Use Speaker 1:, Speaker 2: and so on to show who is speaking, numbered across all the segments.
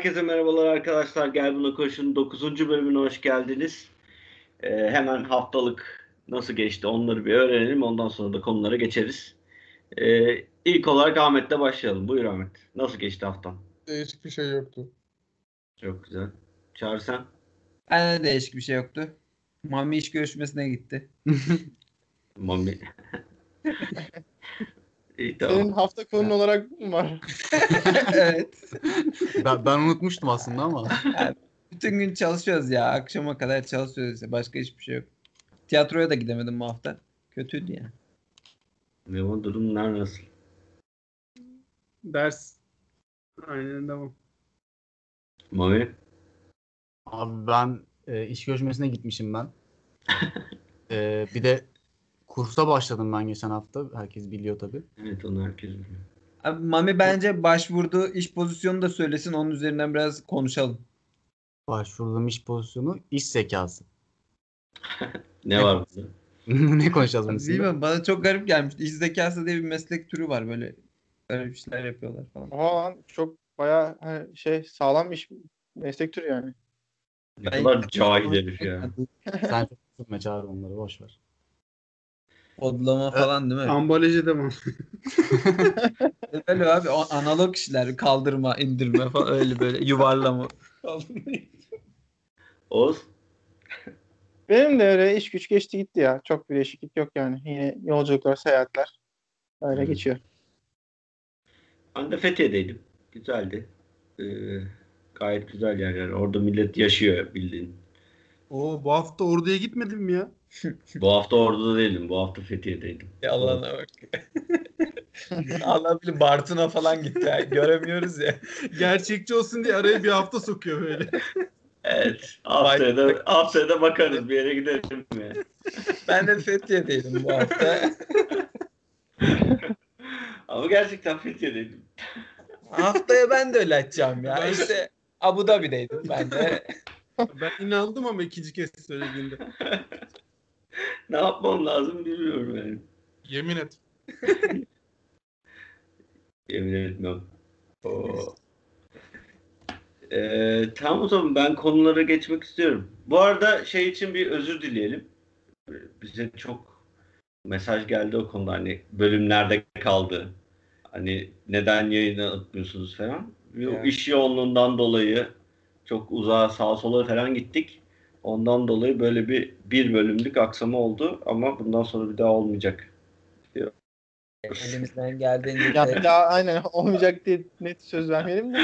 Speaker 1: Herkese merhabalar arkadaşlar. Gel Buna Koşun 9. bölümüne hoş geldiniz. Ee, hemen haftalık nasıl geçti onları bir öğrenelim. Ondan sonra da konulara geçeriz. Ee, ilk olarak Ahmet'le başlayalım. Buyur Ahmet. Nasıl geçti haftan?
Speaker 2: Değişik bir şey yoktu.
Speaker 1: Çok güzel. Çağrı sen?
Speaker 3: Bende de değişik bir şey yoktu. Mami iş görüşmesine gitti.
Speaker 1: Mami. İyi
Speaker 2: Senin
Speaker 1: tamam.
Speaker 2: hafta konun olarak mı var?
Speaker 3: evet.
Speaker 4: Ben, ben unutmuştum aslında ama.
Speaker 3: Bütün gün çalışıyoruz ya. Akşama kadar çalışıyoruz işte. Başka hiçbir şey yok. Tiyatroya da gidemedim bu hafta. Kötüydü ya.
Speaker 1: Ne o durumlar nasıl?
Speaker 5: Ders. Aynen devam.
Speaker 1: Mami?
Speaker 4: Abi ben e, iş görüşmesine gitmişim ben. E, bir de kursa başladım ben geçen hafta. Herkes biliyor tabii.
Speaker 1: Evet onu herkes biliyor.
Speaker 3: Abi Mami bence başvurduğu iş pozisyonu da söylesin. Onun üzerinden biraz konuşalım.
Speaker 4: Başvurduğum iş pozisyonu iş zekası.
Speaker 1: Ne var burada?
Speaker 4: ne konuşacağız bunun?
Speaker 3: Bilmiyorum bana çok garip gelmişti. İş zekası diye bir meslek türü var böyle. Böyle işler yapıyorlar falan.
Speaker 2: Oha lan çok bayağı hani şey sağlam iş meslek türü yani.
Speaker 1: Ne kadar cahil herif ya.
Speaker 4: Sen çok üzülme çağır onları boş ver.
Speaker 3: Kodlama falan değil mi?
Speaker 5: Ambalajı devam.
Speaker 3: Öyle abi o analog işler kaldırma, indirme falan öyle böyle yuvarlama.
Speaker 1: Oğuz?
Speaker 2: Benim de öyle iş güç geçti gitti ya. Çok bir değişiklik yok yani. Yine yolculuklar, seyahatler öyle
Speaker 1: Hı.
Speaker 2: geçiyor.
Speaker 1: Ben de Fethiye'deydim. Güzeldi. Ee, gayet güzel yerler. Orada millet yaşıyor bildiğin.
Speaker 5: Oo bu hafta orduya gitmedin mi ya?
Speaker 1: Bu hafta orada değilim. Bu hafta Fethiye'deydim.
Speaker 3: Yalan'a bak. Allah bilir Bartın'a falan gitti. ya. Göremiyoruz ya.
Speaker 5: Gerçekçi olsun diye araya bir hafta sokuyor böyle.
Speaker 1: Evet. Haftaya da, haftaya da bakarız. Bir yere gidelim ya.
Speaker 3: Ben de Fethiye'deydim bu hafta.
Speaker 1: Ama gerçekten Fethiye'deydim.
Speaker 3: Haftaya ben de öyle açacağım ya.
Speaker 5: Ben-
Speaker 3: İşte Abu Dhabi'deydim ben de.
Speaker 5: Ben inandım ama ikinci kez söylediğinde.
Speaker 1: Ne yapmam lazım bilmiyorum yani.
Speaker 5: Yemin et.
Speaker 1: Yemin etmem. Oo. Ee, tamam o zaman ben konulara geçmek istiyorum. Bu arada şey için bir özür dileyelim. Bize çok mesaj geldi o konuda hani bölümlerde kaldı. Hani neden yayına atmıyorsunuz falan. Bir o iş yoğunluğundan dolayı çok uzağa sağa sola falan gittik. Ondan dolayı böyle bir bir bölümlük aksama oldu ama bundan sonra bir daha olmayacak.
Speaker 3: Elimizden geldiğince
Speaker 2: Ya bir daha aynen olmayacak diye net söz vermeyelim de.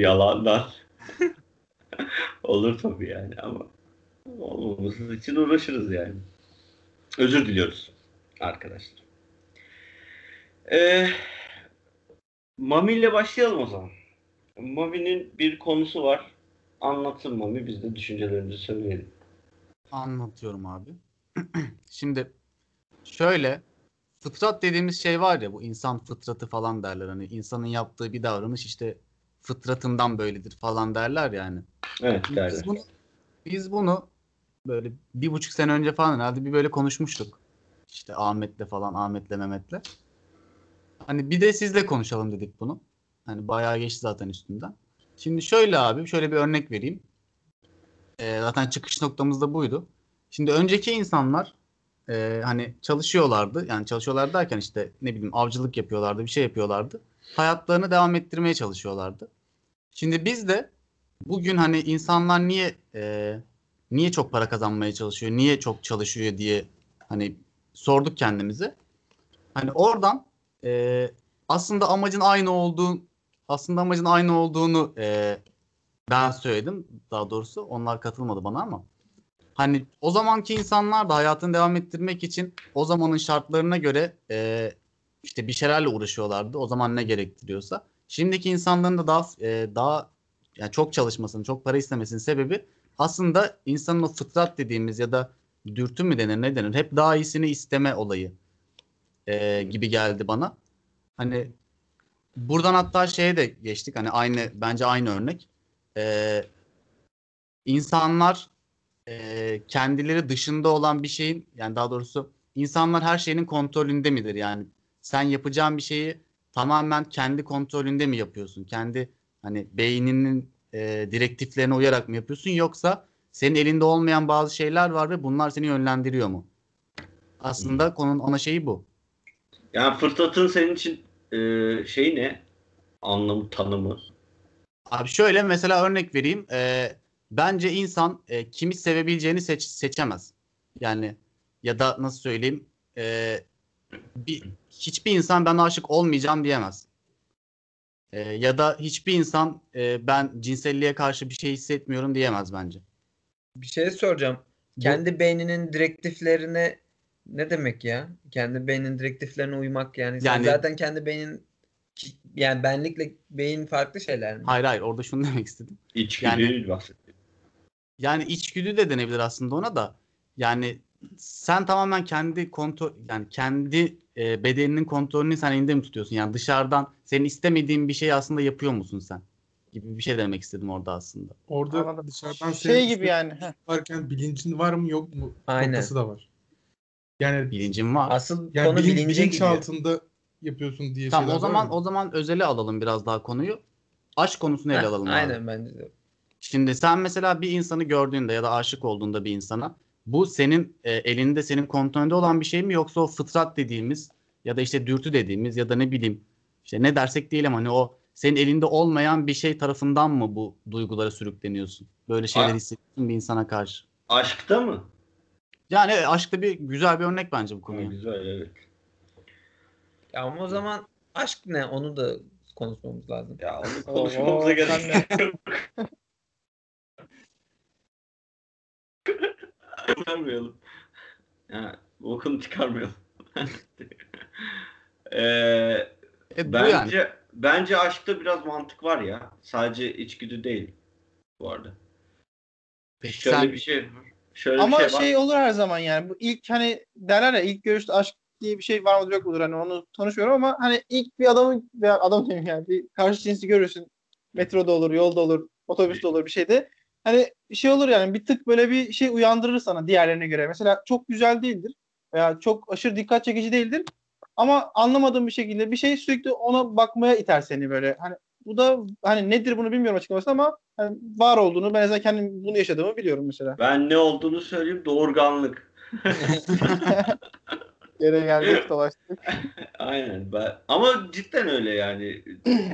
Speaker 1: Yalandan. Olur tabii yani ama olmaması için uğraşırız yani. Özür diliyoruz arkadaşlar. Ee, Mami ile başlayalım o zaman. Mami'nin bir konusu var. Anlatsın Mami biz de düşüncelerimizi söyleyelim.
Speaker 4: Anlatıyorum abi. Şimdi şöyle fıtrat dediğimiz şey var ya bu insan fıtratı falan derler. Hani insanın yaptığı bir davranış işte fıtratından böyledir falan derler yani.
Speaker 1: Evet
Speaker 4: Biz
Speaker 1: derler.
Speaker 4: bunu, biz bunu böyle bir buçuk sene önce falan herhalde bir böyle konuşmuştuk. İşte Ahmet'le falan, Ahmet'le Mehmet'le. Hani bir de sizle konuşalım dedik bunu. Hani bayağı geçti zaten üstünden. Şimdi şöyle abi, şöyle bir örnek vereyim. Ee, zaten çıkış noktamız da buydu. Şimdi önceki insanlar e, hani çalışıyorlardı. Yani çalışıyorlar derken işte ne bileyim avcılık yapıyorlardı, bir şey yapıyorlardı. Hayatlarını devam ettirmeye çalışıyorlardı. Şimdi biz de bugün hani insanlar niye e, niye çok para kazanmaya çalışıyor, niye çok çalışıyor diye hani sorduk kendimize. Hani oradan e, aslında amacın aynı olduğu aslında amacın aynı olduğunu e, ben söyledim daha doğrusu onlar katılmadı bana ama hani o zamanki insanlar da hayatını devam ettirmek için o zamanın şartlarına göre e, işte bir şeylerle uğraşıyorlardı o zaman ne gerektiriyorsa. Şimdiki insanların da daha e, daha yani çok çalışmasının, çok para istemesinin sebebi aslında insanın o fıtrat dediğimiz ya da dürtü mü denir ne denir hep daha iyisini isteme olayı e, gibi geldi bana. Hani buradan hatta şeye de geçtik hani aynı bence aynı örnek. E, insanlar e, kendileri dışında olan bir şeyin yani daha doğrusu insanlar her şeyin kontrolünde midir yani sen yapacağın bir şeyi tamamen kendi kontrolünde mi yapıyorsun? Kendi Hani beyninin e, direktiflerine uyarak mı yapıyorsun yoksa senin elinde olmayan bazı şeyler var ve bunlar seni yönlendiriyor mu? Aslında konunun ana şeyi bu.
Speaker 1: Yani fırsatın senin için e, şey ne? Anlamı, tanımı.
Speaker 4: Abi şöyle mesela örnek vereyim. Ee, bence insan e, kimi sevebileceğini seç, seçemez. Yani ya da nasıl söyleyeyim e, bir, hiçbir insan ben aşık olmayacağım diyemez. E, ya da hiçbir insan e, ben cinselliğe karşı bir şey hissetmiyorum diyemez bence.
Speaker 3: Bir şey soracağım. Kendi beyninin direktiflerine ne demek ya? Kendi beyninin direktiflerine uymak yani. Sen
Speaker 4: Yani-
Speaker 3: zaten kendi beynin yani benlikle beyin farklı şeyler mi?
Speaker 4: Hayır hayır orada şunu demek istedim.
Speaker 1: İçgüdü
Speaker 4: Yani-. Yani içgüdü de denebilir aslında ona da. Yani sen tamamen kendi kontrol yani kendi e, bedeninin kontrolünü sen elinde mi tutuyorsun? Yani dışarıdan senin istemediğin bir şeyi aslında yapıyor musun sen? Gibi bir şey demek istedim orada aslında.
Speaker 5: Orada
Speaker 2: Anladım.
Speaker 5: dışarıdan
Speaker 2: Şey gibi yani.
Speaker 5: varken bilincin var mı yok mu
Speaker 3: Aynen.
Speaker 5: noktası da var. Yani
Speaker 4: Bilincim var.
Speaker 3: Asıl
Speaker 5: yani
Speaker 3: konu
Speaker 5: bilin,
Speaker 3: bilince
Speaker 5: bilinç
Speaker 3: gidiyor.
Speaker 5: altında yapıyorsun diye
Speaker 4: Tamam
Speaker 5: şeyler
Speaker 4: o zaman
Speaker 5: var mı?
Speaker 4: o zaman özele alalım biraz daha konuyu. Aşk konusunu ele alalım abi.
Speaker 3: Aynen bence de.
Speaker 4: Şimdi sen mesela bir insanı gördüğünde ya da aşık olduğunda bir insana bu senin e, elinde senin kontrolünde olan bir şey mi yoksa o fıtrat dediğimiz ya da işte dürtü dediğimiz ya da ne bileyim işte ne dersek diyelim hani o senin elinde olmayan bir şey tarafından mı bu duygulara sürükleniyorsun? Böyle şeyler hissediyorsun bir insana karşı.
Speaker 1: Aşkta mı?
Speaker 4: Yani evet, aşkta bir güzel bir örnek bence bu konuya.
Speaker 1: güzel evet.
Speaker 3: Ya ama o zaman aşk ne? Onu da konuşmamız lazım.
Speaker 1: Ya onu konuşmamıza gerek yok. Çıkarmayalım. Ya, bokunu çıkarmayalım. Ee,
Speaker 4: bu
Speaker 1: bence
Speaker 4: yani.
Speaker 1: bence aşkta biraz mantık var ya. Sadece içgüdü değil bu arada.
Speaker 4: Peki
Speaker 1: Şöyle
Speaker 4: sen
Speaker 1: bir şey şöyle
Speaker 2: Ama
Speaker 1: şey var.
Speaker 2: şey olur her zaman yani. Bu ilk hani derler ya ilk görüşte aşk diye bir şey var mıdır yok mudur hani onu tanışmıyorum ama hani ilk bir adamı veya adam diyeyim yani bir karşı cinsi görürsün. Metroda olur, yolda olur, otobüste olur bir şeyde. Hani şey olur yani bir tık böyle bir şey uyandırır sana diğerlerine göre. Mesela çok güzel değildir veya çok aşırı dikkat çekici değildir. Ama anlamadığın bir şekilde bir şey sürekli ona bakmaya iter seni böyle. Hani bu da hani nedir bunu bilmiyorum açıklaması ama hani var olduğunu ben zaten kendim bunu yaşadığımı biliyorum mesela.
Speaker 1: Ben ne olduğunu söyleyeyim doğurganlık.
Speaker 2: Yere geldik dolaştık.
Speaker 1: Aynen. Ben, ama cidden öyle yani.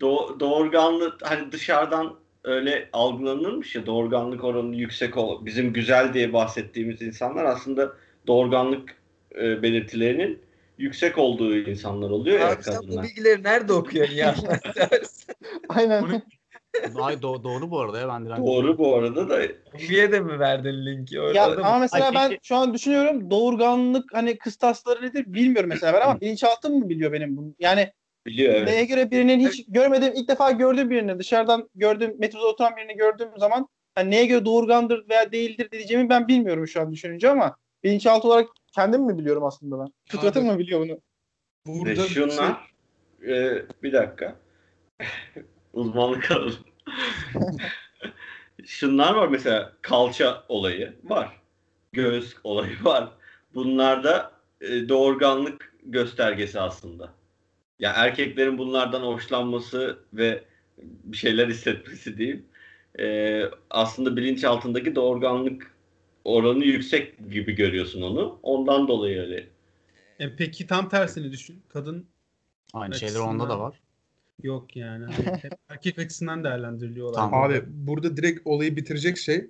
Speaker 1: Do doğurganlık hani dışarıdan öyle algılanırmış ya doğurganlık oranı yüksek ol. Bizim güzel diye bahsettiğimiz insanlar aslında doğurganlık e, belirtilerinin yüksek olduğu insanlar oluyor ya
Speaker 3: Abi sen bu
Speaker 1: kadınlar.
Speaker 3: bilgileri nerede okuyorsun ya?
Speaker 2: Aynen.
Speaker 4: Ay do- doğru bu arada ya ben direnç.
Speaker 1: Doğru bu arada da
Speaker 3: Ümiye de mi verdin linki? Orada
Speaker 2: Ya ama mesela
Speaker 4: Ay,
Speaker 2: ben
Speaker 4: peki-
Speaker 2: şu an düşünüyorum doğurganlık hani kıstasları nedir bilmiyorum mesela ben ama bilinçaltım mı biliyor benim bunu? Yani
Speaker 1: biliyor evet.
Speaker 2: neye göre birinin hiç görmediğim ilk defa gördüğüm birini dışarıdan gördüğüm metroda oturan birini gördüğüm zaman hani neye göre doğurgandır veya değildir diyeceğimi ben bilmiyorum şu an düşününce ama bilinçaltı olarak kendim mi biliyorum aslında ben? Fıtratım mı biliyor bunu?
Speaker 5: Burada şey-
Speaker 1: şunlar e, bir dakika uzmanlık alalım. Şunlar var mesela kalça olayı var. Göğüs olayı var. Bunlar da e, doğurganlık göstergesi aslında. Ya erkeklerin bunlardan hoşlanması ve bir şeyler hissetmesi diyeyim. E, aslında bilinç altındaki doğurganlık oranı yüksek gibi görüyorsun onu. Ondan dolayı öyle.
Speaker 5: E, peki tam tersini düşün. Kadın
Speaker 4: Aynı şeyler onda da var.
Speaker 5: yok yani. Hep erkek açısından değerlendiriliyor olay.
Speaker 4: Tamam.
Speaker 6: Abi burada direkt olayı bitirecek şey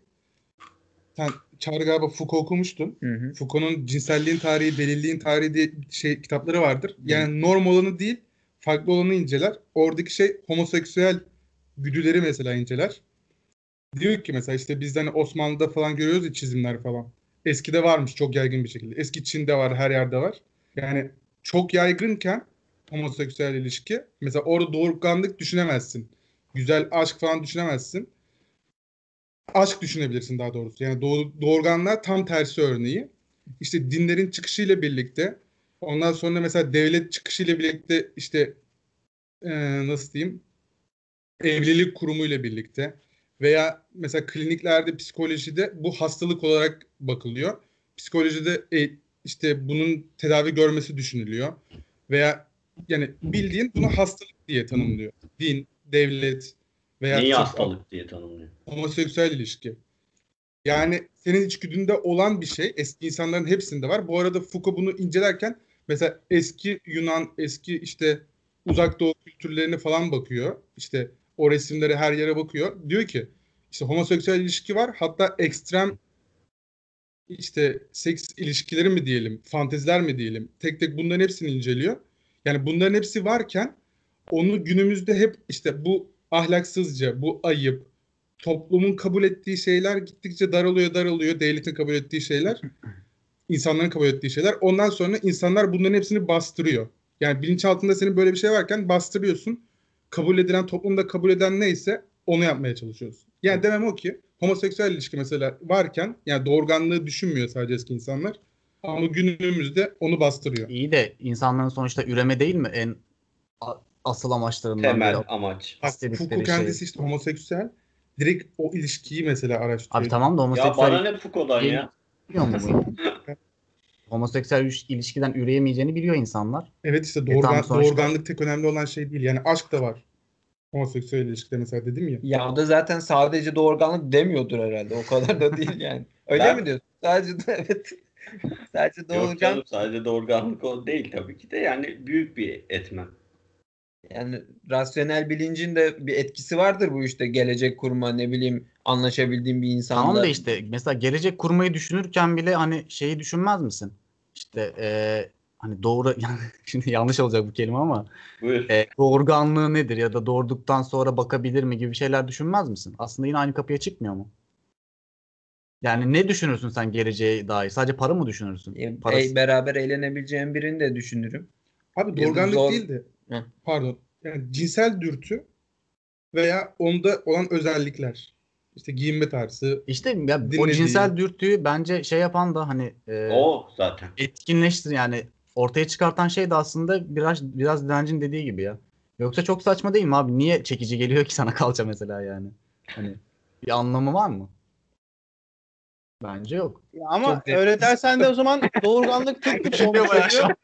Speaker 6: sen Çağrı galiba Foucault okumuştun.
Speaker 3: Hı hı.
Speaker 6: Foucault'un cinselliğin tarihi, delilliğin tarihi diye şey kitapları vardır. Yani norm olanı değil, farklı olanı inceler. Oradaki şey homoseksüel güdüleri mesela inceler. Diyor ki mesela işte biz hani Osmanlı'da falan görüyoruz ya çizimler falan. Eskide varmış çok yaygın bir şekilde. Eski Çin'de var, her yerde var. Yani çok yaygınken homoseksüel ilişki mesela orada doğurganlık düşünemezsin. Güzel aşk falan düşünemezsin. Aşk düşünebilirsin daha doğrusu. Yani doğ- doğurganlar tam tersi örneği. İşte dinlerin çıkışıyla birlikte ondan sonra mesela devlet çıkışıyla birlikte işte eee, nasıl diyeyim evlilik kurumuyla birlikte veya mesela kliniklerde psikolojide bu hastalık olarak bakılıyor. Psikolojide e, işte bunun tedavi görmesi düşünülüyor. Veya yani bildiğin bunu hastalık diye tanımlıyor. Din, devlet veya
Speaker 1: Neyi hastalık diye tanımlıyor.
Speaker 6: homoseksüel ilişki. Yani senin içgüdünde olan bir şey. Eski insanların hepsinde var. Bu arada Foucault bunu incelerken mesela eski Yunan, eski işte uzak doğu kültürlerine falan bakıyor. İşte o resimlere her yere bakıyor. Diyor ki işte homoseksüel ilişki var. Hatta ekstrem işte seks ilişkileri mi diyelim, fanteziler mi diyelim. Tek tek bunların hepsini inceliyor. Yani bunların hepsi varken onu günümüzde hep işte bu ahlaksızca, bu ayıp, toplumun kabul ettiği şeyler gittikçe daralıyor daralıyor. Devletin kabul ettiği şeyler, insanların kabul ettiği şeyler. Ondan sonra insanlar bunların hepsini bastırıyor. Yani bilinçaltında senin böyle bir şey varken bastırıyorsun. Kabul edilen, toplumda kabul eden neyse onu yapmaya çalışıyorsun. Yani demem o ki homoseksüel ilişki mesela varken yani doğurganlığı düşünmüyor sadece eski insanlar. Ama günümüzde onu bastırıyor.
Speaker 4: İyi de insanların sonuçta üreme değil mi en asıl amaçlarından
Speaker 1: Temel
Speaker 4: biri?
Speaker 1: amaç.
Speaker 6: Foucault
Speaker 4: şey.
Speaker 6: kendisi işte homoseksüel. Direkt o ilişkiyi mesela araştırıyor.
Speaker 4: Abi tamam da
Speaker 1: Ya
Speaker 4: homoseksüel
Speaker 1: bana ne Foucault'dan ya?
Speaker 4: biliyor mu bu? homoseksüel iş- ilişkiden üreyemeyeceğini biliyor insanlar.
Speaker 6: Evet işte
Speaker 4: E,
Speaker 6: doğurgan,
Speaker 4: sonuçta-
Speaker 6: doğurganlık tek önemli olan şey değil. Yani aşk da var. Homoseksüel ilişkide mesela dedim ya.
Speaker 3: Ya o da zaten sadece doğurganlık demiyordur herhalde. O kadar da değil yani. Öyle
Speaker 1: Ben-
Speaker 3: mi diyorsun? Sadece de evet. sadece
Speaker 1: Yok
Speaker 3: doğurgan
Speaker 1: canım sadece doğurganlık o değil tabii ki de yani büyük bir etmen.
Speaker 3: yani rasyonel bilincin de bir etkisi vardır bu işte gelecek kurma ne bileyim anlaşabildiğin bir insanla.
Speaker 4: Tamam da işte mesela gelecek kurmayı düşünürken bile hani şeyi düşünmez misin? İşte eee, hani doğru yani şimdi yanlış olacak bu kelime ama
Speaker 1: Buyur.
Speaker 4: e, doğurganlığı nedir ya da doğurduktan sonra bakabilir mi gibi şeyler düşünmez misin? Aslında yine aynı kapıya çıkmıyor mu? Yani ne düşünürsün sen geleceğe dair? Sadece para mı düşünürsün?
Speaker 3: E,
Speaker 4: Parası.
Speaker 3: e, beraber eğlenebileceğim birini de düşünürüm.
Speaker 6: Abi doğurganlık
Speaker 3: zor-
Speaker 6: değil de
Speaker 3: Hı.
Speaker 6: pardon. Yani cinsel dürtü veya onda olan özellikler. İşte giyinme tarzı.
Speaker 4: İşte ya, o cinsel dürtüyü bence şey yapan da hani e,
Speaker 1: O zaten.
Speaker 4: etkinleştir yani ortaya çıkartan şey de aslında biraz biraz direncin dediği gibi ya. Yoksa çok saçma değil mi abi? Niye çekici geliyor ki sana kalça mesela yani? Hani bir anlamı var mı? Bence yok.
Speaker 2: Ya ama
Speaker 3: Çok
Speaker 2: öyle dersen de o zaman doğurganlık tek tip olmuş oluyor.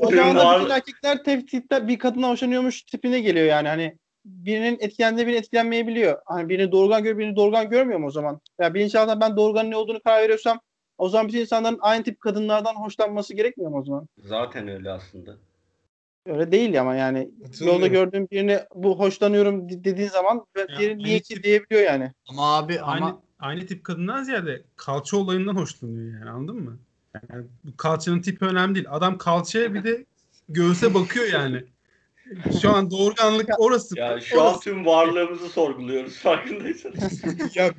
Speaker 2: O zaman da bütün erkekler tek tipte bir kadına hoşlanıyormuş tipine geliyor yani. Hani birinin etkilendiği biri etkilenmeyebiliyor. Hani birini doğurgan görüyor, birini doğurgan görmüyor mu o zaman? Ya bilinçaltında ben doğurganın ne olduğunu karar veriyorsam o zaman bütün insanların aynı tip kadınlardan hoşlanması gerekmiyor mu o zaman?
Speaker 1: Zaten öyle aslında.
Speaker 2: Öyle değil ama yani yolda gördüğün birini bu hoşlanıyorum de- dediğin zaman diğeri niye ki
Speaker 5: tip-
Speaker 2: diyebiliyor yani.
Speaker 4: Ama abi
Speaker 5: Aynı,
Speaker 4: ama
Speaker 5: aynı tip kadından ziyade kalça olayından hoşlanıyor yani anladın mı? Yani bu kalçanın tipi önemli değil. Adam kalçaya bir de göğüse bakıyor yani. Şu an doğurganlık orası.
Speaker 1: Ya şu an
Speaker 5: orası.
Speaker 1: tüm varlığımızı sorguluyoruz farkındaysanız.
Speaker 6: ya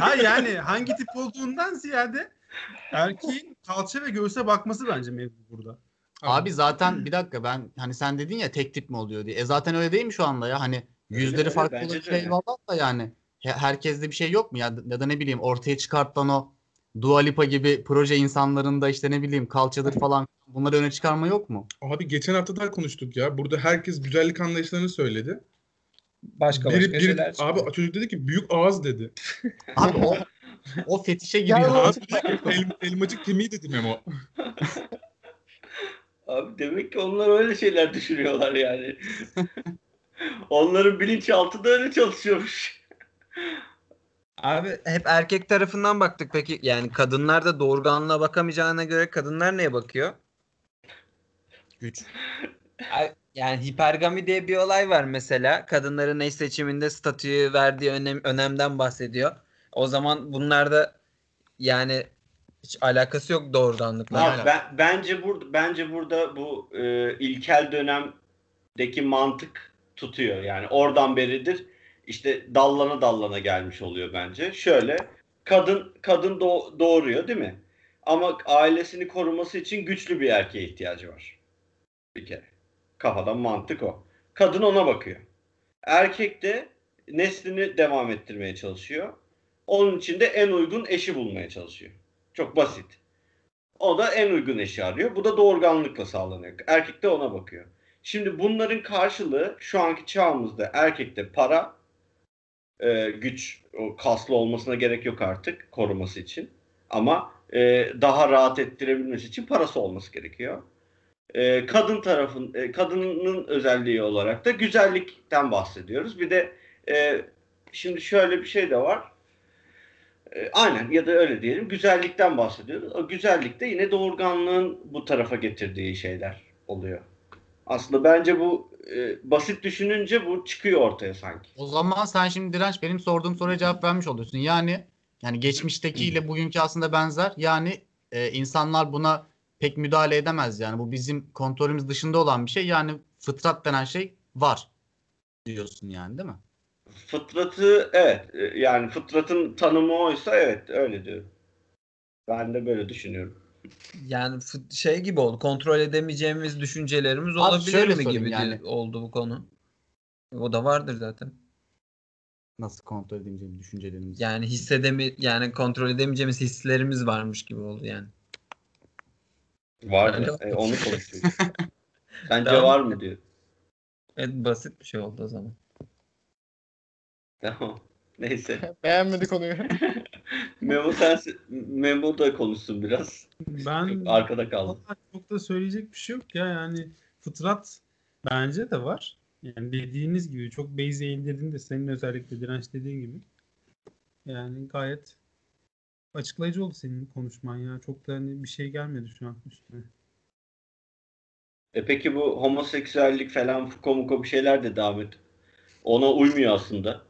Speaker 5: Ha yani hangi tip olduğundan ziyade erkeğin kalça ve göğüse bakması bence mevzu burada.
Speaker 4: abi zaten bir dakika ben hani sen dedin ya tek tip mi oluyor diye. E zaten öyle değil mi şu anda ya? Hani yüzleri
Speaker 1: öyle,
Speaker 4: farklı
Speaker 1: öyle.
Speaker 4: eyvallah da yani. He- Herkeste bir şey yok mu ya? Ya da ne bileyim ortaya çıkartan o Dua Lipa gibi proje insanlarında işte ne bileyim kalçadır falan bunları öne çıkarma yok mu?
Speaker 6: abi geçen hafta da konuştuk ya. Burada herkes güzellik anlayışlarını söyledi.
Speaker 3: Başka
Speaker 6: Biri,
Speaker 3: başka
Speaker 6: biri,
Speaker 3: şeyler çıkıyor.
Speaker 6: abi çocuk dedi ki büyük ağız dedi.
Speaker 4: Abi o o fetişe giriyor.
Speaker 6: Abi el, elmacık kemiği dedi Memo.
Speaker 1: Abi demek ki onlar öyle şeyler düşünüyorlar yani. Onların bilinçaltı da öyle çalışıyormuş.
Speaker 3: Abi hep erkek tarafından baktık peki yani kadınlar da doğurganlığa bakamayacağına göre kadınlar neye bakıyor?
Speaker 4: Güç.
Speaker 3: Yani hipergami diye bir olay var mesela. Kadınların eş seçiminde statüyü verdiği önem, önemden bahsediyor. O zaman bunlarda yani hiç alakası yok doğurganlıkla.
Speaker 1: Abi ben, bence burada bence burada bu e, ilkel dönemdeki mantık tutuyor. Yani oradan beridir işte dallana dallana gelmiş oluyor bence. Şöyle kadın kadın doğ- doğuruyor değil mi? Ama ailesini koruması için güçlü bir erkeğe ihtiyacı var. Bir kere. Kafadan mantık o. Kadın ona bakıyor. Erkek de neslini devam ettirmeye çalışıyor. Onun için de en uygun eşi bulmaya çalışıyor. Çok basit. O da en uygun eşi arıyor. Bu da doğurganlıkla sağlanıyor. Erkek de ona bakıyor. Şimdi bunların karşılığı şu anki çağımızda erkekte para, e, güç, o kaslı olmasına gerek yok artık koruması için. Ama e, daha rahat ettirebilmesi için parası olması gerekiyor. e, kadın tarafın e, kadının özelliği olarak da güzellikten bahsediyoruz. Bir de e, şimdi şöyle bir şey de var. E, aynen ya da öyle diyelim. Güzellikten bahsediyoruz. O güzellik de yine doğurganlığın bu tarafa getirdiği şeyler oluyor. Aslında bence bu e, basit düşününce bu çıkıyor ortaya sanki.
Speaker 4: O zaman sen şimdi direnç benim sorduğum soruya cevap vermiş oluyorsun. Yani yani geçmiştekiyle bugünkü aslında benzer. Yani e, insanlar buna pek müdahale edemez yani. Bu bizim kontrolümüz dışında olan bir şey. Yani fıtrat denen şey var diyorsun yani değil mi?
Speaker 1: Fıtratı evet e, yani fıtratın tanımı oysa evet öyle diyor. Ben de böyle düşünüyorum.
Speaker 3: Yani şey gibi oldu. Kontrol edemeyeceğimiz düşüncelerimiz
Speaker 4: Abi
Speaker 3: olabilir
Speaker 4: şöyle
Speaker 3: mi gibi
Speaker 4: yani.
Speaker 3: oldu bu konu. O da vardır zaten.
Speaker 4: Nasıl kontrol edemeyeceğim düşüncelerimizi.
Speaker 3: Yani hissedemi yani kontrol edemeyeceğimiz hislerimiz varmış gibi oldu yani.
Speaker 1: Var mı? E, onu konuşuyoruz. Bence
Speaker 3: Tamam.
Speaker 1: var mı diyor.
Speaker 3: Evet basit bir şey oldu o zaman.
Speaker 1: Tamam. Neyse.
Speaker 2: Beğenmedi konuyu.
Speaker 1: Memo sen Memo da konuşsun biraz.
Speaker 5: Ben
Speaker 1: Çok arkada kaldı.
Speaker 5: Vallahi çok da söyleyecek bir şey yok ya yani fıtrat bence de var. Yani dediğiniz gibi çok base'e indirdiğinde senin özellikle direnç dediğin gibi. Yani gayet açıklayıcı oldu senin konuşman ya. Çok da hani bir şey gelmedi şu an üstüne.
Speaker 1: E peki bu homoseksüellik falan fuko muko bir şeyler de devam et. Ona uymuyor aslında.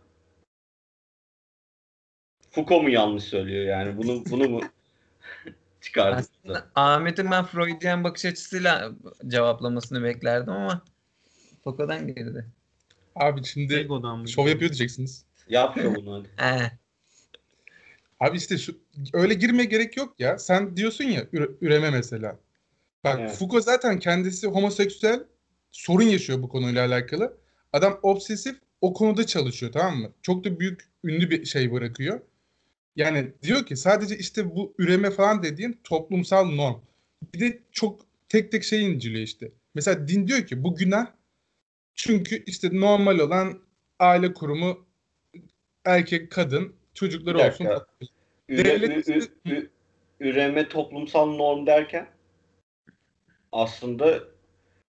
Speaker 1: Foucault mu yanlış söylüyor yani? Bunu bunu mu?
Speaker 3: Aslında Ahmet'in ben Freudian bakış açısıyla cevaplamasını beklerdim ama Foucault'dan girdi.
Speaker 6: Abi şimdi şov yapıyor diyeceksiniz.
Speaker 1: Yapıyor bunu hadi.
Speaker 3: He.
Speaker 6: Abi işte şu öyle girmeye gerek yok ya. Sen diyorsun ya üre- üreme mesela. Bak
Speaker 1: Evet.
Speaker 6: Foucault zaten kendisi homoseksüel sorun yaşıyor bu konuyla alakalı. Adam obsesif o konuda çalışıyor tamam mı? Çok da büyük ünlü bir şey bırakıyor. Yani diyor ki sadece işte bu üreme falan dediğin toplumsal norm. Bir de çok tek tek şey inceliyor işte. Mesela din diyor ki bu günah çünkü işte normal olan aile kurumu erkek kadın çocukları
Speaker 1: Bir
Speaker 6: olsun.
Speaker 1: dakika. Üre-
Speaker 6: Devlet-
Speaker 1: ü- ü- ü- üreme toplumsal norm derken aslında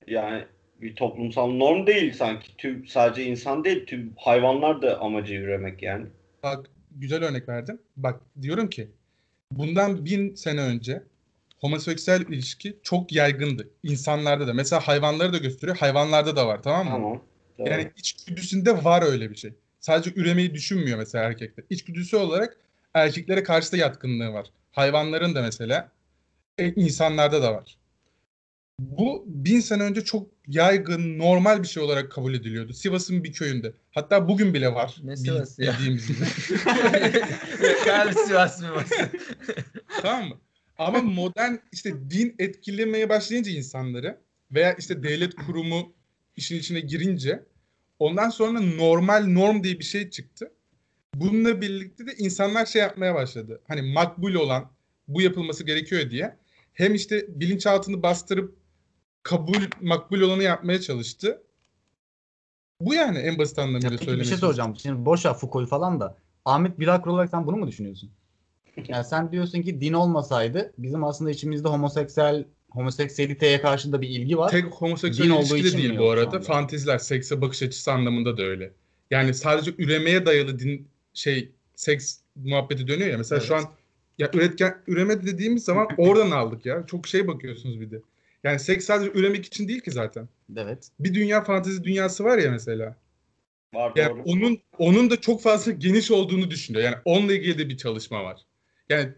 Speaker 1: yani bir toplumsal norm değil sanki. Tüm sadece insan değil, tüm hayvanlar da amacı üremek yani.
Speaker 6: Bak güzel örnek verdim. Bak diyorum ki bundan bin sene önce homoseksüel ilişki çok yaygındı. İnsanlarda da. Mesela hayvanları da gösteriyor. Hayvanlarda da var tamam mı?
Speaker 1: Tamam. Doğru.
Speaker 6: Yani içgüdüsünde var öyle bir şey. Sadece üremeyi düşünmüyor mesela erkekler. İçgüdüsü olarak erkeklere karşı da yatkınlığı var. Hayvanların da mesela e, insanlarda da var. Bu bin sene önce çok yaygın, normal bir şey olarak kabul ediliyordu. Sivas'ın bir köyünde. Hatta bugün bile var.
Speaker 3: Ne Sivas'ı ya?
Speaker 6: Bildiğimiz gibi.
Speaker 3: Galiba Sivas Mivası.
Speaker 6: tamam mı? Ama modern işte din etkilemeye başlayınca insanları veya işte devlet kurumu işin içine girince ondan sonra normal norm diye bir şey çıktı. Bununla birlikte de insanlar şey yapmaya başladı. Hani makbul olan bu yapılması gerekiyor diye. Hem işte bilinçaltını bastırıp kabul makbul olanı yapmaya çalıştı. Bu yani en basit
Speaker 4: Ya
Speaker 6: anlamıyla
Speaker 4: peki bir
Speaker 6: söylemeye
Speaker 4: şey soracağım. Şimdi boş ver Foucault'u falan da. Ahmet Bilakır olarak sen bunu mu düşünüyorsun? Yani sen diyorsun ki din olmasaydı bizim aslında içimizde homoseksüel homoseksüeliteye karşı da bir ilgi var.
Speaker 6: Tek homoseksüel
Speaker 4: Din olduğu
Speaker 6: ilişki de değil bu
Speaker 4: şu
Speaker 6: arada. Fanteziler, sekse bakış açısı anlamında da öyle. Yani sadece üremeye dayalı din şey seks muhabbeti dönüyor ya. Mesela şu
Speaker 4: Evet.
Speaker 6: an ya üretken üreme dediğimiz zaman oradan aldık ya. Çok şey bakıyorsunuz bir de. Yani seks sadece üremek için değil ki zaten.
Speaker 4: Evet.
Speaker 6: Bir dünya fantezi dünyası var ya mesela.
Speaker 1: Var
Speaker 6: Yani
Speaker 1: doğru.
Speaker 6: onun onun da çok fazla geniş olduğunu düşünüyor. Yani onunla ilgili de bir çalışma var. Yani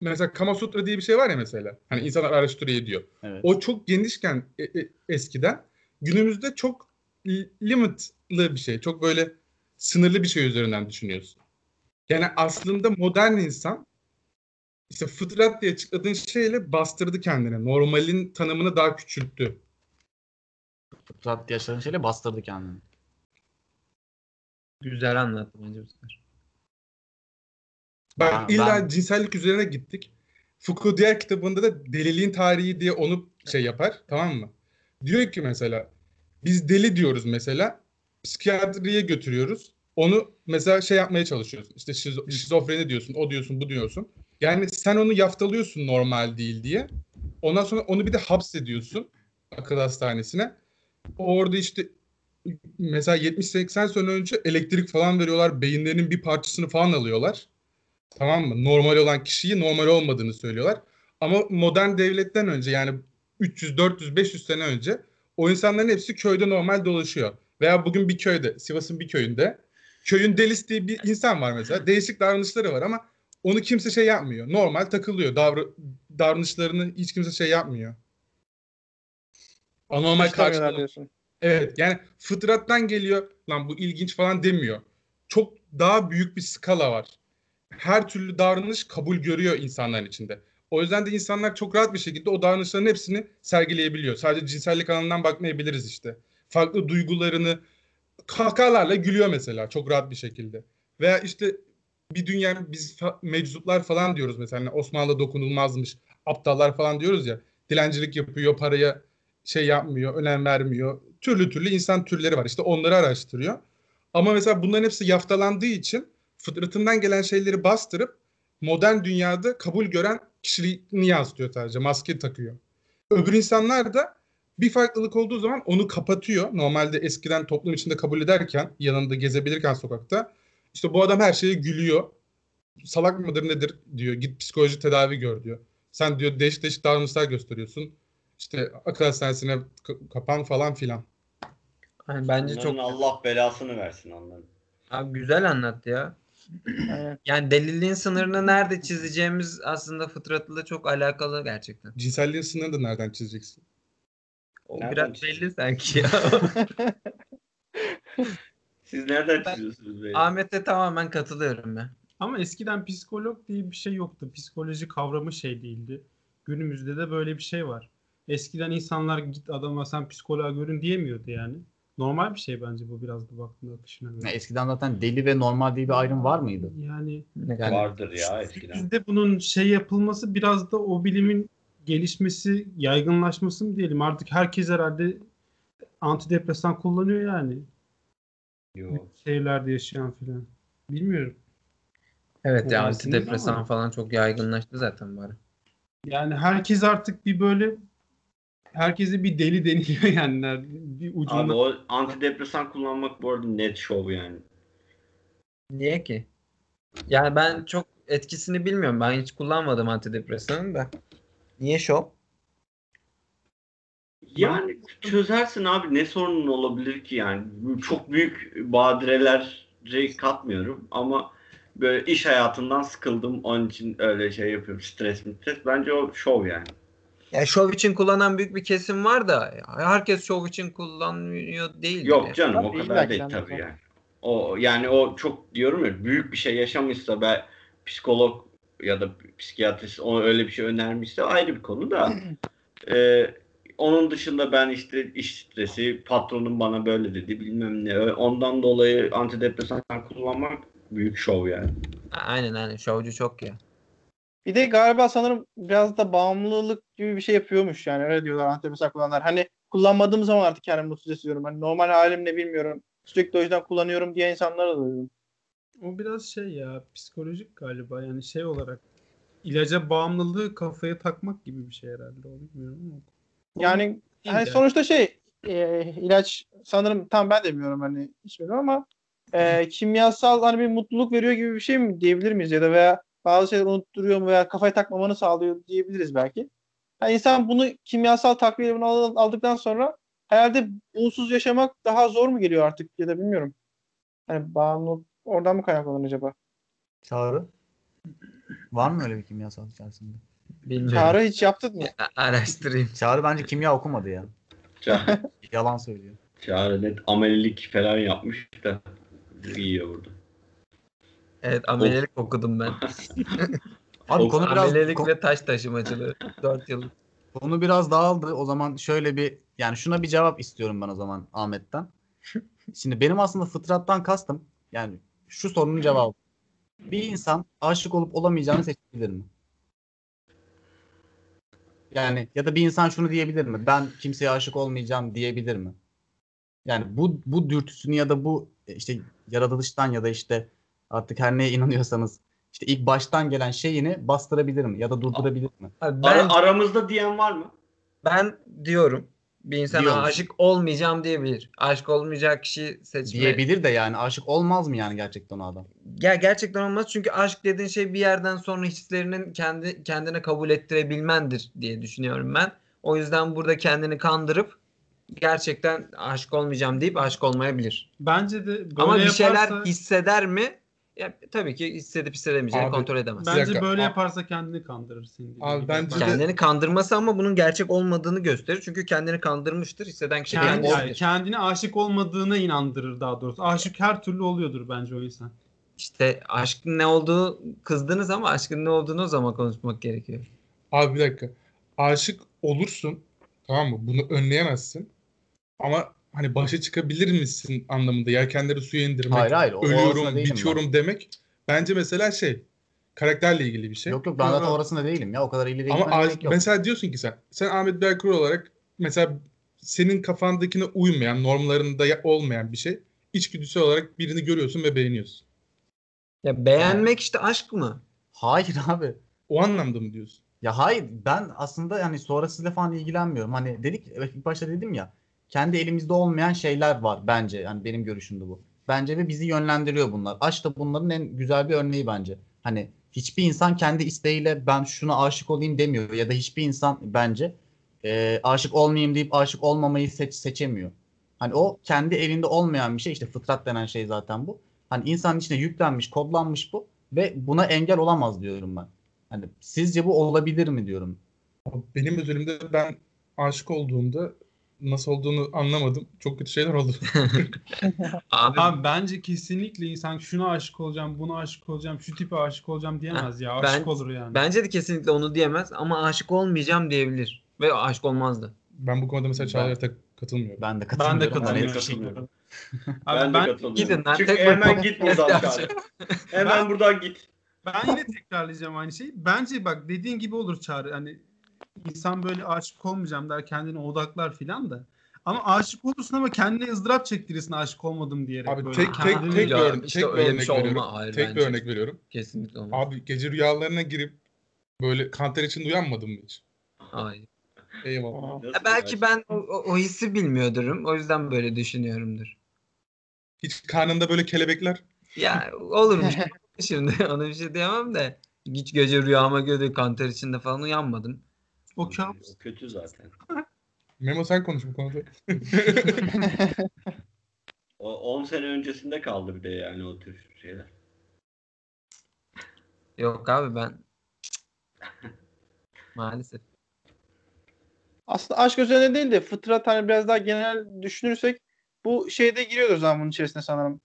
Speaker 6: mesela Kama Sutra diye bir şey var ya mesela. Hani insanlar araştırıyor diyor.
Speaker 4: Evet.
Speaker 6: O çok genişken e- e- eskiden günümüzde çok li- limitlı bir şey. Çok böyle sınırlı bir şey üzerinden düşünüyorsun. Yani aslında modern insan işte fıtrat diye açıkladığın şeyle bastırdı kendini. Normalin tanımını daha küçülttü.
Speaker 4: Fıtrat yaşadığın şeyle bastırdı kendini.
Speaker 3: Güzel anlattın bence bu sefer.
Speaker 6: Bak
Speaker 4: Ben-
Speaker 6: illa
Speaker 4: ben-
Speaker 6: cinsellik üzerine gittik. Foucault diğer kitabında da deliliğin tarihi diye onu şey yapar. Tamam mı? Diyor ki mesela biz deli diyoruz mesela. Psikiyatriye götürüyoruz. Onu mesela şey yapmaya çalışıyorsun. İşte şizo- şizofreni diyorsun, o diyorsun, bu diyorsun. Yani sen onu yaftalıyorsun normal değil diye. Ondan sonra onu bir de hapsediyorsun. akıl hastanesine. Orada işte mesela 70-80 sene önce elektrik falan veriyorlar. Beyinlerinin bir parçasını falan alıyorlar. Tamam mı? Normal olan kişiyi normal olmadığını söylüyorlar. Ama modern devletten önce yani 300, 400, 500 sene önce o insanların hepsi köyde normal dolaşıyor. Veya bugün bir köyde, Sivas'ın bir köyünde köyün delisi diye bir insan var mesela. Değişik davranışları var ama onu kimse şey yapmıyor. Normal takılıyor. Davra- davranışlarını hiç kimse şey yapmıyor. Anormal karşılıyor. Evet yani fıtrattan geliyor lan bu ilginç falan demiyor. Çok daha büyük bir skala var. Her türlü davranış kabul görüyor insanların içinde. O yüzden de insanlar çok rahat bir şekilde o davranışların hepsini sergileyebiliyor. Sadece cinsellik alanından bakmayabiliriz işte. Farklı duygularını kahkahalarla gülüyor mesela çok rahat bir şekilde. Veya işte bir dünya biz meczuplar falan diyoruz mesela Hani Osmanlı dokunulmazmış aptallar falan diyoruz ya dilencilik yapıyor paraya şey yapmıyor önem vermiyor türlü türlü insan türleri var işte onları araştırıyor ama mesela bunların hepsi yaftalandığı için fıtratından gelen şeyleri bastırıp modern dünyada kabul gören kişiliğini yansıtıyor sadece maske takıyor öbür insanlar da bir farklılık olduğu zaman onu kapatıyor. Normalde eskiden toplum içinde kabul ederken, yanında gezebilirken sokakta işte bu adam her şeye gülüyor. Salak mıdır nedir diyor. Git psikoloji tedavi gör diyor. Sen diyor değişik değişik davranışlar gösteriyorsun. İşte akıl hastanesine ka- kapan falan filan.
Speaker 3: Yani bence
Speaker 1: Onların
Speaker 3: çok
Speaker 1: Allah belasını versin onların.
Speaker 3: Abi güzel anlattı ya. Yani deliliğin sınırını nerede çizeceğimiz aslında fıtratla çok alakalı gerçekten.
Speaker 6: Cinselliğin sınırını da nereden çizeceksin?
Speaker 3: O
Speaker 1: Nereden
Speaker 3: biraz
Speaker 1: çizeceğiz?
Speaker 3: belli sanki ya.
Speaker 1: Siz nereden
Speaker 3: Ben-
Speaker 1: çiziyorsunuz beni?
Speaker 3: Ahmet'e tamamen katılıyorum ben.
Speaker 5: Ama eskiden psikolog diye bir şey yoktu. Psikoloji kavramı şey değildi. Günümüzde de böyle bir şey var. Eskiden insanlar git adama sen psikoloğa görün diyemiyordu yani. Normal bir şey bence bu biraz da baktığında akışına göre.
Speaker 4: Eskiden zaten deli ve normal diye bir ayrım var mıydı?
Speaker 5: Yani
Speaker 3: Yani
Speaker 1: Vardır ya eskiden.
Speaker 5: Bizde bunun şey yapılması biraz da o bilimin gelişmesi, yaygınlaşması mı diyelim. Artık herkes herhalde antidepresan kullanıyor yani.
Speaker 1: Yok.
Speaker 5: Şehirlerde yaşayan filan. Bilmiyorum.
Speaker 3: evet ya
Speaker 5: Olmasın
Speaker 3: antidepresan
Speaker 5: ama.
Speaker 3: falan çok yaygınlaştı zaten bari.
Speaker 5: Yani herkes artık bir böyle herkese bir deli deniliyor yani. Bir ucunda.
Speaker 1: Abi o antidepresan kullanmak bu arada net şov yani.
Speaker 3: Niye ki? Yani ben çok etkisini bilmiyorum. Ben hiç kullanmadım antidepresanı da. Niye şov?
Speaker 1: Yani çözersin abi ne sorunun olabilir ki yani. Çok büyük badireleri katmıyorum ama böyle iş hayatından sıkıldım onun için öyle şey yapıyorum. Stres mi stres bence o şov yani.
Speaker 3: Ya şov için kullanan büyük bir kesim var da herkes şov için kullanmıyor değil.
Speaker 1: Yok canım o kadar değil tabii yani. O yani o çok diyorum ya büyük bir şey yaşamışsa ben psikolog ya da psikiyatrist ona öyle bir şey önermişse ayrı bir konu da Ee, onun dışında ben işte iş stresi patronum bana böyle dedi bilmem ne ondan dolayı antidepresan kullanmak büyük şov yani.
Speaker 3: Aynen aynen şovcu çok ya.
Speaker 2: Bir de galiba sanırım biraz da bağımlılık gibi bir şey yapıyormuş yani öyle diyorlar antidepresan kullananlar. Hani kullanmadığım zaman artık kendimi mutsuz hissediyorum. Hani normal halim ne bilmiyorum. Sürekli o yüzden kullanıyorum diye insanlara da duydum.
Speaker 5: O biraz şey ya psikolojik galiba yani şey olarak ilaca bağımlılığı kafaya takmak gibi bir şey herhalde o bilmiyorum ama.
Speaker 2: Yani hani
Speaker 5: de.
Speaker 2: sonuçta şey e, ilaç sanırım tam ben de bilmiyorum hani hiç bilmiyorum ama e, kimyasal hani bir mutluluk veriyor gibi bir şey mi diyebilir miyiz ya da veya bazı şeyler unutturuyor mu veya kafayı takmamanı sağlıyor diyebiliriz belki. Yani insan bunu kimyasal takviyelerini al- aldıktan sonra herhalde unsuz yaşamak daha zor mu geliyor artık ya da bilmiyorum. Hani bağımlılık oradan mı kaynaklanır acaba?
Speaker 4: Çağrı? Var mı öyle bir kimyasal içerisinde?
Speaker 3: Bilmiyorum.
Speaker 2: Çağrı hiç yaptın mı?
Speaker 3: A- Araştırayım.
Speaker 4: Çağrı bence kimya okumadı ya.
Speaker 1: Ça-
Speaker 4: Yalan söylüyor.
Speaker 1: Çağrı net amelilik falan yapmış da iyi burada.
Speaker 3: Evet amelelik okudum ben.
Speaker 4: Abi
Speaker 1: O-
Speaker 4: konu biraz
Speaker 3: Amelelik
Speaker 4: ko-
Speaker 3: ve taş taşımacılığı. 4 yıl.
Speaker 4: konu biraz dağıldı. O zaman şöyle bir yani şuna bir cevap istiyorum ben o zaman Ahmet'ten. Şimdi benim aslında fıtrattan kastım yani şu sorunun cevabı. Bir insan aşık olup olamayacağını seçebilir mi? Yani ya da bir insan şunu diyebilir mi? Ben kimseye aşık olmayacağım diyebilir mi? Yani bu bu dürtüsünü ya da bu e, işte yaratılıştan ya da işte artık her neye inanıyorsanız işte ilk baştan gelen şeyini bastırabilir mi ya da durdurabilir mi?
Speaker 3: Ben,
Speaker 1: aramızda diyen var mı?
Speaker 3: ben diyorum. Bir insan
Speaker 4: Diyor.
Speaker 3: aşık olmayacağım diyebilir. Aşık olmayacak kişi seçme.
Speaker 4: Diyebilir de yani aşık olmaz mı yani gerçekten o adam?
Speaker 3: Ya gerçekten olmaz çünkü aşk dediğin şey bir yerden sonra hislerinin kendi kendine kabul ettirebilmendir diye düşünüyorum ben. O yüzden burada kendini kandırıp gerçekten aşık olmayacağım deyip aşık olmayabilir.
Speaker 5: Bence de böyle
Speaker 3: Ama bir şeyler
Speaker 5: yaparsa,
Speaker 3: hisseder mi? Ya, tabii ki hissedip hissedemeyeceğini
Speaker 6: Abi,
Speaker 3: kontrol edemez.
Speaker 5: Bence böyle yaparsa kendini kandırır dediğin
Speaker 6: Abi
Speaker 5: gibi
Speaker 6: bence
Speaker 5: yapar.
Speaker 6: de-
Speaker 3: Kendini kandırması ama bunun gerçek olmadığını gösterir. Çünkü kendini kandırmıştır. Hisseden kişi
Speaker 5: Kendi,
Speaker 3: kendisi.
Speaker 5: yani kendine aşık olmadığına inandırır daha doğrusu. Aşık her türlü oluyordur bence o insan.
Speaker 3: İşte aşkın ne olduğu kızdınız ama aşkın ne olduğunu o zaman konuşmak gerekiyor.
Speaker 6: Abi bir dakika. Aşık olursun. Tamam mı? Bunu önleyemezsin. Ama hani başa çıkabilir misin anlamında. Yelkenleri suya indirmek.
Speaker 4: Hayır hayır. o-
Speaker 6: ölüyorum,
Speaker 4: değilim ben.
Speaker 6: bitiyorum demek. Bence mesela şey karakterle ilgili bir şey.
Speaker 4: Yok yok ben zaten orasında değilim ya. O kadar ileri
Speaker 6: Ama
Speaker 4: gerek yok.
Speaker 6: mesela diyorsun ki sen sen Ahmet Berkur olarak mesela senin kafandakine uymayan, normlarında ya- olmayan bir şey içgüdüsel olarak birini görüyorsun ve beğeniyorsun.
Speaker 3: Ya beğenmek işte aşk mı?
Speaker 4: Hayır abi.
Speaker 6: O anlamda mı diyorsun?
Speaker 4: Ya hayır ben aslında yani sonrasıyla falan ilgilenmiyorum. Hani dedik ilk başta dedim ya kendi elimizde olmayan şeyler var bence. Yani benim görüşümde bu. Bence ve bizi yönlendiriyor bunlar. Aşk da bunların en güzel bir örneği bence. Hani hiçbir insan kendi isteğiyle ben şuna aşık olayım demiyor ya da hiçbir insan bence e, aşık olmayayım deyip aşık olmamayı seç, seçemiyor. Hani o kendi elinde olmayan bir şey işte fıtrat denen şey zaten bu. Hani insanın içine yüklenmiş, kodlanmış bu ve buna engel olamaz diyorum ben. Hani sizce bu olabilir mi diyorum.
Speaker 6: Benim özelimde ben aşık olduğumda nasıl olduğunu anlamadım. Çok kötü şeyler oldu.
Speaker 3: Abi,
Speaker 5: Abi bence kesinlikle insan şuna aşık olacağım, buna aşık olacağım, şu tipe aşık olacağım diyemez ya. Aşık
Speaker 3: ben-
Speaker 5: olur yani.
Speaker 3: bence de kesinlikle onu diyemez ama aşık olmayacağım diyebilir. Ve aşık olmazdı.
Speaker 6: Ben bu konuda mesela
Speaker 4: Ben-
Speaker 6: Çağlar'a tak- katılmıyorum.
Speaker 4: Ben de
Speaker 5: ben de
Speaker 4: katılmıyorum. net bir şekilde.
Speaker 5: Abi
Speaker 1: Ben,
Speaker 5: ben,
Speaker 1: de katılıyorum.
Speaker 3: Gidin lan,
Speaker 1: Çünkü
Speaker 3: tek
Speaker 1: hemen git buradan. Hemen buradan git.
Speaker 5: ben yine tekrarlayacağım aynı şeyi. Bence bak dediğin gibi olur Çağrı. Hani insan böyle aşık olmayacağım der kendine odaklar filan da. Ama aşık olursun ama kendine ızdırap çektirirsin aşık olmadım diyerek.
Speaker 6: Abi
Speaker 5: böyle.
Speaker 6: tek tek tek bir,
Speaker 3: Ya
Speaker 6: örne-
Speaker 3: işte
Speaker 6: tek bir örnek
Speaker 3: şey olma-
Speaker 6: veriyorum.
Speaker 3: hayır
Speaker 6: tek bir örnek veriyorum.
Speaker 3: Kesinlikle olmaz.
Speaker 6: Abi gece rüyalarına girip böyle kanter içinde uyanmadın mı hiç?
Speaker 3: Hayır.
Speaker 6: Eyvallah.
Speaker 3: Ya belki ben o, o- o hissi bilmiyordurum. O yüzden böyle düşünüyorumdur.
Speaker 6: Hiç karnında böyle kelebekler.
Speaker 3: Ya olurmuş. Şimdi ona bir şey diyemem de. Hiç gece rüyama göre kanter içinde falan uyanmadım.
Speaker 5: O kabus.
Speaker 1: O kötü zaten.
Speaker 6: Memo sen konuş bu konuda.
Speaker 1: O 10 sene öncesinde kaldı bir de yani o tür şeyler.
Speaker 3: Yok abi ben maalesef.
Speaker 2: Aslında aşk üzerine değil de fıtrat hani biraz daha genel düşünürsek bu şeyde giriyordur o zaman bunun içerisine sanırım.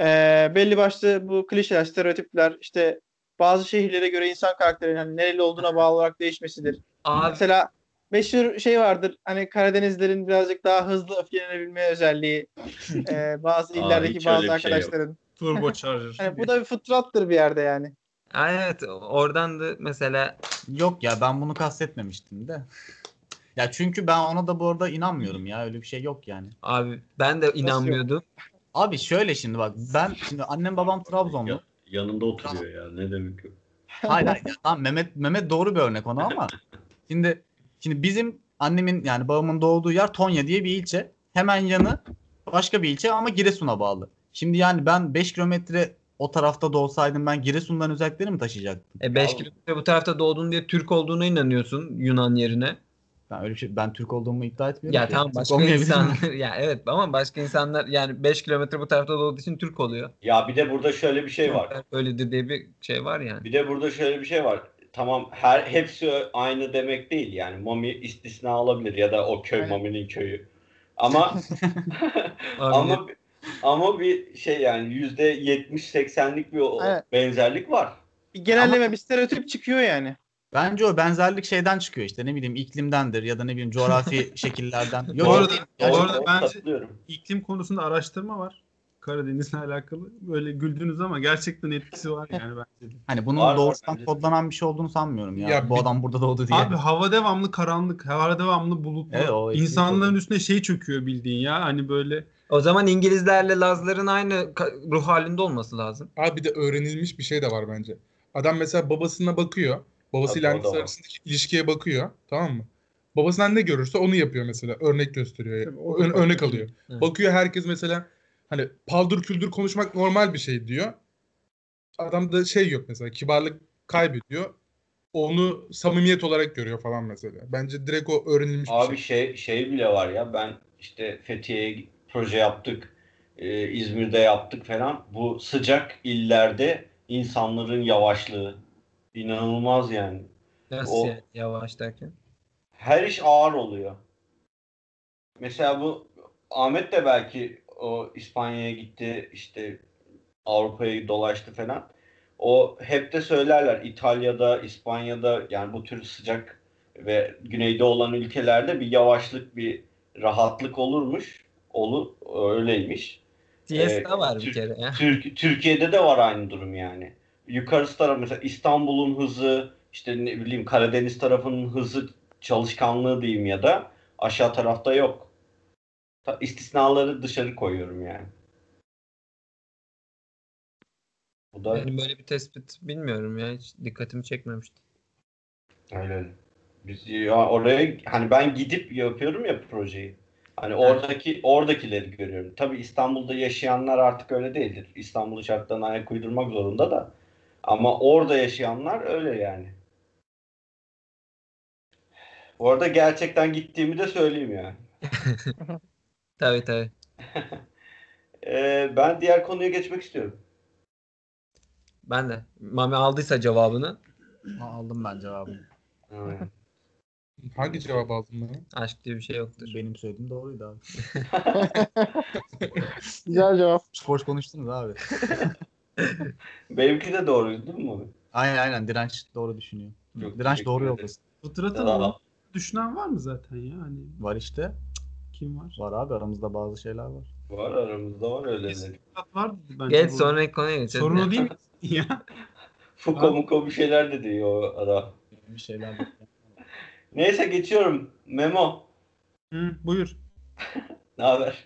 Speaker 2: Ee, belli başlı bu klişeler, stereotipler işte bazı şehirlere göre insan karakterinin hani nereli olduğuna bağlı olarak değişmesidir.
Speaker 3: Abi
Speaker 2: Mesela meşhur şey vardır hani Karadenizlerin birazcık daha hızlı öfkelenebilme özelliği. Ee, bazı illerdeki
Speaker 1: öyle
Speaker 2: bazı
Speaker 1: şey
Speaker 2: arkadaşların.
Speaker 5: Turbo Charger.
Speaker 2: Hani bu da bir fıtrattır bir yerde yani.
Speaker 3: Evet oradan da mesela
Speaker 4: Yok ya ben bunu kastetmemiştim de. Ya çünkü ben ona da bu arada inanmıyorum ya öyle bir şey yok yani.
Speaker 3: abi ben de inanmıyordum.
Speaker 4: Abi şöyle şimdi bak ben şimdi annem babam Trabzonlu.
Speaker 1: Ya- yanında oturuyor ya. Ne demek o?
Speaker 4: Hayır hayır. Ya, tamam Mehmet Mehmet doğru bir örnek ona ama şimdi şimdi bizim annemin yani babamın doğduğu yer Tonya diye bir ilçe. Hemen yanı başka bir ilçe ama Giresun'a bağlı. Şimdi yani ben 5 kilometre o tarafta da olsaydım ben Giresun'dan özellikleri mi taşıyacaktım?
Speaker 3: E 5 kilometre bu tarafta doğdun diye Türk olduğuna inanıyorsun Yunan yerine.
Speaker 4: Ben öyle şey ben Türk olduğumu iddia etmiyorum.
Speaker 3: Ya
Speaker 4: ki.
Speaker 3: tamam
Speaker 4: Türk
Speaker 3: başka
Speaker 4: olmayabilirim.
Speaker 3: insanlar ya evet ama başka insanlar yani 5 kilometre bu tarafta doğduğu için Türk oluyor.
Speaker 1: Ya bir de burada şöyle bir şey var.
Speaker 3: Öyledir diye bir şey var yani.
Speaker 1: Bir de burada şöyle bir şey var. Tamam her hepsi aynı demek değil yani. Mami istisna olabilir ya da o köy
Speaker 2: Aynen.
Speaker 1: Mami'nin köyü. Ama ama ama bir şey yani yüzde 70-80'lik bir o-
Speaker 2: Evet.
Speaker 1: benzerlik var.
Speaker 2: Bir genelleme, bir stereotip çıkıyor yani.
Speaker 4: Bence o benzerlik şeyden çıkıyor işte ne bileyim iklimdendir ya da ne bileyim coğrafi şekillerden. Yok,
Speaker 5: Bu arada- bu arada bence-. İklim konusunda araştırma var. Karadeniz'le alakalı. Böyle güldünüz ama gerçekten etkisi var yani bence de.
Speaker 4: Hani bunun
Speaker 1: Var,
Speaker 4: doğuştan kodlanan bir şey olduğunu sanmıyorum ya.
Speaker 6: Ya
Speaker 4: Bu
Speaker 6: bir-
Speaker 4: adam burada doğdu diye.
Speaker 5: Abi hava devamlı karanlık, hava devamlı bulutlu.
Speaker 4: Evet, o
Speaker 5: İnsanların üstüne şey çöküyor bildiğin ya. Hani böyle
Speaker 3: O zaman İngilizlerle Lazların aynı ruh halinde olması lazım.
Speaker 6: Abi bir de öğrenilmiş bir şey de var bence. Adam mesela babasına bakıyor. Babasıyla
Speaker 1: Tabii, o da
Speaker 6: annesi
Speaker 1: var.
Speaker 6: arasındaki ilişkiye bakıyor. Tamam mı? Babasından ne görürse onu yapıyor mesela. Örnek gösteriyor.
Speaker 5: Tabii, o da
Speaker 6: örnek
Speaker 5: farklı.
Speaker 6: alıyor.
Speaker 3: Evet.
Speaker 6: Bakıyor herkes mesela hani paldır küldür konuşmak normal bir şey diyor. Adamda şey yok mesela kibarlık kaybediyor. Onu samimiyet olarak görüyor falan mesela. Bence direkt o öğrenilmiş bir
Speaker 1: Abi
Speaker 6: şey.
Speaker 1: şey şey bile var ya ben işte Fethiye'ye proje yaptık. e, İzmir'de yaptık falan. Bu sıcak illerde insanların yavaşlığı inanılmaz yani.
Speaker 3: Nasıl
Speaker 1: O-
Speaker 3: yani yavaş derken?
Speaker 1: Her iş ağır oluyor. Mesela bu Ahmet de belki o İspanya'ya gitti işte Avrupa'yı dolaştı falan. O hep de söylerler İtalya'da, İspanya'da yani bu tür sıcak ve güneyde olan ülkelerde bir yavaşlık, bir rahatlık olurmuş. Olu öyleymiş.
Speaker 3: Siesta
Speaker 1: Ee,
Speaker 3: var bir
Speaker 1: Türk-
Speaker 3: kere ya.
Speaker 1: Türk, Türkiye'de de var aynı durum yani. Yukarısı taraf mesela İstanbul'un hızı, işte ne bileyim Karadeniz tarafının hızı, çalışkanlığı diyeyim ya da aşağı tarafta yok. İstisnaları dışarı koyuyorum yani. Bu da
Speaker 3: Benim böyle bir tespit bilmiyorum ya. Hiç dikkatimi çekmemişti.
Speaker 1: öyle. Biz ya oraya hani ben gidip yapıyorum ya projeyi. Hani oradaki oradakileri görüyorum. Tabii İstanbul'da yaşayanlar artık öyle değildir. İstanbul şartlarına ayak uydurmak zorunda da. Ama orada yaşayanlar öyle yani. Bu arada gerçekten gittiğimi de söyleyeyim yani.
Speaker 3: Tabii tabii.
Speaker 1: Ee, ben diğer konuya geçmek istiyorum.
Speaker 3: Ben de. Mami aldıysa cevabını
Speaker 4: Ha, Aldım ben cevabını.
Speaker 1: Evet.
Speaker 6: Hangi cevabı aldın bana?
Speaker 3: aşk diye bir şey yoktur.
Speaker 4: Benim söylediğim doğruydu abi.
Speaker 2: Güzel cevap.
Speaker 4: Boş konuştunuz abi.
Speaker 1: Benimki de doğruydu değil mi? Mami?
Speaker 4: Aynen aynen direnç doğru düşünüyor.
Speaker 1: Çok
Speaker 4: direnç doğru yoldasın.
Speaker 5: Fıtratın onu düşünen var mı zaten ya? Hani
Speaker 4: Var işte.
Speaker 5: kim var?
Speaker 4: Var abi aramızda bazı şeyler var.
Speaker 1: var aramızda var öyleleri.
Speaker 5: Fıtrat var bence.
Speaker 3: Geç sonraki konuya geçelim.
Speaker 5: Sorun o değil mi? ya.
Speaker 1: Fuko muko bir şeyler de diyor o adam.
Speaker 4: Bir şeyler var.
Speaker 1: Neyse geçiyorum. Memo.
Speaker 5: Hı, buyur.
Speaker 1: Ne haber?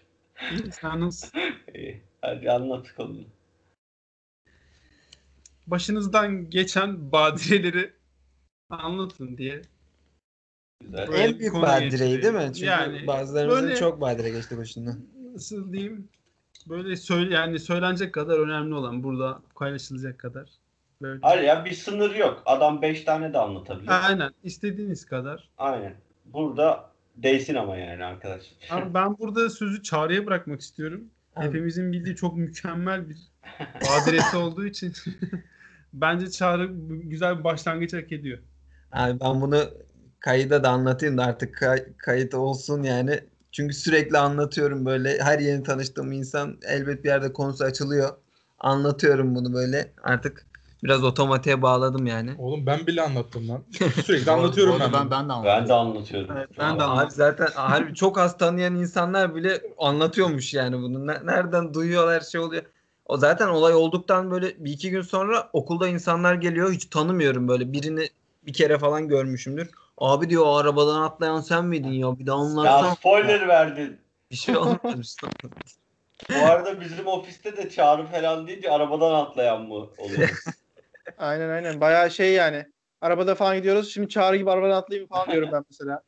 Speaker 5: İyi, sen nasıl?
Speaker 1: İyi. Hadi anlat konunu.
Speaker 5: Başınızdan geçen badireleri anlatın diye.
Speaker 1: Güzel.
Speaker 5: Böyle
Speaker 3: en büyük badireyi değil mi? Çünkü
Speaker 5: Yani
Speaker 3: bazılarımızın
Speaker 5: böyle-
Speaker 3: çok badire geçti başından.
Speaker 5: Nasıl diyeyim? Böyle söyle yani söylenecek kadar önemli olan burada paylaşılacak kadar. Böyle.
Speaker 1: Hayır ya bir sınır yok. Adam 5 tane de anlatabilir.
Speaker 5: Aynen. istediğiniz kadar.
Speaker 1: Aynen. Burada değsin ama yani arkadaş.
Speaker 5: Abi ben burada sözü Çağrı'ya bırakmak istiyorum.
Speaker 3: Abi.
Speaker 5: Hepimizin bildiği çok mükemmel bir badiresi olduğu için bence Çağrı güzel bir başlangıç hak ediyor.
Speaker 3: Abi ben bunu kayıda da anlatayım da artık kay- kayıt olsun yani. Çünkü sürekli anlatıyorum böyle. Her yeni tanıştığım insan elbet bir yerde konusu açılıyor. Anlatıyorum bunu böyle. Artık biraz otomatiğe bağladım yani.
Speaker 6: Oğlum ben bile anlattım lan. Sürekli anlatıyorum ben.
Speaker 4: ben, ben de anlatıyorum.
Speaker 1: Ben de anlatıyorum.
Speaker 5: Evet, ben de
Speaker 3: Abi zaten harbi çok az tanıyan insanlar bile anlatıyormuş yani bunu. Ne- Nereden duyuyorlar şey oluyor. O zaten olay olduktan böyle bir iki gün sonra okulda insanlar geliyor. Hiç tanımıyorum böyle. Birini bir kere falan görmüşümdür. Abi diyor o arabadan atlayan sen miydin ya? Bir daha
Speaker 1: Ya
Speaker 3: anlatsam.
Speaker 1: spoiler verdin.
Speaker 3: Bir şey olmamış.
Speaker 1: Bu arada bizim ofiste de çağrı falan deyince arabadan atlayan mı oluyor?
Speaker 2: Aynen aynen. Bayağı şey yani. Arabada falan gidiyoruz. Şimdi çağrı gibi arabadan atlayayım falan diyorum ben mesela.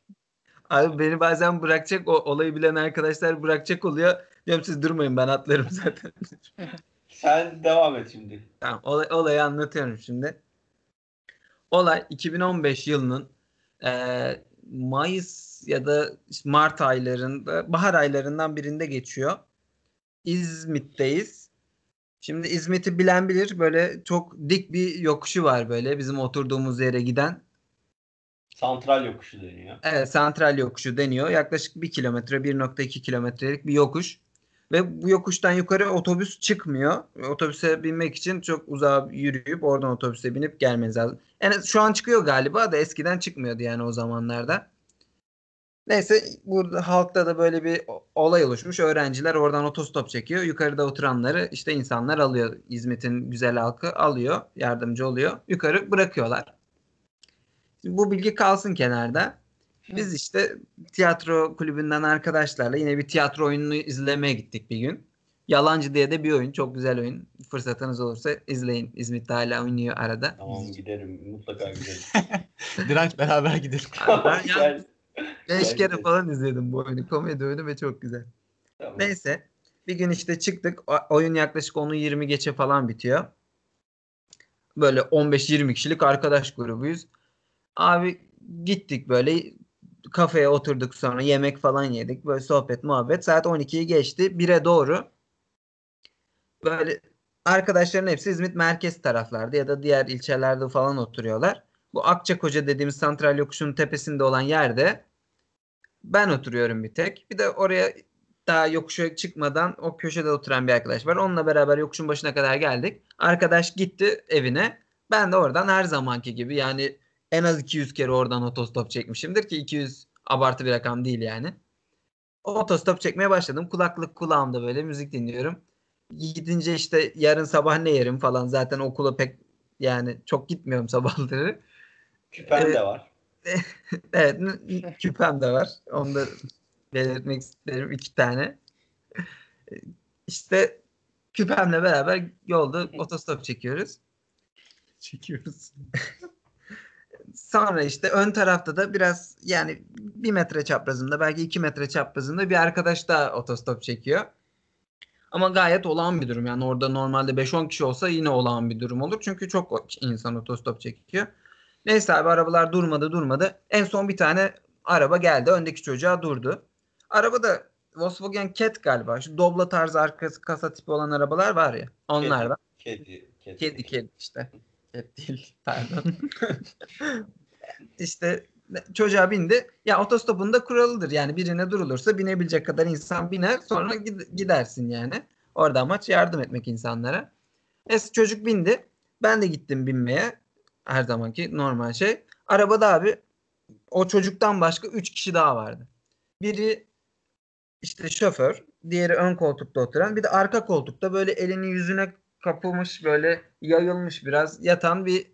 Speaker 3: Abi beni bazen bırakacak o olayı bilen arkadaşlar bırakacak oluyor. Diyorum siz durmayın ben atlarım zaten.
Speaker 1: Sen devam et şimdi.
Speaker 3: Tamam olay, olayı anlatıyorum şimdi. Olay 2015 yılının eee, Mayıs ya da Mart aylarında bahar aylarından birinde geçiyor. İzmit'teyiz. Şimdi İzmit'i bilen bilir böyle çok dik bir yokuşu var böyle bizim oturduğumuz yere giden.
Speaker 1: Santral yokuşu deniyor.
Speaker 3: Evet santral yokuşu deniyor. Yaklaşık 1 kilometre 1.2 kilometrelik bir yokuş. Ve bu yokuştan yukarı otobüs çıkmıyor. Otobüse binmek için çok uzağa yürüyüp oradan otobüse binip gelmeniz lazım. Yani şu an çıkıyor galiba da eskiden çıkmıyordu yani o zamanlarda. Neyse burada halkta da böyle bir olay oluşmuş. Öğrenciler oradan otostop çekiyor. Yukarıda oturanları işte insanlar alıyor. İzmit'in güzel halkı alıyor. Yardımcı oluyor. Yukarı bırakıyorlar. Şimdi bu bilgi kalsın kenarda. Biz işte tiyatro kulübünden arkadaşlarla yine bir tiyatro oyununu izlemeye gittik bir gün. Yalancı diye de bir oyun. Çok güzel oyun. Fırsatınız olursa izleyin. İzmit'te hala oynuyor arada.
Speaker 1: Tamam giderim. Mutlaka giderim.
Speaker 4: Direnç beraber gidelim.
Speaker 3: Ben ya-
Speaker 1: Gel.
Speaker 3: Beş kere falan izledim bu oyunu. Komedi oyunu ve çok güzel.
Speaker 1: Tamam.
Speaker 3: Neyse. Bir gün işte çıktık. O- Oyun yaklaşık 10'u 20 geçe falan bitiyor. Böyle 15-20 kişilik arkadaş grubuyuz. Abi gittik böyle kafeye oturduk sonra yemek falan yedik. Böyle sohbet muhabbet. Saat 12'yi geçti. 1'e doğru böyle arkadaşların hepsi İzmit merkez taraflarda ya da diğer ilçelerde falan oturuyorlar. Bu Akçakoca dediğimiz santral yokuşun tepesinde olan yerde ben oturuyorum bir tek. Bir de oraya daha yokuşa çıkmadan o köşede oturan bir arkadaş var. Onunla beraber yokuşun başına kadar geldik. Arkadaş gitti evine. Ben de oradan her zamanki gibi yani en az 200 kere oradan otostop çekmişimdir ki 200 abartı bir rakam değil yani. Otostop çekmeye başladım. Kulaklık kulağımda böyle müzik dinliyorum. Gidince işte yarın sabah ne yerim falan zaten okula pek yani çok gitmiyorum sabahları.
Speaker 1: Küpen
Speaker 3: Evet.
Speaker 1: de var.
Speaker 3: Evet küpem de var. Onu da belirtmek isterim. iki tane. İşte küpemle beraber yolda otostop çekiyoruz.
Speaker 5: Çekiyoruz.
Speaker 3: Sonra işte ön tarafta da biraz yani bir metre çaprazında belki iki metre çaprazında bir arkadaş daha otostop çekiyor. Ama gayet olağan bir durum. Yani orada normalde 5-10 kişi olsa yine olağan bir durum olur. Çünkü çok insan otostop çekiyor. Neyse abi arabalar durmadı durmadı. En son bir tane araba geldi. Öndeki çocuğa durdu. Araba da Volkswagen Cat galiba. Şu Doblo tarzı arkası kasa tipi olan arabalar var ya. Onlardan.
Speaker 1: Kedi. Kedi.
Speaker 3: Kedi kedi işte. Kedi değil. Pardon. işte çocuğa bindi. Ya otostopun da kuralıdır. Yani birine durulursa binebilecek kadar insan biner. Sonra gid- gidersin yani. Orada amaç yardım etmek insanlara. Neyse çocuk bindi. Ben de gittim binmeye. Her zamanki normal şey. Arabada abi o çocuktan başka 3 kişi daha vardı. Biri işte şoför, diğeri ön koltukta oturan, bir de arka koltukta böyle elini yüzüne kapılmış böyle yayılmış biraz yatan bir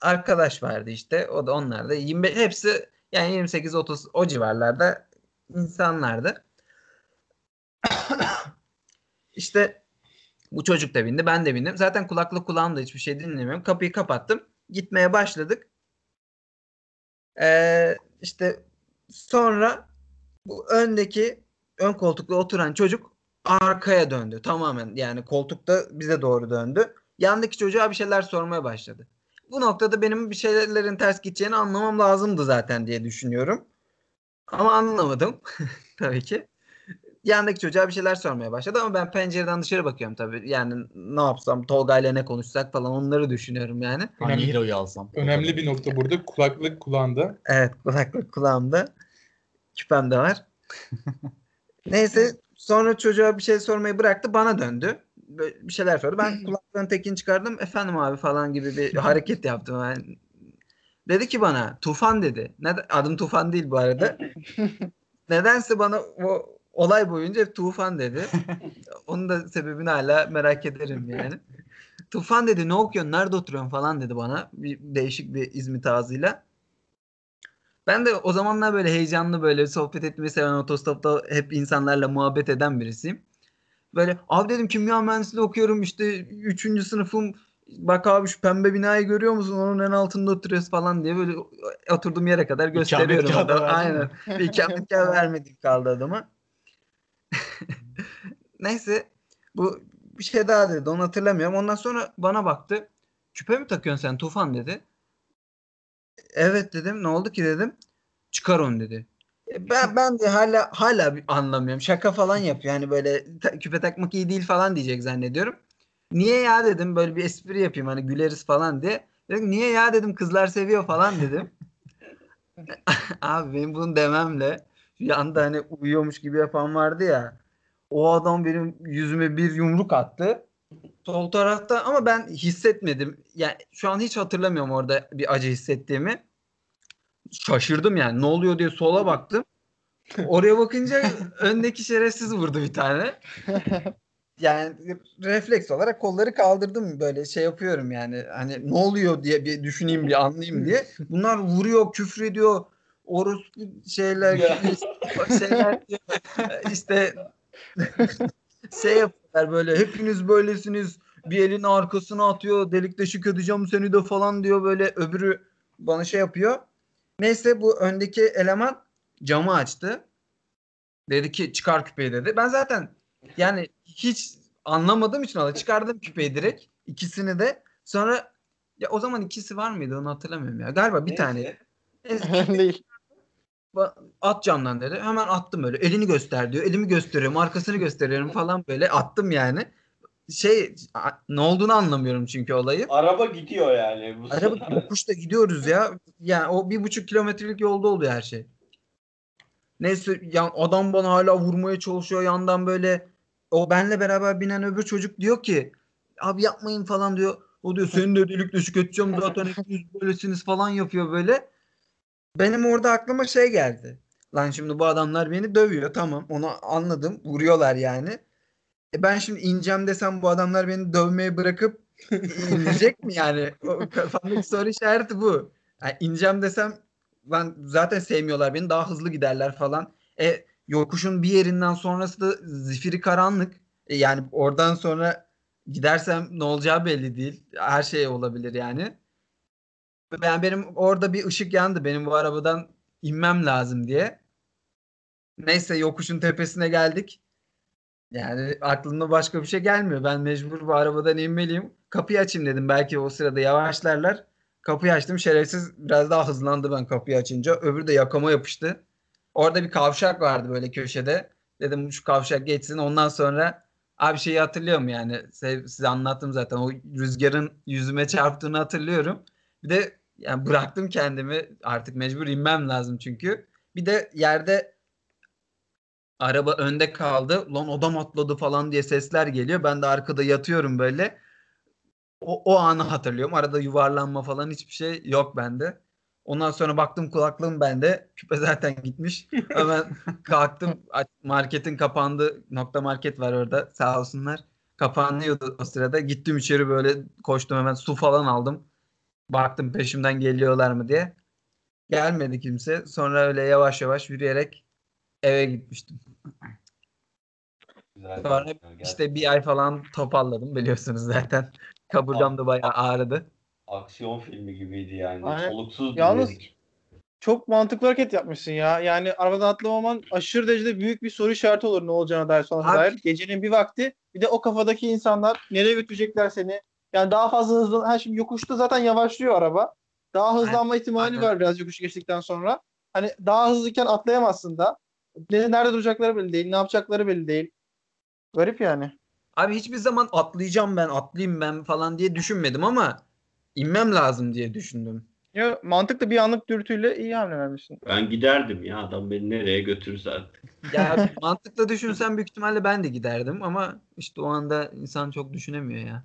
Speaker 3: arkadaş vardı işte. O da onlar da 25 hepsi yani 28 30 o civarlarda insanlardı. işte bu çocuk da bindi, ben de bindim. Zaten kulaklık kulağımda hiçbir şey dinlemiyorum. Kapıyı kapattım. Gitmeye başladık. Ee, işte sonra bu öndeki ön koltukta oturan çocuk arkaya döndü tamamen. Yani koltukta bize doğru döndü. Yandaki çocuğa bir şeyler sormaya başladı. Bu noktada benim bir şeylerin ters gideceğini anlamam lazımdı zaten diye düşünüyorum. Ama anlamadım tabii ki. Yandaki çocuğa bir şeyler sormaya başladı ama ben pencereden dışarı bakıyorum tabii. Yani ne yapsam Tolga ile ne konuşsak falan onları düşünüyorum yani.
Speaker 4: Hangi
Speaker 6: Önemli-
Speaker 4: hero'yu alsam?
Speaker 6: Önemli bir nokta burada kulaklık kulağında.
Speaker 3: Evet kulaklık kulağımda. Küpem de var. Neyse sonra çocuğa bir şey sormayı bıraktı bana döndü. Böyle bir şeyler sordu. Ben kulaklığın tekini çıkardım. Efendim abi falan gibi bir hareket yaptım. Ben. Dedi ki bana Tufan dedi. Neden? Adım Tufan değil bu arada. Nedense bana o olay boyunca hep Tufan dedi. Onun da sebebini hala merak ederim yani. Tufan dedi ne okuyorsun nerede oturuyorsun falan dedi bana. Bir değişik bir İzmit ağzıyla. Ben de o zamanlar böyle heyecanlı böyle sohbet etmeyi seven otostopta hep insanlarla muhabbet eden birisiyim. Böyle abi dedim kimya mühendisliği okuyorum işte 3. sınıfım bak abi şu pembe binayı görüyor musun onun en altında oturuyoruz falan diye böyle oturduğum yere kadar gösteriyorum.
Speaker 4: kağıdı
Speaker 3: adama. Aynen. Bir ikamet kağıdı vermedim kaldı adama. Neyse bu bir şey daha dedi onu hatırlamıyorum. Ondan sonra bana baktı. Küpe mi takıyorsun sen Tufan dedi. Evet dedim. Ne oldu ki dedim. Çıkar onu dedi. E, Ben ben de hala hala bir anlamıyorum. Şaka falan yapıyor. Yani böyle ta- küpe takmak iyi değil falan diyecek zannediyorum. Niye ya dedim böyle bir espri yapayım hani güleriz falan diye. Dedim niye ya dedim kızlar seviyor falan dedim. Abi benim bunu dememle yanda hani uyuyormuş gibi yapan vardı ya. O adam benim yüzüme bir yumruk attı. Sol tarafta ama ben hissetmedim. Yani şu an hiç hatırlamıyorum orada bir acı hissettiğimi. Şaşırdım yani. Ne oluyor diye sola baktım. Oraya bakınca öndeki şerefsiz vurdu bir tane. Yani refleks olarak kolları kaldırdım böyle şey yapıyorum yani. Hani ne oluyor diye bir düşüneyim bir anlayayım diye. Bunlar vuruyor, küfür ediyor. Orospu şeyler, şeyler işte şey yapıyorlar böyle hepiniz böylesiniz bir elin arkasına atıyor delik deşik edeceğim seni de falan diyor böyle öbürü bana şey yapıyor. Neyse bu öndeki eleman camı açtı. Dedi ki çıkar küpeyi dedi. Ben zaten yani hiç anlamadığım için olay çıkardım küpeyi direkt. ikisini de. Sonra ya o zaman ikisi var mıydı onu hatırlamıyorum ya. Galiba bir
Speaker 1: Neyse.
Speaker 3: tane.
Speaker 2: Önemli değil.
Speaker 3: At camdan dedi. Hemen attım öyle. Elini göster diyor. Elimi gösteriyorum. Arkasını gösteriyorum falan böyle. Attım yani. Şey ne olduğunu anlamıyorum çünkü olayı.
Speaker 1: Araba gidiyor yani. Bu
Speaker 3: Araba yokuşta gidiyoruz ya. Yani o bir buçuk kilometrelik yolda oluyor her şey. Neyse ya adam bana hala vurmaya çalışıyor yandan böyle. O benle beraber binen öbür çocuk diyor ki abi yapmayın falan diyor. O diyor senin de delik deşik edeceğim zaten hepiniz böylesiniz falan yapıyor böyle. Benim orada aklıma şey geldi. Lan şimdi bu adamlar beni dövüyor tamam onu anladım vuruyorlar yani. E ben şimdi ineceğim desem bu adamlar beni dövmeye bırakıp inecek mi yani? O kafamdaki soru işareti bu. Yani ineceğim desem ben zaten sevmiyorlar beni daha hızlı giderler falan. E yokuşun bir yerinden sonrası da zifiri karanlık. E, yani oradan sonra gidersem ne olacağı belli değil. Her şey olabilir yani. Ben benim orada bir ışık yandı. Benim bu arabadan inmem lazım diye. Neyse yokuşun tepesine geldik. Yani aklımda başka bir şey gelmiyor. Ben mecbur bu arabadan inmeliyim. Kapıyı açayım dedim. Belki o sırada yavaşlarlar. Kapıyı açtım. Şerefsiz biraz daha hızlandı ben kapıyı açınca. Öbürü de yakama yapıştı. Orada bir kavşak vardı böyle köşede. Dedim şu kavşak geçsin. Ondan sonra abi şeyi hatırlıyorum yani. Size, anlattım zaten. O rüzgarın yüzüme çarptığını hatırlıyorum. Bir de yani bıraktım kendimi. Artık mecbur inmem lazım çünkü. Bir de yerde araba önde kaldı. Lan adam atladı falan diye sesler geliyor. Ben de arkada yatıyorum böyle. O, o anı hatırlıyorum. Arada yuvarlanma falan hiçbir şey yok bende. Ondan sonra baktım kulaklığım bende. Küpe zaten gitmiş. Hemen kalktım. Marketin kapandı. Nokta market var orada. Sağ olsunlar. Kapanıyordu o sırada. Gittim içeri böyle koştum hemen su falan aldım. Baktım peşimden geliyorlar mı diye. Gelmedi kimse. Sonra öyle yavaş yavaş yürüyerek eve gitmiştim.
Speaker 1: Güzel,
Speaker 3: Sonra
Speaker 1: güzel.
Speaker 3: işte bir ay falan toparladım biliyorsunuz zaten. Kaburgam da bayağı ağrıdı.
Speaker 1: aksiyon filmi gibiydi yani.
Speaker 2: Aynen.
Speaker 1: Soluksuz
Speaker 2: Yalnız-
Speaker 1: dinledik.
Speaker 2: Çok mantıklı hareket yapmışsın ya. Yani arabadan atlamaman aşırı derecede büyük bir soru işareti olur ne olacağına dair sonra dair. Gecenin bir vakti bir de o kafadaki insanlar nereye götürecekler seni? Yani daha fazla hızlı. Ha şimdi yokuşta zaten yavaşlıyor araba. Daha hızlanma ihtimali
Speaker 3: Aynen.
Speaker 2: var biraz yokuş geçtikten sonra. Hani daha hızlıyken atlayamazsın da. Ne- Nerede duracakları belli değil. Ne yapacakları belli değil. Garip yani.
Speaker 3: Abi hiçbir zaman atlayacağım ben, atlayayım ben falan diye düşünmedim ama inmem lazım diye düşündüm.
Speaker 2: Ya, mantıklı bir anlık dürtüyle iyi hamle vermişsin.
Speaker 1: Ben giderdim ya adam beni nereye götürürse artık.
Speaker 3: Ya mantıkla düşünsem büyük ihtimalle ben de giderdim ama işte o anda insan çok düşünemiyor ya.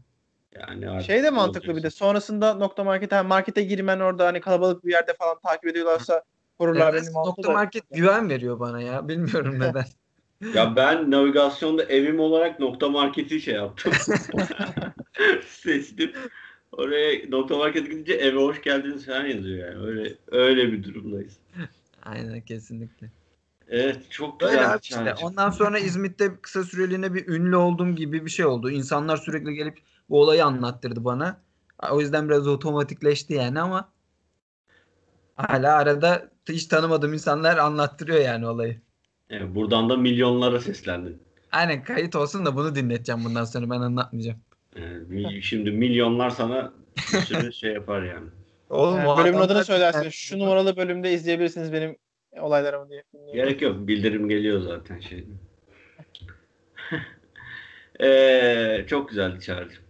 Speaker 1: Yani artık
Speaker 2: Şey de mantıklı bir de sonrasında nokta markete yani markete girmen orada hani kalabalık bir yerde falan takip ediyorlarsa korurlar
Speaker 3: Evet,
Speaker 2: beni
Speaker 3: nokta
Speaker 2: da-
Speaker 3: market güven veriyor bana ya. Bilmiyorum neden.
Speaker 1: Ya ben navigasyonda evim olarak nokta marketi şey yaptım. Seçtim. Oraya nokta markete gidince eve hoş geldiniz falan yazıyor yani. Öyle öyle bir durumdayız.
Speaker 3: Aynen kesinlikle.
Speaker 1: Evet çok güzel
Speaker 3: abi
Speaker 1: bir
Speaker 3: işte. Ondan sonra İzmit'te kısa süreliğine bir ünlü olduğum gibi bir şey oldu. İnsanlar sürekli gelip bu olayı anlattırdı bana. O yüzden biraz otomatikleşti yani ama hala arada hiç tanımadığım insanlar anlattırıyor yani olayı.
Speaker 1: Evet, buradan da milyonlara seslendin.
Speaker 3: Aynen kayıt olsun da bunu dinleteceğim bundan sonra ben anlatmayacağım.
Speaker 1: Mi- şimdi milyonlar sana bir sürü şey yapar yani.
Speaker 3: Oğlum
Speaker 2: Yani bölümün adını söylersin. Şu numaralı bölümde izleyebilirsiniz benim olaylarımı diye.
Speaker 1: Gerek yok. Bildirim geliyor zaten şey. Ee, çok güzeldi Çağrı'cığım.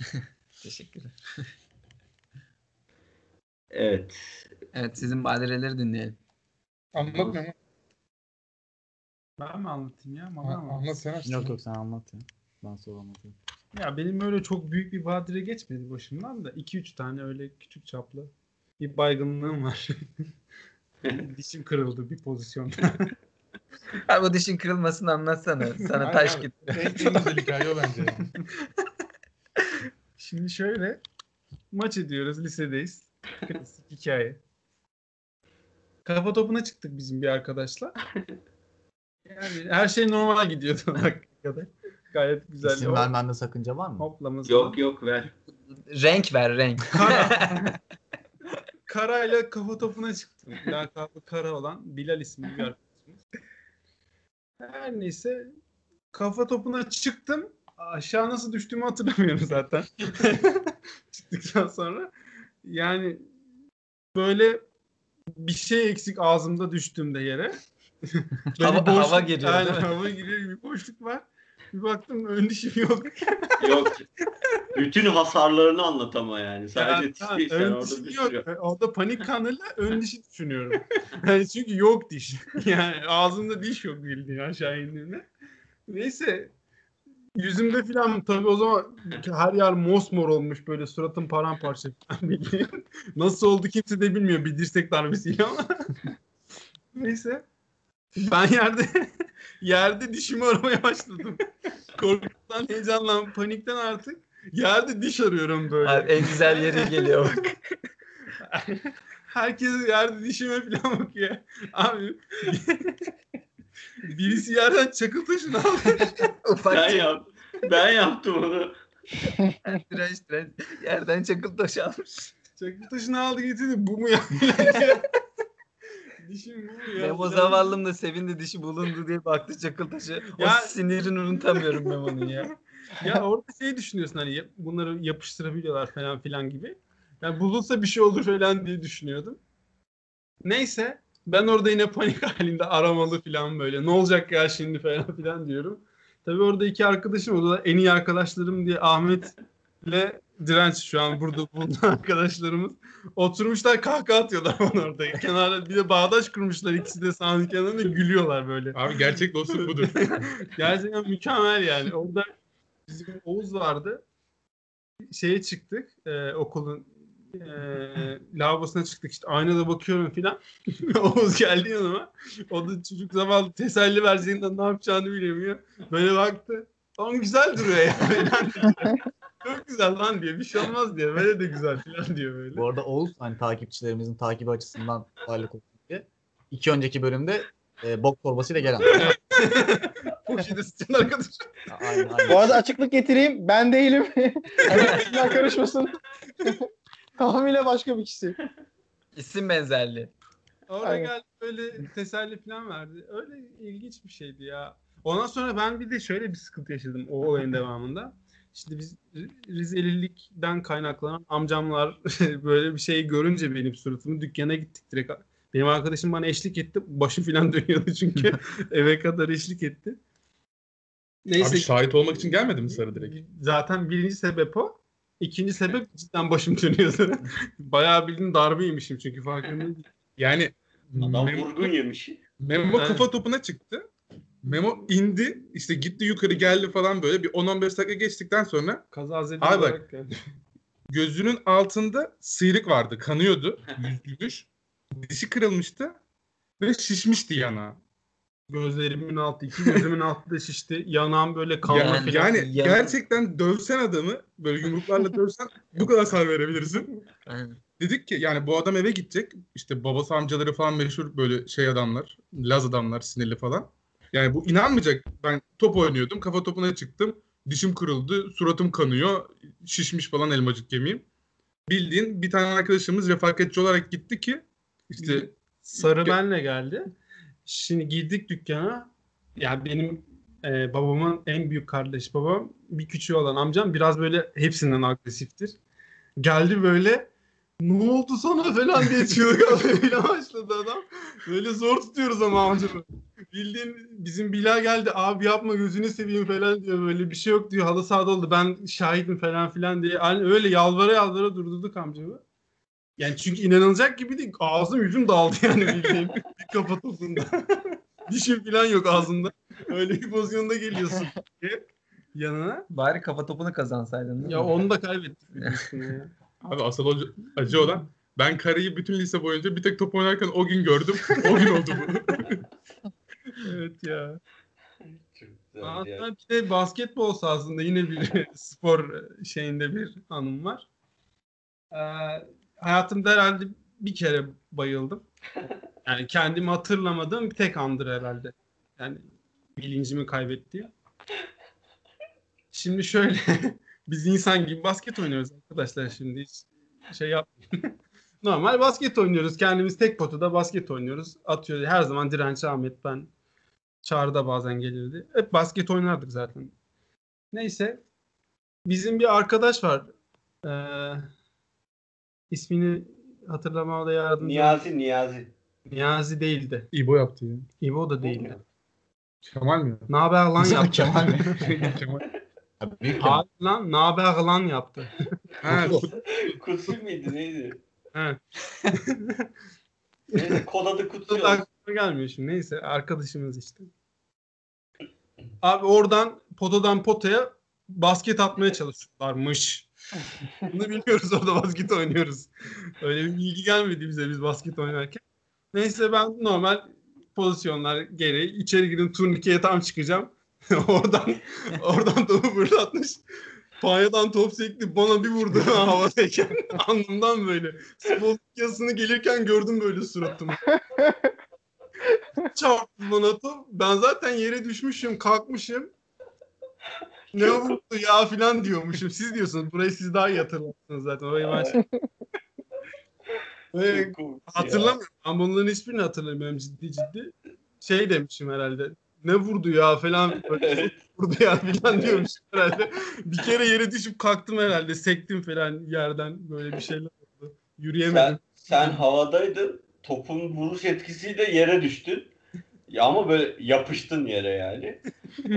Speaker 3: Teşekkürler.
Speaker 1: Evet.
Speaker 3: Evet sizin badireleri dinleyelim.
Speaker 6: Anlatmıyor mu?
Speaker 5: Ben mi anlatayım ya?
Speaker 6: Ha? Anlat sen aç.
Speaker 4: Yok yok sen anlat ya. Ben sonra anlatayım.
Speaker 5: Ya benim öyle çok büyük bir badire geçmedi başımdan da 2-3 tane öyle küçük çaplı bir baygınlığım var. Dişim kırıldı bir pozisyonda.
Speaker 3: Abi bu dişin kırılmasını anlatsana. Sana taş gitti.
Speaker 6: En güzel hikaye o bence.
Speaker 5: Şimdi şöyle maç ediyoruz lisedeyiz. Klasik hikaye. Kafa topuna çıktık bizim bir arkadaşla. Yani her şey normal gidiyordu kadar. Gayet güzel.
Speaker 4: İsim vermende sakınca var mı?
Speaker 5: Hoplamız
Speaker 1: Yok yok ver.
Speaker 3: Renk ver renk.
Speaker 5: Kara. Kara'yla kafa topuna çıktım. Lakabı Kara olan Bilal isimli bir arkadaşımız. Her neyse kafa topuna çıktım. Aşağı nasıl düştüğümü hatırlamıyorum zaten. Çıktıktan sonra. Yani böyle bir şey eksik ağzımda düştüğümde yere.
Speaker 3: Hava-
Speaker 5: boşluk-
Speaker 3: hava giriyor,
Speaker 5: Aynen,
Speaker 3: değil mi?
Speaker 5: hava giriyor bir boşluk var. Bir baktım ön dişim yok.
Speaker 1: Yok. Bütün hasarlarını anlat ama yani. Sadece
Speaker 5: Ya,
Speaker 1: diş
Speaker 5: ha,
Speaker 1: değil.
Speaker 5: Ön
Speaker 1: orada bir
Speaker 5: yok. E, Orada panik kanıyla ön dişi düşünüyorum. Yani çünkü yok diş. Yani ağzımda diş yok bildiğin aşağı indiğinde. Neyse yüzümde filan tabii o zaman her yer mosmor olmuş böyle suratım paramparça falan bildiğin. Nasıl oldu kimse de bilmiyor bir dirsek darbesiyle ama. Neyse ben yerde yerde dişimi aramaya başladım. Korkudan, heyecandan, panikten artık yerde diş arıyorum böyle.
Speaker 3: Abi en güzel yeri geliyor bak.
Speaker 5: Herkes yerde dişime falan bakıyor. Abi birisi yerden çakıl taşını aldı.
Speaker 3: Ufak
Speaker 1: Ben, yap, ben yaptım onu.
Speaker 3: direnç direnç. Yerden çakıl taşı almış.
Speaker 5: Çakıl taşını aldı getirdi. Bu mu ya? Dişim bu mu ya?
Speaker 3: Memo zavallım da sevindi dişi bulundu diye baktı çakıl taşı. O
Speaker 5: Ya-
Speaker 3: sinirini unutamıyorum Memo'nun ya.
Speaker 5: ya orada şey düşünüyorsun hani bunları yapıştırabiliyorlar falan filan gibi. Yani bulunsa bir şey olur falan diye düşünüyordum. Neyse ben orada yine panik halinde aramalı falan böyle. Ne olacak ya şimdi falan filan diyorum. Tabii orada iki arkadaşım o da en iyi arkadaşlarım diye Ahmet ile Direnç şu an burada bulunan arkadaşlarımız. Oturmuşlar kahkaha atıyorlar bana orada. Kenarda bir de bağdaş kurmuşlar ikisi de sahanın kenarında gülüyorlar böyle.
Speaker 6: Abi gerçek dostluk budur.
Speaker 5: Gerçekten mükemmel yani. Orada bizim Oğuz vardı. Şeye çıktık. e, okulun e, lavabosuna çıktık. İşte aynada bakıyorum filan. Oğuz geldi yanıma. O da çocuk zavallı teselli vereceğinden ne yapacağını bilemiyor. Böyle baktı. Tamam güzel duruyor ya. Çok güzel lan diye. Bir şey olmaz diye. Böyle de güzel falan diyor böyle.
Speaker 4: Bu arada Oğuz hani takipçilerimizin takibi açısından varlık olsun diye. İki önceki bölümde e, bok torbasıyla gelen.
Speaker 5: Poşete sıçan arkadaş.
Speaker 4: aynen, aynen.
Speaker 2: Bu arada açıklık getireyim. Ben değilim. Karışmasın. Tamamıyla başka bir kişi.
Speaker 3: İsim benzerliği.
Speaker 5: Orada
Speaker 2: Aynen.
Speaker 5: geldi böyle teselli falan verdi. Öyle ilginç bir şeydi ya. Ondan sonra ben bir de şöyle bir sıkıntı yaşadım o olayın devamında. İşte biz Rizelilikten kaynaklanan amcamlar böyle bir şey görünce benim suratımı dükkana gittik direkt. Benim arkadaşım bana eşlik etti. Başım falan dönüyordu çünkü eve kadar eşlik etti. Neyse.
Speaker 6: Abi şahit olmak için gelmedi mi Sarı direkt?
Speaker 5: Zaten birinci sebep o. İkinci sebep cidden başım dönüyordu. Bayağı bildiğin darbe yemişim çünkü farkında.
Speaker 6: Yani
Speaker 1: Adam
Speaker 6: Memo,
Speaker 1: vurgun yemiş.
Speaker 6: Memo kafa topuna çıktı. Memo indi. işte gitti yukarı geldi falan böyle. Bir 10-15 dakika geçtikten sonra
Speaker 5: Kazazede
Speaker 6: Abi bak. gözünün altında sıyrık vardı. Kanıyordu. Yüzgülmüş. Dişi kırılmıştı. Ve şişmişti yanağı.
Speaker 5: Gözlerimin altı, iki gözümün altı da şişti. Yanağım böyle kanlı
Speaker 6: Yani,
Speaker 5: falan.
Speaker 6: yani
Speaker 3: Ya-
Speaker 6: gerçekten dövsen adamı böyle yumruklarla dövsen bu kadar sar verebilirsin.
Speaker 3: Aynen.
Speaker 6: Dedik ki yani bu adam eve gidecek. İşte babası amcaları falan meşhur böyle şey adamlar. Laz adamlar sinirli falan. Yani bu inanmayacak. Ben top oynuyordum. Kafa topuna çıktım. Dişim kırıldı. Suratım kanıyor. Şişmiş falan elmacık kemiğim. Bildiğin bir tane arkadaşımız refakatçi olarak gitti ki işte
Speaker 5: Sarı benle geldi. Şimdi girdik dükkana. Ya benim e, babamın en büyük kardeş babam. Bir küçüğü olan amcam biraz böyle hepsinden agresiftir. Geldi böyle ne oldu sana falan diye çığlık başladı adam. Böyle zor tutuyoruz ama amcamı. Bildiğin bizim Bilal geldi abi yapma gözünü seveyim falan diyor böyle bir şey yok diyor halı sahada oldu ben şahidim falan filan diye. Yani öyle yalvara yalvara durdurduk amcamı. Yani çünkü inanılacak gibi değil. Ağzım yüzüm dağıldı yani bildiğin. bir kafa topunda. Dişim falan yok ağzımda. Öyle bir pozisyonda geliyorsun yanına.
Speaker 3: Bari kafa topunu kazansaydın.
Speaker 5: Ya onu da kaybettik.
Speaker 6: abi asıl acı, acı olan ben karıyı bütün lise boyunca bir tek top oynarken o gün gördüm. O gün oldu bu.
Speaker 5: evet ya.
Speaker 1: Ya.
Speaker 5: bir de basketbol sahasında yine bir spor şeyinde bir anım var. Ee, hayatımda herhalde bir kere bayıldım. Yani kendimi hatırlamadığım bir tek andır herhalde. Yani bilincimi kaybettiğim. Şimdi şöyle biz insan gibi basket oynuyoruz arkadaşlar şimdi hiç şey yapmayın. normal basket oynuyoruz. Kendimiz tek potada basket oynuyoruz. Atıyoruz. Her zaman direnç Ahmet ben Çağrı bazen gelirdi. Hep basket oynardık zaten. Neyse. Bizim bir arkadaş var. Ee, ismini hatırlamada yardımcı.
Speaker 1: Niyazi Niyazi.
Speaker 5: Niyazi değildi.
Speaker 6: İbo yaptı ya.
Speaker 5: İbo da değildi.
Speaker 6: Kemal mi?
Speaker 5: Ne haber lan yaptı.
Speaker 4: Kemal mi?
Speaker 6: Kemal.
Speaker 4: Büyük Kemal.
Speaker 5: Abi lan ne haber lan yaptı.
Speaker 6: Ha,
Speaker 1: Kutsi miydi neydi?
Speaker 5: He.
Speaker 1: Neyse kod adı olsun.
Speaker 5: aklıma gelmiyor şimdi. Neyse arkadaşımız işte. Abi oradan potadan potaya basket atmaya çalışıyorlarmış. Bunu bilmiyoruz orada basket oynuyoruz. Öyle bir bilgi gelmedi bize biz basket oynarken. Neyse ben normal pozisyonlar gereği içeri girdim turnikeye tam çıkacağım. oradan oradan topu fırlatmış. Panyadan top sekti bana bir vurdu havadayken alnımdan böyle. Spor yazısını gelirken gördüm böyle suratımı. Çarptı bana top. Ben zaten yere düşmüşüm, kalkmışım. Ne vurdu ya filan diyormuşum. Siz diyorsunuz. Burayı siz daha iyi hatırlarsınız zaten. Orayı ben şey- Ve hatırlamıyorum. Ben bunların hiçbirini hatırlamıyorum ciddi ciddi. Şey demişim herhalde. Ne vurdu ya falan.
Speaker 1: Evet.
Speaker 5: vurdu ya falan diyormuşum herhalde. Bir kere yere düşüp kalktım herhalde. Sektim falan yerden. Böyle bir şeyler oldu. Yürüyemedim.
Speaker 1: Sen, sen havadaydın. Topun vuruş etkisiyle yere düştün. Ya ama böyle yapıştın yere yani.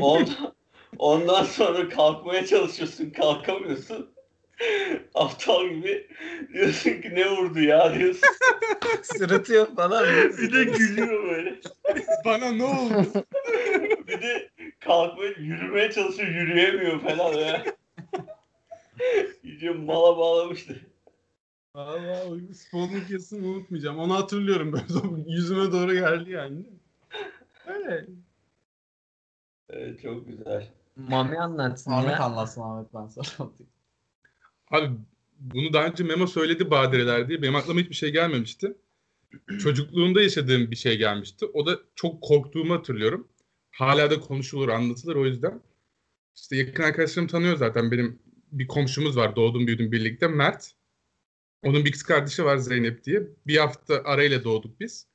Speaker 1: Ondan, ondan sonra kalkmaya çalışıyorsun. Kalkamıyorsun. Aptal gibi diyorsun ki ne vurdu ya diyorsun.
Speaker 3: Sırıtıyor falan.
Speaker 1: Bir de gülüyor böyle.
Speaker 6: bana ne oldu?
Speaker 1: Bir de kalkmaya, yürümeye çalışıyor. Yürüyemiyor falan ya. İyice mala bağlamıştı.
Speaker 5: Valla o sporluk yazısını unutmayacağım. Onu hatırlıyorum böyle yüzüme doğru geldi yani. Öyle.
Speaker 1: Evet, çok güzel.
Speaker 3: Mami anlatsın
Speaker 4: Ahmet
Speaker 3: ya.
Speaker 4: anlatsın Ahmet ben anlatayım.
Speaker 6: Abi bunu daha önce Memo söyledi badireler diye. Benim aklıma hiçbir şey gelmemişti. Çocukluğumda yaşadığım bir şey gelmişti. O da çok korktuğumu hatırlıyorum. Hala da konuşulur, anlatılır o yüzden. İşte yakın arkadaşlarım tanıyor zaten. Benim bir komşumuz var. Doğdum büyüdüm birlikte. Mert. Onun bir kız kardeşi var Zeynep diye. Bir hafta arayla doğduk biz.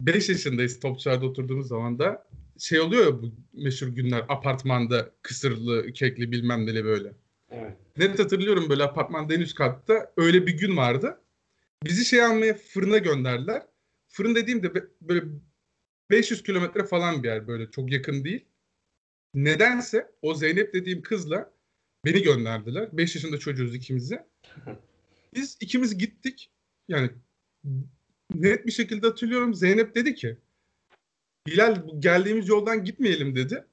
Speaker 6: 5 yaşındayız Topçular'da oturduğumuz zaman da şey oluyor ya bu meşhur günler apartmanda kısırlı, kekli bilmem neli böyle.
Speaker 1: Evet.
Speaker 6: Net hatırlıyorum böyle apartmanda en üst katta öyle bir gün vardı. Bizi şey almaya fırına gönderdiler. Fırın dediğimde böyle 500 kilometre falan bir yer böyle çok yakın değil. Nedense o Zeynep dediğim kızla beni gönderdiler. 5 yaşında çocuğuz ikimizi. Biz ikimiz gittik. Yani net bir şekilde hatırlıyorum. Zeynep dedi ki Bilal bu geldiğimiz yoldan gitmeyelim dedi.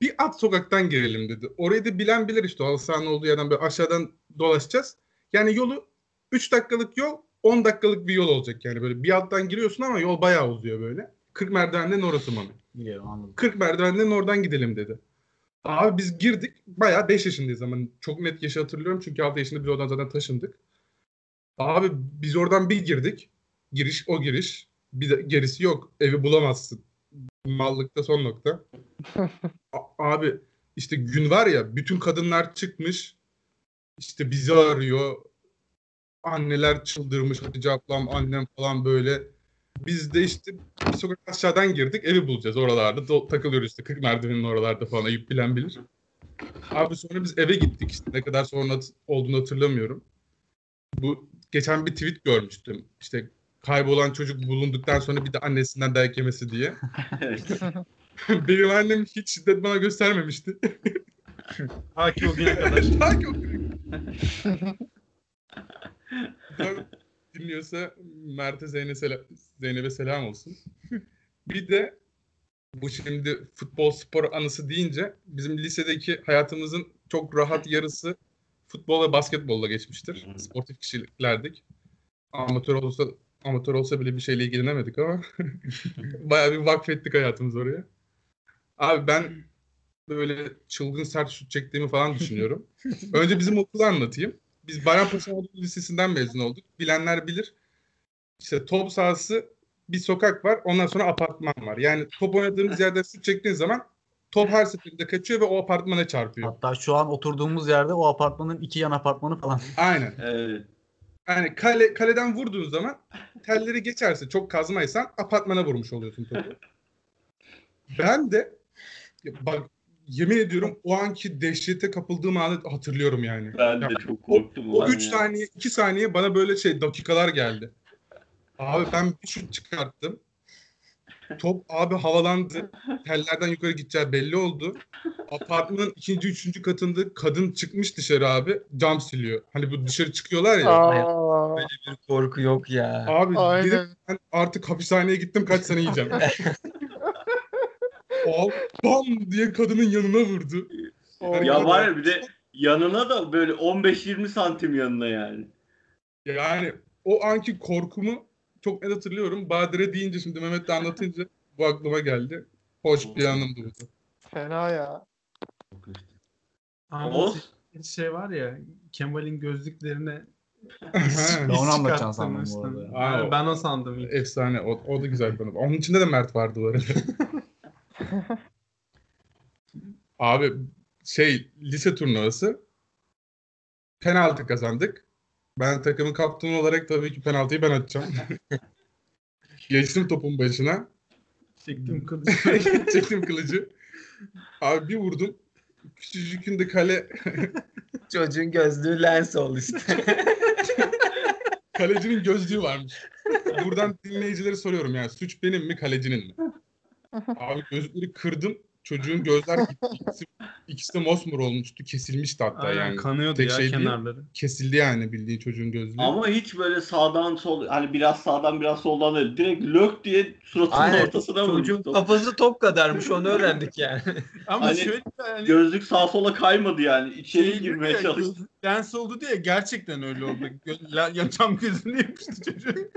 Speaker 6: Bir at sokaktan girelim dedi. Orayı da bilen bilir işte halı sahanın olduğu yerden böyle aşağıdan dolaşacağız. Yani yolu 3 dakikalık yol 10 dakikalık bir yol olacak yani böyle bir alttan giriyorsun ama yol bayağı uzuyor böyle. 40 merdivenden orası Mami.
Speaker 4: Biliyorum anladım.
Speaker 6: 40 merdivenden oradan gidelim dedi. Abi biz girdik. Bayağı 5 yaşındayız ama çok net yaşı hatırlıyorum. Çünkü 6 yaşında biz oradan zaten taşındık. Abi biz oradan bir girdik. Giriş o giriş. Bir de gerisi yok. Evi bulamazsın. Mallıkta son nokta. A- abi işte gün var ya bütün kadınlar çıkmış. İşte bizi arıyor. Anneler çıldırmış. Hatice ablam, annem falan böyle. Biz de işte bir sokak aşağıdan girdik. Evi bulacağız oralarda. Do- takılıyoruz işte 40 merdivenin oralarda falan. Ayıp bilen bilir. Abi sonra biz eve gittik işte. Ne kadar sonra olduğunu hatırlamıyorum. Bu geçen bir tweet görmüştüm. İşte kaybolan çocuk bulunduktan sonra bir de annesinden dayak yemesi diye. Benim annem hiç şiddet bana göstermemişti.
Speaker 5: Ta ki o güne kadar.
Speaker 6: Ta ki o güne kadar. Dinliyorsa Mert'e Zeynep'e selam, Zeynep'e selam olsun. Bir de bu şimdi futbol spor anısı deyince bizim lisedeki hayatımızın çok rahat yarısı futbol ve basketbolla geçmiştir. Sportif kişilerdik. Amatör olsa amatör olsa bile bir şeyle ilgilenemedik ama bayağı bir vakfettik hayatımız oraya. Abi ben böyle çılgın sert şut çektiğimi falan düşünüyorum. Önce bizim okulu anlatayım. Biz Bayrampaşa Anadolu Lisesi'nden mezun olduk. Bilenler bilir. İşte top sahası bir sokak var. Ondan sonra apartman var. Yani top oynadığımız yerde şut çektiğin zaman top her seferinde kaçıyor ve o apartmana çarpıyor.
Speaker 4: Hatta şu an oturduğumuz yerde o apartmanın iki yan apartmanı falan.
Speaker 6: Aynen.
Speaker 1: Evet.
Speaker 6: Yani kale, kaleden vurduğun zaman telleri geçerse çok kazmaysan apartmana vurmuş oluyorsun topu. Ben de bak yemin ediyorum o anki dehşete kapıldığım anı hatırlıyorum yani.
Speaker 1: Ben de
Speaker 6: Ya,
Speaker 1: çok korktum.
Speaker 6: O 3
Speaker 1: ya.
Speaker 6: saniye 2 saniye bana böyle şey dakikalar geldi. Abi ben bir şut çıkarttım. Top abi havalandı. Tellerden yukarı gideceği belli oldu. Apartmanın ikinci, üçüncü katında kadın çıkmış dışarı abi. Cam siliyor. Hani bu dışarı çıkıyorlar ya.
Speaker 2: Aa,
Speaker 3: Böyle bir korku yok ya.
Speaker 6: Abi dedim
Speaker 2: aynen.
Speaker 6: ben artık hapishaneye gittim kaç sene yiyeceğim. Abi bam diye kadının yanına vurdu.
Speaker 1: Ya var ya bir de yanına da böyle 15-20 santim yanına yani.
Speaker 6: Yani o anki korkumu çok net hatırlıyorum. Badire deyince şimdi Mehmet de anlatınca bu aklıma geldi. Hoş bir anımdı bu.
Speaker 2: Fena ya.
Speaker 5: Ama
Speaker 1: Oğuz?
Speaker 5: şey var ya Kemal'in gözlüklerine
Speaker 4: Ben onu anlatacağım sandım bu
Speaker 5: çıkarttırmıştın.
Speaker 4: arada.
Speaker 6: Aa,
Speaker 5: Yani
Speaker 6: o-
Speaker 5: ben o sandım ilk.
Speaker 6: Efsane. O, o da güzel bir konu. Onun içinde de Mert vardı bu arada. Abi şey lise turnuvası penaltı kazandık. Ben takımın kaptanı olarak tabii ki penaltıyı ben atacağım. Geçtim topun başına.
Speaker 5: Çektim kılıcı.
Speaker 6: Çektim kılıcı. Abi bir vurdum. Küçücükün de kale
Speaker 3: Çocuğun gözlüğü lens oldu işte.
Speaker 6: kalecinin gözlüğü varmış. Buradan dinleyicilere soruyorum yani suç benim mi kalecinin mi? Abi gözlükleri kırdım. Çocuğun gözler. İkisi, ikisi de mosmor olmuştu. Kesilmişti hatta
Speaker 5: Aynen,
Speaker 6: yani.
Speaker 5: kanıyordu
Speaker 6: tek
Speaker 5: ya
Speaker 6: şey değil.
Speaker 5: kenarları.
Speaker 6: Kesildi yani bildiğin çocuğun gözlüğü.
Speaker 1: Ama hiç böyle sağdan sol hani biraz sağdan biraz soldan değil. Direkt lök diye suratının
Speaker 3: Aynen.
Speaker 1: ortasına
Speaker 3: Çocuğun
Speaker 1: vurmuş.
Speaker 3: kafası top kadarmış onu öğrendik yani.
Speaker 5: Ama
Speaker 1: Hani
Speaker 5: şöyle yani
Speaker 1: Gözlük sağ sola kaymadı yani. İçeri
Speaker 5: şey
Speaker 1: girmeye
Speaker 5: ya,
Speaker 1: çalıştı.
Speaker 5: göz- Lens oldu diye gerçekten öyle oldu. Gö- la- ya cam gözünü yapıştı çocuğun.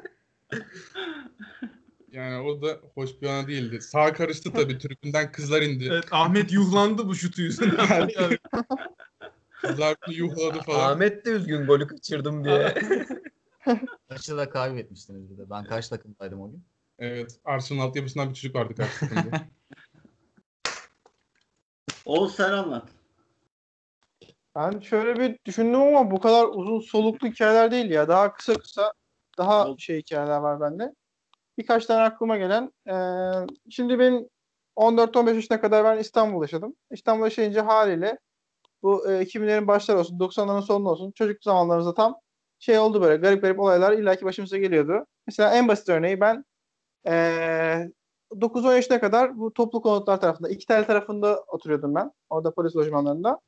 Speaker 6: Yani o da hoş bir ana değildi. Sağ karıştı tabii. Tribünden kızlar indi.
Speaker 5: Evet Ahmet yuhlandı bu şutu yüzünden.
Speaker 6: Kızlar bunu yuhladı falan.
Speaker 3: Ahmet de üzgün golü kaçırdım diye.
Speaker 4: Kaçı da kaybetmiştiniz bir de. Ben kaç takımdaydım o gün?
Speaker 6: Evet. Arsenal altyapısından bir çocuk vardı karşı takımda.
Speaker 1: Oğuz sen anlat.
Speaker 2: Ben şöyle bir düşündüm ama bu kadar uzun soluklu hikayeler değil ya. Daha kısa kısa daha şey hikayeler var bende. Birkaç tane aklıma gelen. eee, şimdi ben 14-15 yaşına kadar ben İstanbul'da yaşadım. İstanbul'da yaşayınca haliyle bu e, 2000'lerin başları olsun, 90'ların sonu olsun çocuk zamanlarımızda tam şey oldu böyle garip garip olaylar illaki başımıza geliyordu. Mesela en basit örneği ben eee 9-10 yaşına kadar bu toplu konutlar tarafında, iki tel tarafında oturuyordum ben. Orada polis lojmanlarında.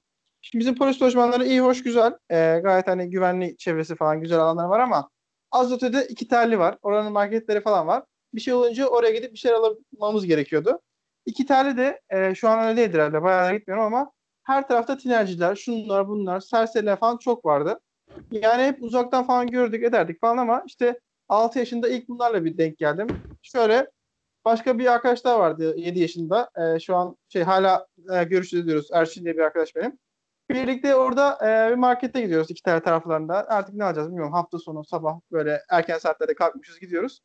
Speaker 2: Şimdi bizim polis lojmanları iyi, hoş, güzel. Ee, gayet hani güvenli çevresi falan güzel alanlar var ama az iki telli var. Oranın marketleri falan var. Bir şey olunca oraya gidip bir şeyler almamız gerekiyordu. İki telli de e, şu an öyle değildir herhalde. Bayağı gitmiyorum ama her tarafta tinerciler, şunlar bunlar, serseriler falan çok vardı. Yani hep uzaktan falan gördük ederdik falan ama işte 6 yaşında ilk bunlarla bir denk geldim. Şöyle başka bir arkadaş daha vardı 7 yaşında. Ee, şu an şey hala e, görüşürüz diyoruz. Erşin diye bir arkadaş benim. Birlikte orada e, bir markete gidiyoruz iki tane taraflarında. Artık ne alacağız bilmiyorum. Hafta sonu sabah böyle erken saatlerde kalkmışız gidiyoruz.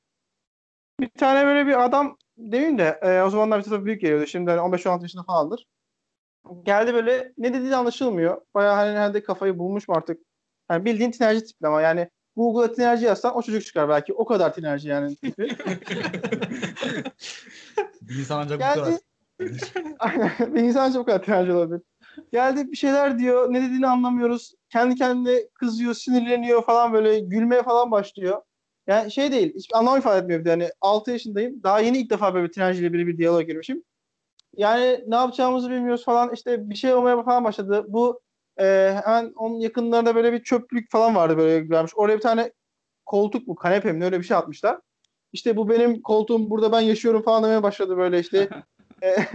Speaker 2: Bir tane böyle bir adam demeyeyim de e, o zamanlar bize tabii büyük geliyordu. Şimdi hani 15-16 yaşında falandır. Geldi böyle ne dediği anlaşılmıyor. Bayağı hani herhalde kafayı bulmuş mu artık. Yani bildiğin tinerci tipli ama yani Google'a tinerci yazsan o çocuk çıkar belki. O kadar tinerci yani tipi.
Speaker 4: Bir insan ancak bu kadar.
Speaker 2: Aynen. bir insan çok kadar tinerci olabilir. Geldi bir şeyler diyor. Ne dediğini anlamıyoruz. Kendi kendine kızıyor, sinirleniyor falan böyle gülmeye falan başlıyor. Yani şey değil. Hiç anlam ifade etmiyor bir de. Yani 6 yaşındayım. Daha yeni ilk defa böyle bir tinerciyle biri bir diyaloğa girmişim. Yani ne yapacağımızı bilmiyoruz falan. İşte bir şey olmaya falan başladı. Bu e, hemen onun yakınlarında böyle bir çöplük falan vardı böyle vermiş. Oraya bir tane koltuk mu kanepe mi öyle bir şey atmışlar. İşte bu benim koltuğum burada ben yaşıyorum falan demeye başladı böyle işte.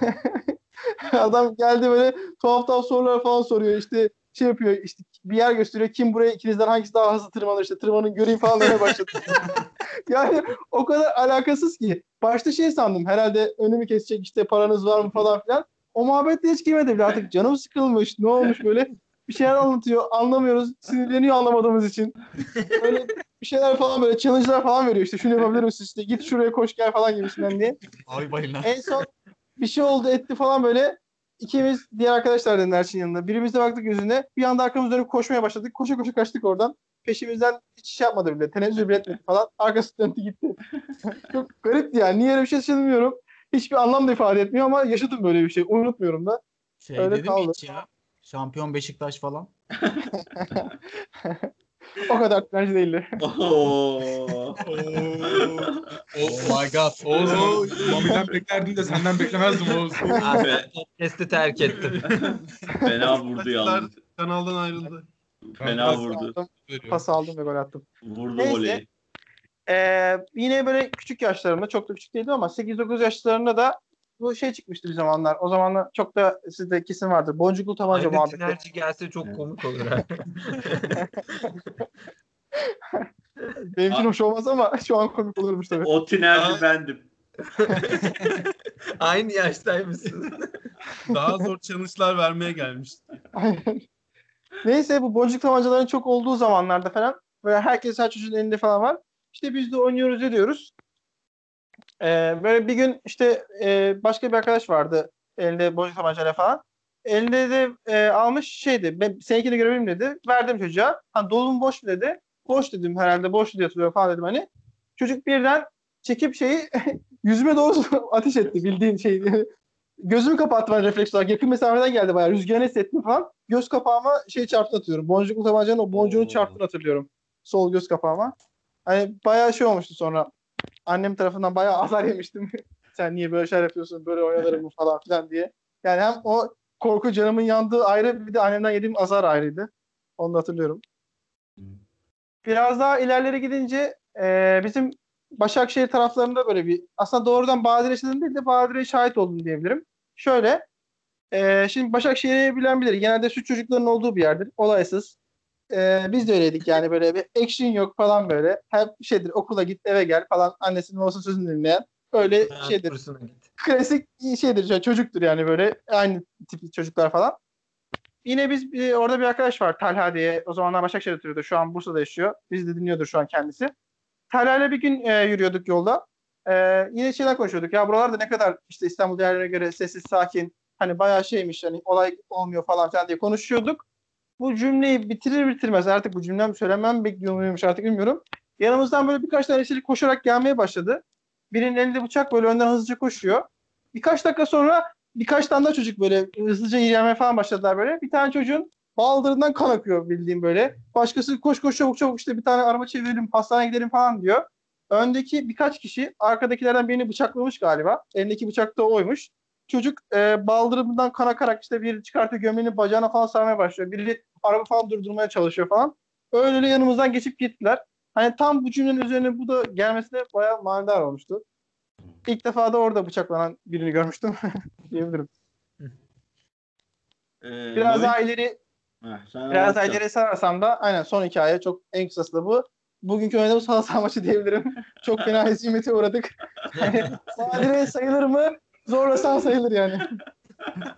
Speaker 2: Adam geldi böyle tuhaf tuhaf sorular falan soruyor işte şey yapıyor işte bir yer gösteriyor kim buraya ikinizden hangisi daha hızlı tırmanır işte tırmanın göreyim falan demeye başladı. yani o kadar alakasız ki. Başta şey sandım herhalde önümü kesecek işte paranız var mı falan filan. O muhabbette hiç girmedi bile artık canım sıkılmış ne olmuş böyle bir şeyler anlatıyor anlamıyoruz sinirleniyor anlamadığımız için. Böyle bir şeyler falan böyle challenge'lar falan veriyor işte şunu yapabilir misin işte git şuraya koş gel falan gibisinden diye.
Speaker 4: Abi balina.
Speaker 2: En son bir şey oldu etti falan böyle. İkimiz diğer arkadaşlar dedim Erçin yanında. Birimiz de baktık yüzüne. Bir anda arkamız dönüp koşmaya başladık. Koşa koşa kaçtık oradan. peşimizden hiç şey yapmadı bile. Tenezzül bile etmedi falan. Arkası döndü gitti. Çok garipti yani. Niye öyle bir şey yaşadığını Hiçbir anlam da ifade etmiyor ama yaşadım böyle bir şey. Unutmuyorum da.
Speaker 4: Şey
Speaker 2: Öyle
Speaker 4: dedim
Speaker 2: kaldı.
Speaker 4: hiç ya. Şampiyon Beşiktaş falan.
Speaker 2: O kadar bence değildi.
Speaker 1: Oo.
Speaker 6: Oh my god. Oğuz Mami'den beklerdim de senden beklemezdim Oğuz.
Speaker 3: Abi podcast'i terk ettim.
Speaker 1: Fena vurdu yalnız.
Speaker 5: Kanaldan ayrıldı.
Speaker 1: Fena
Speaker 6: Pas
Speaker 1: vurdu.
Speaker 2: Aldım, pas aldım ve gol attım.
Speaker 1: Vurdu
Speaker 2: Neyse.
Speaker 1: voleyi.
Speaker 2: Ee, yine böyle küçük yaşlarımda çok da küçük değildim ama 8-9 yaşlarında da bu şey çıkmıştı bir zamanlar. O zamanlar çok da sizde kesin vardır. Boncuklu tabanca
Speaker 3: Aynı
Speaker 2: muhabbeti.
Speaker 3: tinerci gelse çok komik olur ha.
Speaker 2: Benim için hoş olmaz ama şu an komik olurmuş tabii.
Speaker 1: O tinerci bendim.
Speaker 3: Aynı yaştaymışsın.
Speaker 5: Daha zor challenge'lar vermeye gelmiş.
Speaker 2: Aynen. Neyse bu boncuk tabancaların çok olduğu zamanlarda falan böyle herkes her çocuğun elinde falan var. İşte biz de oynuyoruz ediyoruz. Ee, böyle bir gün işte e, başka bir arkadaş vardı elinde boncuk tabancayla falan. Elinde de e, almış şeydi. Ben seninkini görebilirim dedi. Verdim çocuğa. Ha dolu mu boş mu dedi. Boş dedim herhalde boş diye hatırlıyorum falan dedim hani. Çocuk birden çekip şeyi yüzüme doğru ateş etti bildiğin şey. Gözümü kapattım ben refleks olarak. Yakın mesafeden geldi bayağı. Rüzgarını hissettim falan. Göz kapağıma şey çarptı atıyorum. Boncuklu tabancanın o boncuğunu çarptığını hatırlıyorum. Sol göz kapağıma. Hani bayağı şey olmuştu sonra. Annem tarafından bayağı azar yemiştim. Sen niye böyle şeyler yapıyorsun? Böyle oynanır mı falan filan diye. Yani hem o korku canımın yandığı ayrı bir de annemden yediğim azar ayrıydı. Onu da hatırlıyorum. Biraz daha ilerleri gidince e, bizim Başakşehir taraflarında böyle bir aslında doğrudan Bahadır yaşadığım değil de Bahadır'a şahit oldum diyebilirim. Şöyle e, şimdi Başakşehir'i bilen bilir. Genelde süt çocukların olduğu bir yerdir. Olaysız. E, biz de öyleydik yani böyle bir action yok falan böyle. Hep şeydir okula git eve gel falan annesinin babasının sözünü dinleyen. Öyle şeydir
Speaker 3: Kursuna git.
Speaker 2: klasik şeydir çocuktur yani böyle aynı tip çocuklar falan. Yine biz bir- orada bir arkadaş var Talha diye. O zamanlar Başakşehir'de oturuyordu. Şu an Bursa'da yaşıyor. Biz de dinliyordur şu an kendisi. Talha ile bir gün e, yürüyorduk yolda. E, yine şeyler konuşuyorduk. Ya buralarda ne kadar işte İstanbul değerlerine göre sessiz, sakin. Hani bayağı şeymiş hani olay olmuyor falan filan diye konuşuyorduk. Bu cümleyi bitirir bitirmez artık bu cümlem söylemem bekliyor muymuş artık bilmiyorum. Yanımızdan böyle birkaç tane esirlik koşarak gelmeye başladı. Birinin elinde bıçak böyle önden hızlıca koşuyor. Birkaç dakika sonra birkaç tane daha çocuk böyle hızlıca ilerlemeye falan başladılar böyle. Bir tane çocuğun baldırından kan akıyor bildiğim böyle. Başkası koş koş çabuk çabuk işte bir tane araba çevirelim hastaneye gidelim falan diyor. Öndeki birkaç kişi arkadakilerden birini bıçaklamış galiba. Elindeki bıçak da oymuş. Çocuk e, baldırından kan akarak işte biri çıkartıyor gömleğini bacağına falan sarmaya başlıyor. Biri araba falan durdurmaya çalışıyor falan. Öyle yanımızdan geçip gittiler. Hani tam bu cümlenin üzerine bu da gelmesine bayağı manidar olmuştu. İlk defa da orada bıçaklanan birini görmüştüm diyebilirim.
Speaker 1: Ee,
Speaker 2: Biraz daha ileri
Speaker 1: Heh,
Speaker 2: biraz daha ileri sararsam da aynen son hikaye çok en kısası da bu. Bugünkü oynadığımız halı saha maçı diyebilirim. Çok fena hezimete uğradık. Badire sayılır mı? Zorlasan sayılır yani.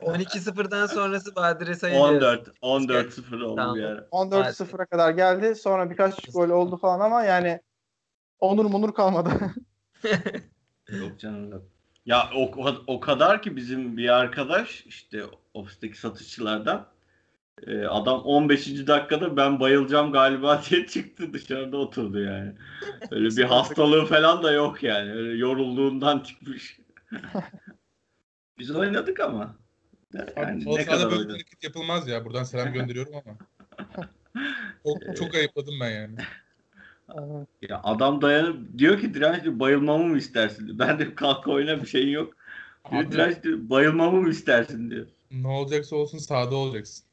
Speaker 3: 12-0'dan sonrası Badire sayılıyor.
Speaker 1: 14 14 0 oldu
Speaker 3: Tamam.
Speaker 1: bir ara.
Speaker 2: 14-0'a kadar geldi. Sonra birkaç gol oldu falan ama yani onur munur kalmadı.
Speaker 1: Yok canım yok. Ya o, o, o kadar ki bizim bir arkadaş işte ofisteki satışçılardan e, adam 15. dakikada ben bayılacağım galiba diye çıktı dışarıda oturdu yani. Öyle bir hastalığı falan da yok yani. Öyle yorulduğundan çıkmış. Biz oynadık ama. Yani
Speaker 6: o
Speaker 1: ne
Speaker 6: sahada
Speaker 1: kadar
Speaker 6: böyle hareket yapılmaz ya. Buradan selam gönderiyorum ama. Çok, çok ayıpladım ben yani.
Speaker 1: Ya adam dayanıp diyor ki direnç diyor, bayılmamı mı istersin? Ben de kalk oyna bir şeyin yok. Diyor
Speaker 6: Abi,
Speaker 1: bayılmamı mı istersin diyor.
Speaker 6: ne olacaksa olsun sahada olacaksın.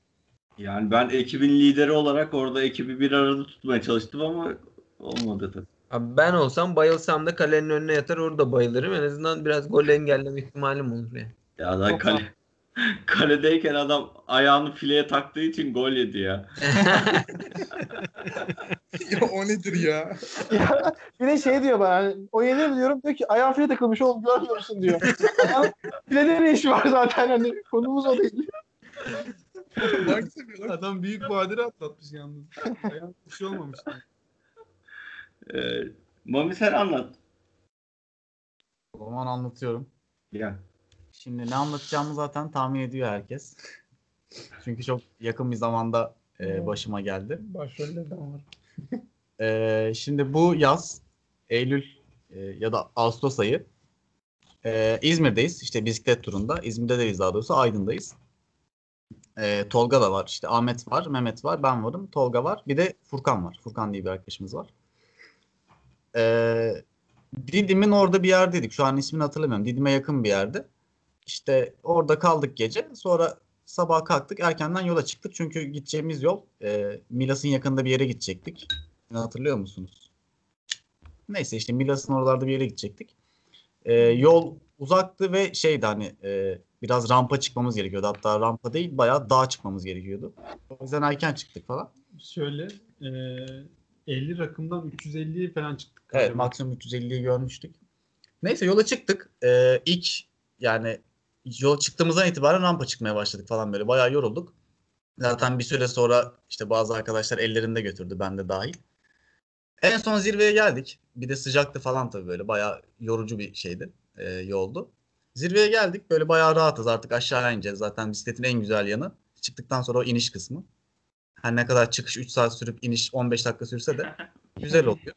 Speaker 1: Yani ben ekibin lideri olarak orada ekibi bir arada tutmaya çalıştım ama olmadı tabii.
Speaker 3: Abi ben olsam bayılsam da kalenin önüne yatar orada bayılırım. En azından biraz gol engelleme ihtimalim olur yani.
Speaker 1: Ya da kale, kaledeyken adam ayağını fileye taktığı için gol yedi ya.
Speaker 6: ya o nedir ya?
Speaker 2: Ya, bir de şey diyor bana hani, o yenir diyorum diyor ki ayağım file takılmış oğlum görmüyor musun diyor. Filede ne işi var zaten hani konumuz o değil.
Speaker 5: Adam büyük badire atlatmış yalnız. Ayağım bir şey olmamış.
Speaker 1: Ee, Mami sen anlat.
Speaker 4: O zaman anlatıyorum.
Speaker 1: Ya.
Speaker 4: Şimdi ne anlatacağımı zaten tahmin ediyor herkes. Çünkü çok yakın bir zamanda e, başıma geldi.
Speaker 5: Başrollerden var.
Speaker 4: Ee, şimdi bu yaz Eylül e, ya da Ağustos ayı e, İzmir'deyiz. İşte bisiklet turunda. İzmir'de değiliz daha doğrusu. Aydın'dayız. Ee, Tolga da var. işte Ahmet var. Mehmet var. Ben varım. Tolga var. Bir de Furkan var. Furkan diye bir arkadaşımız var. Ee, Didim'in orada bir yerdeydik. Şu an ismini hatırlamıyorum. Didim'e yakın bir yerde. İşte orada kaldık gece. Sonra sabah kalktık. Erkenden yola çıktık. Çünkü gideceğimiz yol e, Milas'ın yakında bir yere gidecektik. Hatırlıyor musunuz? Neyse işte Milas'ın oralarda bir yere gidecektik. E, yol uzaktı ve şeydi hani e, biraz rampa çıkmamız gerekiyordu. Hatta rampa değil bayağı dağa çıkmamız gerekiyordu. O yüzden erken çıktık falan.
Speaker 5: Şöyle e, 50 rakımdan 350 falan çıktık.
Speaker 4: Evet
Speaker 5: galiba.
Speaker 4: maksimum 350'yi görmüştük. Neyse yola çıktık. Ee, ilk yani yola çıktığımızdan itibaren rampa çıkmaya başladık falan böyle. Bayağı yorulduk. Zaten bir süre sonra işte bazı arkadaşlar ellerinde götürdü ben de dahil. En son zirveye geldik. Bir de sıcaktı falan tabii böyle. Bayağı yorucu bir şeydi. E, yoldu. Zirveye geldik. Böyle bayağı rahatız artık aşağı ineceğiz. Zaten bisikletin en güzel yanı. Çıktıktan sonra o iniş kısmı. Her ne kadar çıkış 3 saat sürüp iniş 15 dakika sürse de güzel oluyor.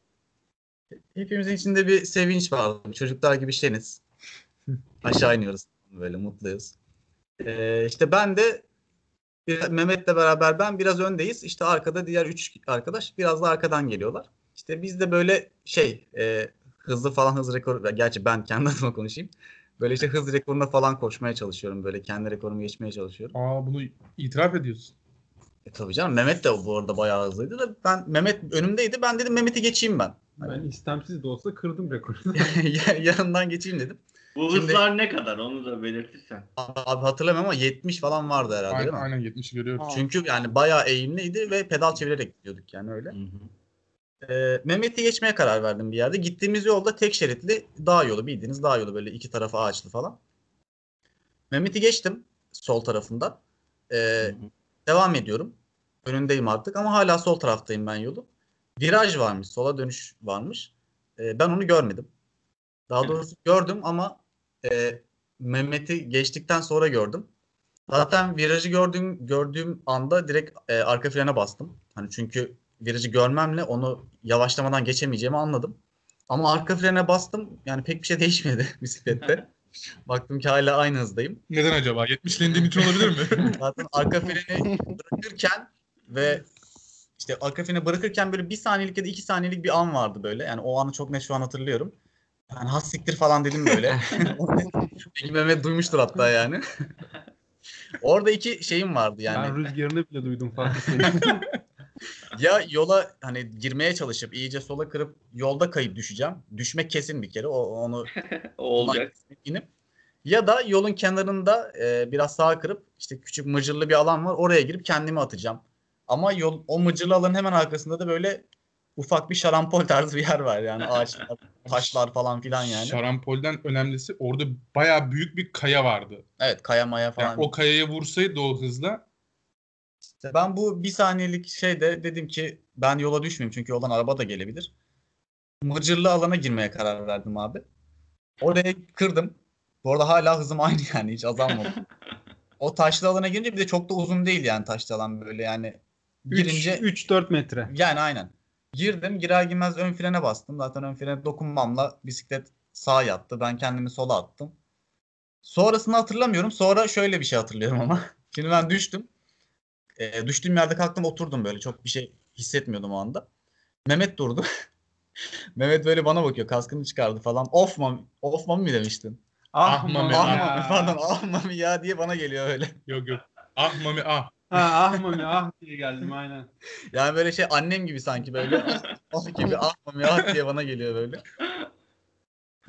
Speaker 4: Hepimizin içinde bir sevinç var. Çocuklar gibi şeniz. Aşağı iniyoruz. Böyle mutluyuz. Ee, işte ben de bir- Mehmet'le beraber ben biraz öndeyiz. İşte arkada diğer üç arkadaş biraz da arkadan geliyorlar. İşte biz de böyle şey e, hızlı falan hız rekoru. Gerçi ben kendi adıma konuşayım. Böyle işte hız rekoruna falan koşmaya çalışıyorum. Böyle kendi rekorumu geçmeye çalışıyorum.
Speaker 6: Aa bunu itiraf ediyorsun.
Speaker 4: E tabii canım Mehmet de bu arada bayağı hızlıydı da ben Mehmet önümdeydi. Ben dedim Mehmet'i geçeyim ben.
Speaker 5: Ben istemsiz de olsa kırdım rekoru.
Speaker 4: Yanından geçeyim dedim.
Speaker 1: Bu
Speaker 4: Şimdi-
Speaker 1: hızlar ne kadar onu da belirtirsen.
Speaker 4: Abi hatırlamıyorum ama 70 falan vardı herhalde
Speaker 6: Aynen,
Speaker 4: değil mi?
Speaker 6: aynen 70'i görüyoruz.
Speaker 2: Aa.
Speaker 4: Çünkü yani bayağı eğimliydi ve pedal çevirerek gidiyorduk yani öyle. Ee, Mehmet'i geçmeye karar verdim bir yerde. Gittiğimiz yolda tek şeritli dağ yolu bildiğiniz dağ yolu böyle iki tarafı ağaçlı falan. Mehmet'i geçtim sol tarafında. Ee, devam ediyorum. Önündeyim artık ama hala sol taraftayım ben yolu. Viraj varmış, sola dönüş varmış. Ee, ben onu görmedim. Daha doğrusu gördüm ama e, Mehmet'i geçtikten sonra gördüm. Zaten virajı gördüğüm gördüğüm anda direkt e, arka frene bastım. Hani çünkü virajı görmemle onu yavaşlamadan geçemeyeceğimi anladım. Ama arka frene bastım. Yani pek bir şey değişmedi bisiklette. Baktım ki hala aynı hızdayım.
Speaker 6: Neden acaba? 70'le indiğin için olabilir mi?
Speaker 4: Zaten arka freni bırakırken ve işte freni bırakırken böyle bir saniyelik ya da iki saniyelik bir an vardı böyle. Yani o anı çok net şu an hatırlıyorum. Yani has siktir falan dedim böyle. Peki Mehmet duymuştur hatta yani. Orada iki şeyim vardı yani.
Speaker 5: Ben rüzgarını bile duydum farklı
Speaker 4: Ya yola hani girmeye çalışıp iyice sola kırıp yolda kayıp düşeceğim. Düşmek kesin bir kere. O onu
Speaker 1: olacak.
Speaker 4: inip ya da yolun kenarında e, biraz sağa kırıp işte küçük mıcırlı bir alan var. Oraya girip kendimi atacağım. Ama yol o mıcırlı alanın hemen arkasında da böyle ufak bir şarampol tarzı bir yer var yani ağaçlar, taşlar falan filan yani.
Speaker 6: Şarampolden önemlisi orada bayağı büyük bir kaya vardı.
Speaker 4: Evet kaya maya falan.
Speaker 6: Yani o kayaya vursaydı o hızla
Speaker 4: İşte ben bu bir saniyelik şeyde dedim ki ben yola düşmeyeyim çünkü yoldan araba da gelebilir. Mıcırlı alana girmeye karar verdim abi. Oraya kırdım. Bu arada hala hızım aynı yani hiç azalmadı. o taşlı alana girince bir de çok da uzun değil yani taşlı alan böyle yani girince
Speaker 5: 3-4 metre.
Speaker 4: yani aynen. Girdim girer girmez ön frene bastım. Zaten ön frene dokunmamla bisiklet sağa yattı. Ben kendimi sola attım. Sonrasını hatırlamıyorum. Sonra şöyle bir şey hatırlıyorum ama. Şimdi ben düştüm. Ee, düştüğüm yerde kalktım oturdum böyle. Çok bir şey hissetmiyordum o anda. Mehmet durdu. Mehmet böyle bana bakıyor. Kaskını çıkardı falan. Of mami, of mami mi demiştin?
Speaker 6: Ah mami,
Speaker 4: Ah
Speaker 6: ah.
Speaker 4: mami pardon ah mami ya diye bana geliyor öyle.
Speaker 6: yok yok. Ah mami ah.
Speaker 5: Ha, ah mami ah diye geldim aynen.
Speaker 4: Yani böyle şey annem gibi sanki böyle. ah gibi ah mami ah diye bana geliyor böyle.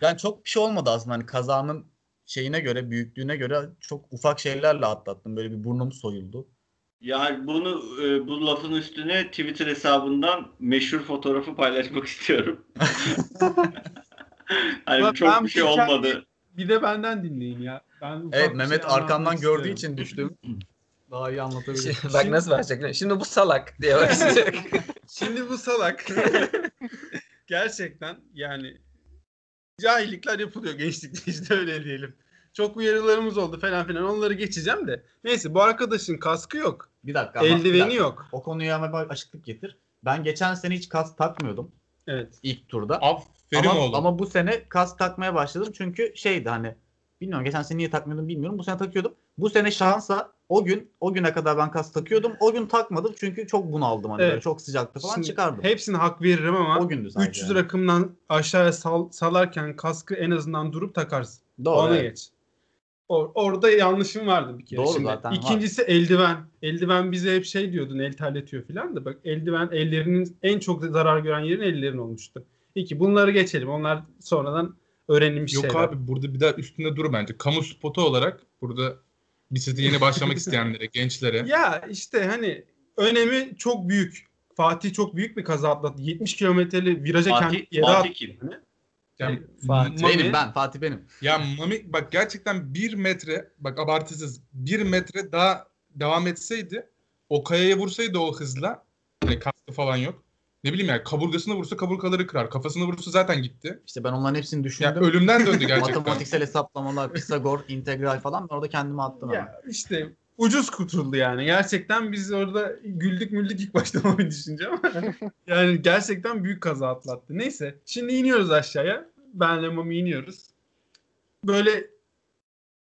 Speaker 4: Yani çok bir şey olmadı aslında hani kazanın şeyine göre büyüklüğüne göre çok ufak şeylerle atlattım. Böyle bir burnum soyuldu.
Speaker 1: Yani bunu e, bu lafın üstüne Twitter hesabından meşhur fotoğrafı paylaşmak istiyorum. hani
Speaker 5: Ulan
Speaker 1: çok
Speaker 5: ben
Speaker 1: bir şey olmadı.
Speaker 5: Bir de benden dinleyin ya. Ben
Speaker 4: Evet
Speaker 5: bir
Speaker 4: Mehmet
Speaker 5: şey
Speaker 4: arkamdan gördüğü
Speaker 5: istiyorum.
Speaker 4: için düştüm. Daha iyi anlatabilirim.
Speaker 3: Bak nasıl başlayacak. Şimdi bu salak diye başlayacak.
Speaker 5: Şimdi bu salak. Gerçekten yani cahillikler yapılıyor gençlikte işte öyle diyelim. Çok uyarılarımız oldu falan filan onları geçeceğim de. Neyse bu arkadaşın kaskı yok.
Speaker 4: Bir dakika. ama bir
Speaker 5: eldiveni
Speaker 4: dakika.
Speaker 5: yok.
Speaker 4: O konuya ama açıklık getir. Ben geçen sene hiç kask takmıyordum
Speaker 5: Evet.
Speaker 4: ilk turda.
Speaker 6: Aferin
Speaker 4: ama,
Speaker 6: oğlum.
Speaker 4: ama bu sene kask takmaya başladım çünkü şeydi hani bilmiyorum geçen sene niye takmıyordum bilmiyorum. Bu sene takıyordum. Bu sene şansa o gün o güne kadar ben kask takıyordum. O gün takmadım çünkü çok bunaldım hani
Speaker 5: Evet.
Speaker 4: böyle çok sıcaktı falan
Speaker 5: Şimdi
Speaker 4: çıkardım.
Speaker 5: Hepsine hak veririm ama
Speaker 4: o gündü sadece.
Speaker 5: 300
Speaker 4: yani.
Speaker 5: rakımdan aşağıya sal, salarken kaskı en azından durup takarsın.
Speaker 4: Doğru.
Speaker 5: Ona
Speaker 4: evet.
Speaker 5: geç. Or- orada yanlışım vardı bir kere.
Speaker 4: Doğru
Speaker 5: Şimdi,
Speaker 4: zaten var.
Speaker 5: İkincisi eldiven. Eldiven bize hep şey diyordun el terletiyor falan da bak eldiven ellerinin en çok zarar gören yerin ellerin olmuştu. İki bunları geçelim. Onlar sonradan öğrenilmiş
Speaker 6: Yok
Speaker 5: şeyler.
Speaker 6: abi burada bir daha üstünde dur bence. Kamu spotu olarak burada bisiklete yeni başlamak isteyenlere, gençlere.
Speaker 5: Ya işte hani önemi çok büyük. Fatih çok büyük bir kaza atlattı. 70 kilometreli viraja
Speaker 1: Fatih,
Speaker 5: kendi yere
Speaker 1: Fatih
Speaker 5: attı.
Speaker 1: kim?
Speaker 6: Yani,
Speaker 5: Fatih.
Speaker 6: Mami-
Speaker 4: Benim ben Fatih benim.
Speaker 6: Ya Mami bak gerçekten bir metre bak abartısız bir metre daha devam etseydi o kayaya vursaydı o hızla hani kaskı falan yok. Ne bileyim yani kaburgasını vursa kaburgaları kırar. Kafasını vursa zaten gitti.
Speaker 4: İşte ben onların hepsini
Speaker 6: Ya
Speaker 4: düşündüm.
Speaker 6: ölümden döndü gerçekten.
Speaker 4: Matematiksel hesaplamalar, Pisagor, integral falan ben orada kendimi attım.
Speaker 5: Ya işte ucuz kurtuldu yani. Gerçekten biz orada güldük müldük ilk başta Mami düşünce ama yani gerçekten büyük kaza atlattı. Neyse şimdi iniyoruz aşağıya. Benle Mami iniyoruz. Böyle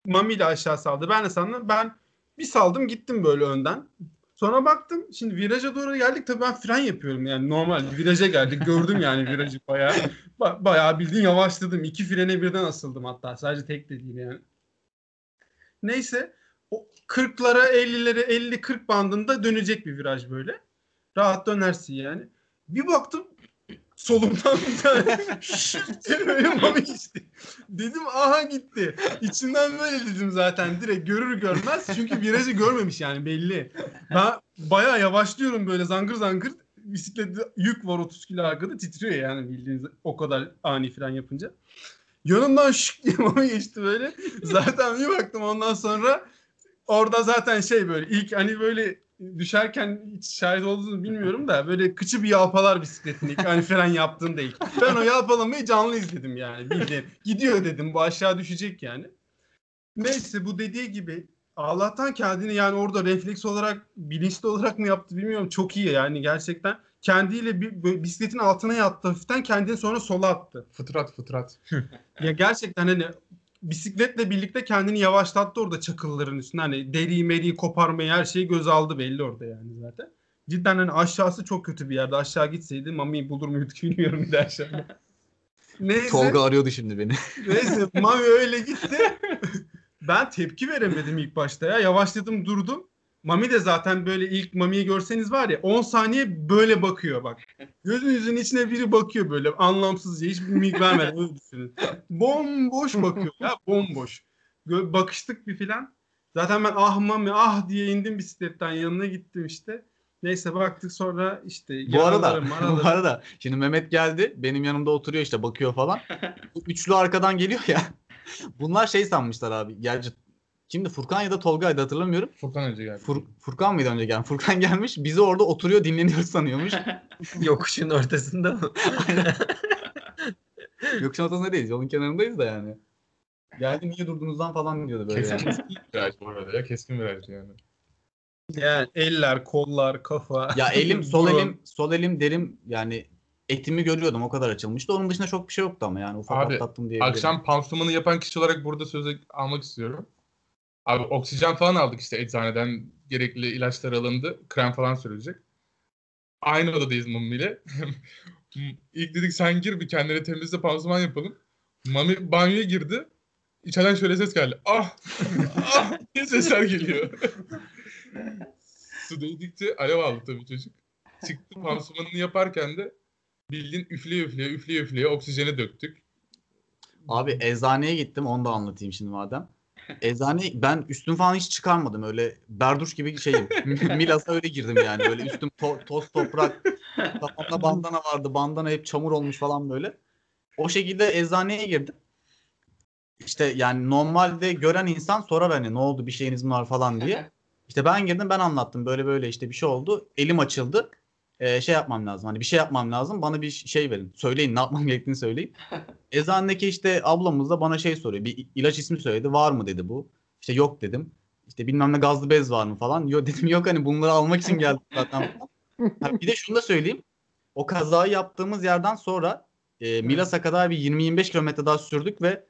Speaker 5: Mami de aşağı saldı. Ben de sandım. Ben bir saldım gittim böyle önden. Sonra baktım şimdi viraja doğru geldik tabii ben fren yapıyorum yani normal viraja geldik gördüm yani virajı bayağı ba- bayağı bildiğin yavaşladım iki frene birden asıldım hatta sadece tek de değil yani. Neyse o 40'lara 50'lere 50-40 bandında dönecek bir viraj böyle. Rahat dönersin yani. Bir baktım solumdan bir tane diye böyle geçti. Dedim aha gitti. İçimden böyle dedim zaten direkt görür görmez. Çünkü virajı görmemiş yani belli. Ben bayağı yavaşlıyorum böyle zangır zangır. Bisiklette yük var 30 kilo arkada titriyor yani bildiğiniz o kadar ani fren yapınca. Yanımdan şık diye mami geçti böyle. Zaten bir baktım ondan sonra orada zaten şey böyle ilk hani böyle düşerken hiç şahit olduğunu bilmiyorum da böyle kıçı bir yalpalar bisikletin ilk hani fren yaptığında ilk. Ben o yalpalamayı canlı izledim yani bildiğin. Gidiyor dedim bu aşağı düşecek yani. Neyse bu dediği gibi Allah'tan kendini yani orada refleks olarak bilinçli olarak mı yaptı bilmiyorum çok iyi yani gerçekten kendiyle bir, bisikletin altına yattı hafiften kendini sonra sola attı.
Speaker 6: Fıtrat fıtrat.
Speaker 5: Ya gerçekten hani bisikletle birlikte kendini yavaşlattı orada çakılların üstüne. Hani deriyi meriyi koparmayı her şeyi göz aldı belli orada yani zaten. Cidden hani aşağısı çok kötü bir yerde. Aşağı gitseydi Mami'yi bulur muyduk bilmiyorum bir de aşağıda. Neyse,
Speaker 4: Tolga arıyordu şimdi beni.
Speaker 5: neyse Mami öyle gitti. ben tepki veremedim ilk başta ya. Yavaşladım durdum. Mami de zaten böyle ilk Mami'yi görseniz var ya 10 saniye böyle bakıyor bak. Gözünüzün içine biri bakıyor böyle anlamsızca hiçbir mimik vermeden öyle düşünün. Bomboş bakıyor ya bomboş. Gö- bakıştık bir filan. Zaten ben ah Mami ah diye indim bisikletten yanına gittim işte. Neyse baktık sonra işte
Speaker 4: Bu arada,
Speaker 5: maraları-
Speaker 4: bu arada şimdi Mehmet geldi. Benim yanımda oturuyor işte bakıyor falan. Üçlü arkadan geliyor ya. Bunlar şey sanmışlar abi. Gerçi kimdi Furkan ya da Tolga'ydı hatırlamıyorum.
Speaker 6: Furkan önce geldi.
Speaker 4: Fur- Furkan mıydı önce gelen? Furkan gelmiş. Bizi orada oturuyor dinleniyor sanıyormuş.
Speaker 3: Yokuşun ortasında mı?
Speaker 4: Yokuşun ortasında değiliz. Yolun kenarındayız da yani. Geldi niye durdunuzdan falan diyordu böyle.
Speaker 6: Keskin,
Speaker 4: Yani.
Speaker 6: viraj bu arada ya. Keskin viraj yani.
Speaker 5: Yani eller, kollar, kafa.
Speaker 4: Ya elim, sol elim, sol elim derim yani etimi görüyordum o kadar açılmıştı. Onun dışında çok bir şey yoktu ama yani ufak
Speaker 6: Abi,
Speaker 4: atlattım diyebilirim.
Speaker 6: Akşam pansumanı yapan kişi olarak burada sözü almak istiyorum. Abi oksijen falan aldık işte eczaneden. Gerekli ilaçlar alındı. Krem falan sürülecek. Aynı odadayız Mami ile. İlk dedik sen gir bir kendine temizle pansuman yapalım. Mami banyoya girdi. İçeriden şöyle ses geldi. Ah! ah! diye sesler geliyor. Su değdikçe alev aldı tabii çocuk. Çıktı pansumanını yaparken de bildiğin üfleye üfleye üfleye üfleye oksijeni döktük.
Speaker 4: Abi eczaneye gittim onu da anlatayım şimdi madem. Eczane ben üstüm falan hiç çıkarmadım öyle berduş gibi şeyim. Milas'a öyle girdim yani böyle üstüm to- toz toprak. Kafamda bandana vardı bandana hep çamur olmuş falan böyle. O şekilde eczaneye girdim. İşte yani normalde gören insan sorar hani ne oldu bir şeyiniz mi var falan diye. İşte ben girdim ben anlattım böyle böyle işte bir şey oldu. Elim açıldı. Ee, şey yapmam lazım hani bir şey yapmam lazım bana bir şey verin. Söyleyin ne yapmam gerektiğini söyleyin. Eczanedeki işte ablamız da bana şey soruyor. Bir ilaç ismi söyledi. Var mı dedi bu. İşte yok dedim. İşte bilmem ne gazlı bez var mı falan. Yok dedim yok hani bunları almak için geldim zaten. Ha, bir de şunu da söyleyeyim. O kazayı yaptığımız yerden sonra e, Milas'a kadar bir 20-25 kilometre daha sürdük ve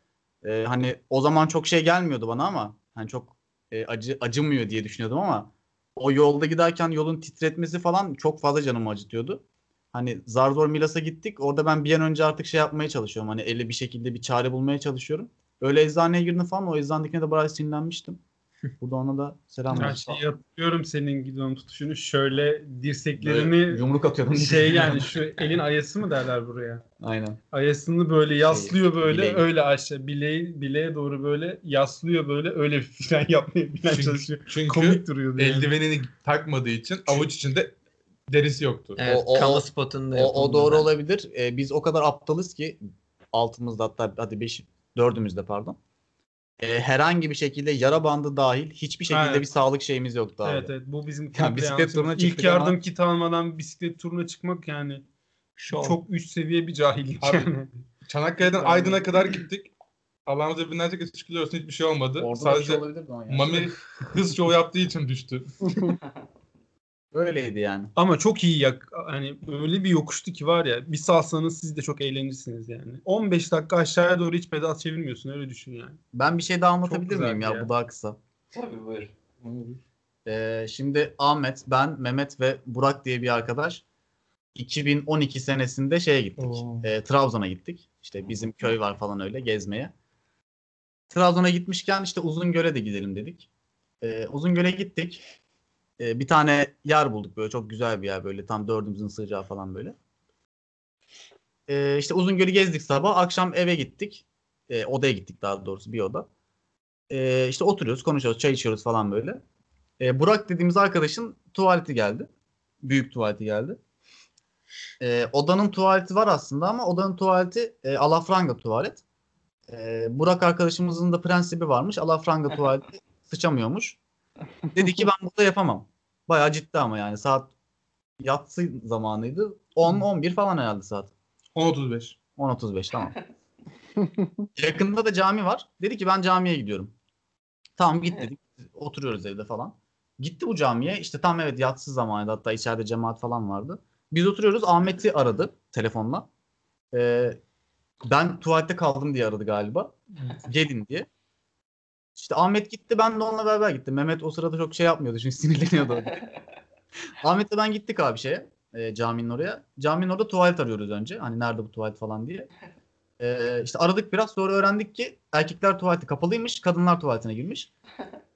Speaker 4: e, hani o zaman çok şey gelmiyordu bana ama hani çok e, acı acımıyor diye düşünüyordum ama o yolda giderken yolun titretmesi falan çok fazla canımı acıtıyordu. Hani zar zor Milas'a gittik. Orada ben bir an önce artık şey yapmaya çalışıyorum. Hani elle bir şekilde bir çare bulmaya çalışıyorum. Öyle eczaneye girdim falan. O eczanedekine de bayağı sinirlenmiştim. Burada ona da selam
Speaker 5: Her
Speaker 4: olsun.
Speaker 5: şeyi hatırlıyorum senin gidon tutuşunu. Şöyle
Speaker 4: Böyle
Speaker 5: dirseklerini
Speaker 4: yumruk atıyordum.
Speaker 5: şey yani şu elin ayası mı derler buraya?
Speaker 4: Aynen.
Speaker 5: Ayasını böyle yaslıyor böyle
Speaker 4: bileği.
Speaker 5: öyle aşağı bileği bileğe doğru böyle yaslıyor böyle öyle bir fren yapmaya falan
Speaker 6: Çünkü-
Speaker 5: çalışıyor.
Speaker 6: Çünkü
Speaker 5: Komik duruyordu yani.
Speaker 6: eldivenini takmadığı için avuç içinde derisi yoktu.
Speaker 3: Evet,
Speaker 4: O- o- o-
Speaker 3: spotunda
Speaker 4: O, o doğru
Speaker 3: da.
Speaker 4: olabilir. Ee, biz o kadar aptalız ki altımızda hatta hadi beş, dördümüzde pardon. Ee, herhangi bir şekilde yara bandı dahil hiçbir şekilde
Speaker 5: Evet.
Speaker 4: bir sağlık şeyimiz yoktu abi.
Speaker 5: Evet evet bu bizim
Speaker 4: Yani bisiklet turuna
Speaker 5: İlk yardım
Speaker 4: ama-
Speaker 5: kiti almadan bisiklet turuna çıkmak yani
Speaker 3: Şov.
Speaker 5: çok üst seviye bir cahillik
Speaker 6: Abi,
Speaker 5: yani.
Speaker 6: Çanakkale'den Aydın'a kadar gittik. Allah'ımıza binlerce kez şükürler olsun hiçbir şey olmadı.
Speaker 4: Orada da bir
Speaker 6: Sadece
Speaker 4: şey olabilirdi ama yani.
Speaker 6: Mami hız şov yaptığı için düştü.
Speaker 4: Öyleydi yani.
Speaker 5: Ama çok iyi yak hani öyle bir yokuştu ki var ya bir salsanız siz de çok eğlenirsiniz yani. 15 dakika aşağıya doğru hiç pedal çevirmiyorsun öyle düşün yani.
Speaker 4: Ben bir şey daha anlatabilir miyim ya?
Speaker 5: ya.
Speaker 4: Bu daha kısa.
Speaker 1: Tabii buyur.
Speaker 4: Ee, şimdi Ahmet, ben, Mehmet ve Burak diye bir arkadaş 2012 senesinde şeye gittik.
Speaker 6: Oo.
Speaker 4: Ee, Trabzon'a gittik. İşte bizim köy var falan öyle gezmeye. Trabzon'a gitmişken işte Uzungöl'e de gidelim dedik. Ee, Uzungöl'e gittik. Ee, bir tane yer bulduk böyle çok güzel bir yer böyle tam dördümüzün sığacağı falan böyle. Ee, işte Uzungöl'ü gezdik sabah. Akşam eve gittik. Ee, odaya gittik daha doğrusu bir oda. Ee, işte oturuyoruz, konuşuyoruz, çay içiyoruz falan böyle. Ee, Burak dediğimiz arkadaşın tuvaleti geldi. Büyük tuvaleti geldi. Ee, odanın tuvaleti var aslında ama odanın tuvaleti e, alafranga tuvalet. Ee, Burak arkadaşımızın da prensibi varmış. Alafranga tuvaleti sıçamıyormuş. Dedi ki ben burada yapamam. Bayağı ciddi ama yani saat yatsı zamanıydı. 10-11 falan herhalde saat.
Speaker 6: 10.35.
Speaker 4: 10.35 tamam. Yakında da cami var. Dedi ki ben camiye gidiyorum. Tamam git dedik. Oturuyoruz evde falan. Gitti bu camiye. İşte tam evet yatsı zamanıydı. Hatta içeride cemaat falan vardı. Biz oturuyoruz. Ahmet'i aradı telefonla. Ee, ben tuvalette kaldım diye aradı galiba. Gelin diye. İşte Ahmet gitti. Ben de onunla beraber gittim. Mehmet o sırada çok şey yapmıyordu. Çünkü sinirleniyordu. Ahmet'le ben gittik abi şeye. E, caminin oraya. Caminin orada tuvalet arıyoruz önce. Hani nerede bu tuvalet falan diye. E, işte aradık biraz sonra öğrendik ki erkekler tuvaleti kapalıymış. Kadınlar tuvaletine girmiş.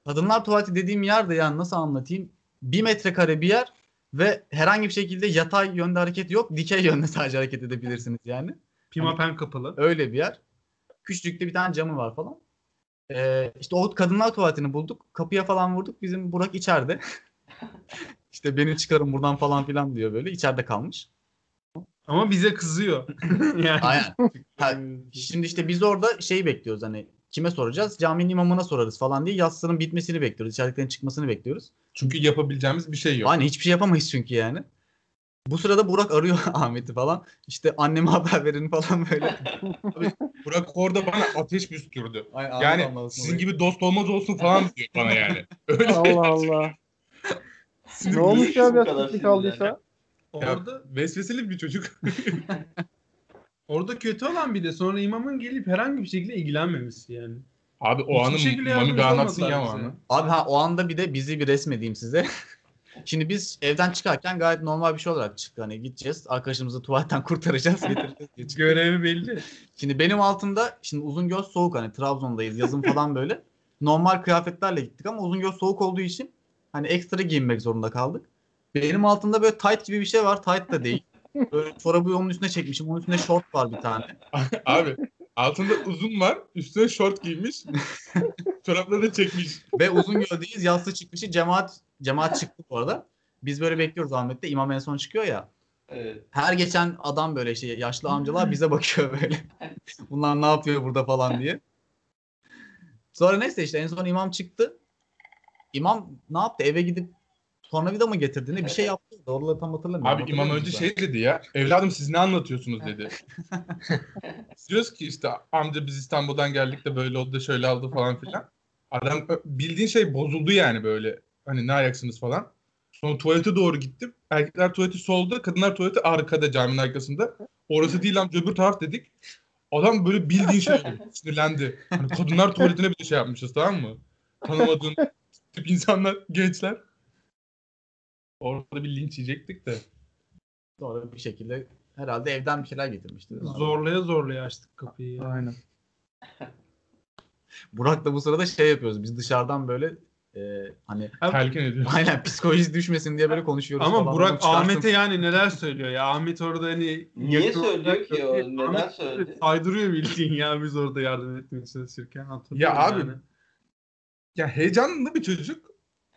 Speaker 4: Kadınlar tuvaleti dediğim yerde yani nasıl anlatayım? Bir metrekare bir yer ve herhangi bir şekilde yatay yönde hareket yok. Dikey yönde sadece hareket edebilirsiniz yani.
Speaker 5: Pimapen kapalı.
Speaker 4: Öyle bir yer. Küçücük de bir tane camı var falan. Ee, işte o kadınlar tuvaletini bulduk. Kapıya falan vurduk. Bizim Burak içeride. işte beni çıkarın buradan falan filan diyor böyle. İçeride kalmış.
Speaker 5: Ama bize kızıyor. yani.
Speaker 4: Aynen. Ha, şimdi işte biz orada şeyi bekliyoruz hani kime soracağız? Caminin imamına sorarız falan diye yatsının bitmesini bekliyoruz. İçeriklerin çıkmasını bekliyoruz.
Speaker 6: Çünkü yapabileceğimiz bir şey yok.
Speaker 4: Aynen hiçbir şey yapamayız çünkü yani. Bu sırada Burak arıyor Ahmet'i falan. İşte anneme haber verin falan böyle.
Speaker 6: Burak orada bana ateş püskürdü.
Speaker 4: Ay,
Speaker 6: Yani
Speaker 4: anlamasın
Speaker 6: sizin
Speaker 4: orayı.
Speaker 6: gibi dost olmaz olsun falan diyor bana yani. Öyle
Speaker 2: Allah Allah. ne olmuş ya biraz sıkıntı kaldıysa?
Speaker 5: Orada
Speaker 6: vesveseli bir çocuk.
Speaker 5: orada kötü olan bir de sonra imamın gelip herhangi bir şekilde ilgilenmemesi yani.
Speaker 6: Abi o
Speaker 5: Hiçbir
Speaker 6: anı Mami bir anlatsın ya o anı.
Speaker 4: Abi ha o anda bir de bizi bir resmedeyim size. Şimdi biz evden çıkarken gayet normal bir şey olarak çıktık. Hani gideceğiz, arkadaşımızı tuvaletten kurtaracağız, getireceğiz.
Speaker 5: Görevi belli.
Speaker 4: Şimdi benim altımda, şimdi Uzungöl soğuk hani Trabzon'dayız, yazın falan böyle. Normal kıyafetlerle gittik ama Uzungöl soğuk olduğu için hani ekstra giyinmek zorunda kaldık. Benim altımda böyle tight gibi bir şey var, tight da değil. Böyle çorabı onun üstüne çekmişim, onun üstünde short var bir tane.
Speaker 6: Abi altında uzun var, üstüne şort giymiş. Çorapları da çekmiş.
Speaker 4: Ve Uzungöl'deyiz, yassı çıkmışı cemaat, cemaat çıktı bu arada. Biz böyle bekliyoruz Ahmet'te, imam en son çıkıyor ya.
Speaker 1: Evet.
Speaker 4: Her geçen adam böyle şey yaşlı amcalar bize bakıyor böyle. Bunlar ne yapıyor burada falan diye. Sonra neyse işte en son imam çıktı. İmam ne yaptı? Eve gidip tornavida mı getirdi ne bir şey yaptı. Doğruları tam hatırlamıyorum.
Speaker 6: Abi imam önce şey dedi ya. Evladım siz ne anlatıyorsunuz dedi. Diyoruz ki işte amca biz İstanbul'dan geldik de böyle oldu da şöyle oldu falan filan. Adam bildiğin şey bozuldu yani böyle. Hani ne ayaksınız falan. Sonra tuvalete doğru gittim. Erkekler tuvaleti solda, kadınlar tuvaleti arkada caminin arkasında. Orası değil amca öbür taraf dedik. Adam böyle bildiğin şey oldu. Sinirlendi. Hani kadınlar tuvaletine bir şey yapmışız tamam mı? Tanımadığın tip insanlar, gençler. Orada bir linç yiyecektik de.
Speaker 4: Sonra bir şekilde herhalde evden bir şeyler getirmişti.
Speaker 5: Zorlaya zorlaya açtık kapıyı.
Speaker 6: Aynen.
Speaker 4: Burak da bu sırada şey yapıyoruz. Biz dışarıdan böyle e, hani
Speaker 6: Telkin ediyor.
Speaker 4: aynen psikolojisi düşmesin diye böyle konuşuyoruz
Speaker 5: Ama
Speaker 4: falan.
Speaker 5: Burak. Ahmet'e yani neler söylüyor ya. Ahmet orada hani
Speaker 1: Niye söylüyor
Speaker 5: olarak-
Speaker 1: ki o? Neden
Speaker 5: Ahmet
Speaker 1: söyledi?
Speaker 5: Saydırıyor bildiğin ya biz orada yardım etmeye çalışırken. Hatırlıyorum
Speaker 6: Ya abi,
Speaker 5: yani.
Speaker 6: Ya heyecanlı bir çocuk.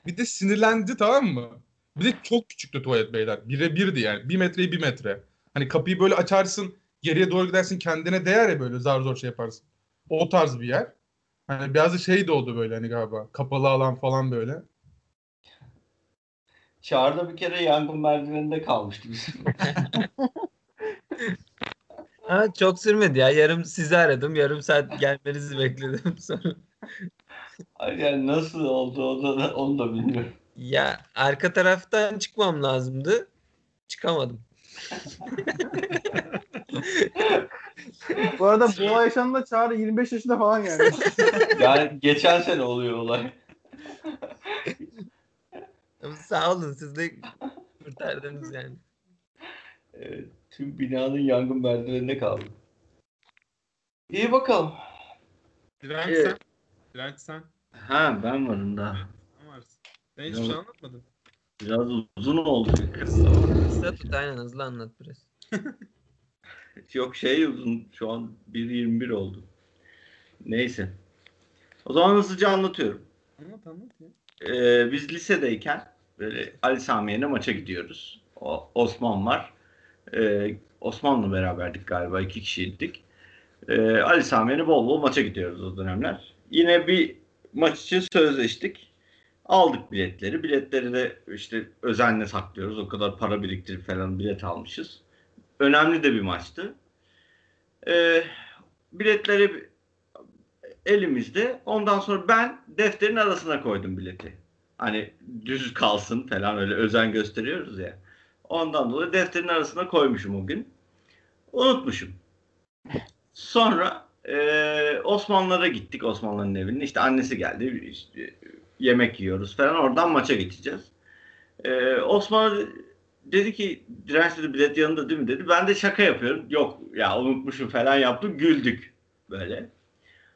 Speaker 6: Bir de sinirlendi tamam mı? Bir de çok küçüktü tuvalet beyler. Bire birdi yani. Bir metreye bir metre. Hani kapıyı böyle açarsın. Geriye doğru gidersin kendine değer ya böyle zar zor şey yaparsın. O tarz bir yer. Hani biraz da şey de oldu böyle hani galiba. Kapalı alan falan böyle.
Speaker 1: Çağrı'da bir kere yangın merdiveninde kalmıştı biz.
Speaker 3: Ha, çok sürmedi ya. Yarım sizi aradım. Yarım saat gelmenizi bekledim sonra.
Speaker 1: Hayır yani nasıl oldu onu da, onu da bilmiyorum.
Speaker 3: Ya arka taraftan çıkmam lazımdı. Çıkamadım.
Speaker 2: Bu arada bu olay yaşandığında Çağrı 25 yaşında falan yani.
Speaker 1: Yani geçen sene oluyor olay.
Speaker 3: Sağ olun siz de kurtardınız yani.
Speaker 1: Evet, tüm binanın yangın merdiveninde kaldı. İyi bakalım.
Speaker 5: Direnç
Speaker 1: Evet.
Speaker 5: sen. Direnç sen.
Speaker 1: Ha ben varım daha.
Speaker 5: Sen varsın. Ben hiçbir şey anlatmadım.
Speaker 1: Biraz uzun oldu.
Speaker 3: Kısa tut aynen hızlı anlat biraz.
Speaker 1: Yok şey uzun. Şu an 1.21 oldu. Neyse. O zaman hızlıca anlatıyorum.
Speaker 5: Anlat anlat ya.
Speaker 1: Ee, biz lisedeyken böyle Ali Samiye'ne maça gidiyoruz. O, Osman var. Ee, Osman'la beraberdik galiba. iki kişiydik. Ee, Ali Samiye'ne bol bol maça gidiyoruz o dönemler. Yine bir maç için sözleştik. Aldık biletleri. Biletleri de işte özenle saklıyoruz. O kadar para biriktirip falan bilet almışız. Önemli de bir maçtı. Ee, biletleri elimizde. Ondan sonra ben defterin arasına koydum bileti. Hani düz kalsın falan öyle özen gösteriyoruz ya. Ondan dolayı defterin arasına koymuşum o gün. Unutmuşum. Sonra eee Osmanlılara gittik Osmanlıların evine. İşte annesi geldi. işte yemek yiyoruz falan. Oradan maça geçeceğiz. Eee Osman dedi ki direnç dedi bilet yanında değil mi dedi. Ben de şaka yapıyorum. Yok ya unutmuşum falan yaptım. Güldük böyle.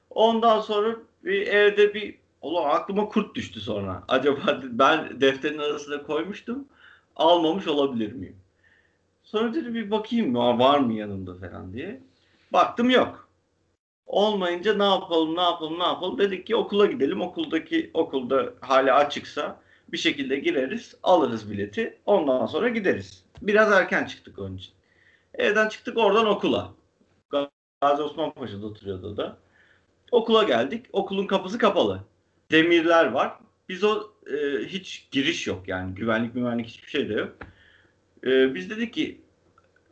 Speaker 1: Ondan sonra bir evde bir Ulan aklıma kurt düştü sonra. Acaba ben defterin arasına koymuştum. Almamış olabilir miyim? Sonra dedim bir bakayım var mı yanımda falan diye. Baktım yok. Olmayınca ne yapalım ne yapalım ne yapalım dedik ki okula gidelim. Okuldaki okulda hala açıksa bir şekilde gireriz alırız bileti ondan sonra gideriz. Biraz erken çıktık onun için. Evden çıktık oradan okula. Gazi Osman Paşa'da oturuyordu da. Okula geldik. Okulun kapısı kapalı. Demirler var. Biz o e, hiç giriş yok yani güvenlik güvenlik hiçbir şey de yok. E, biz dedik ki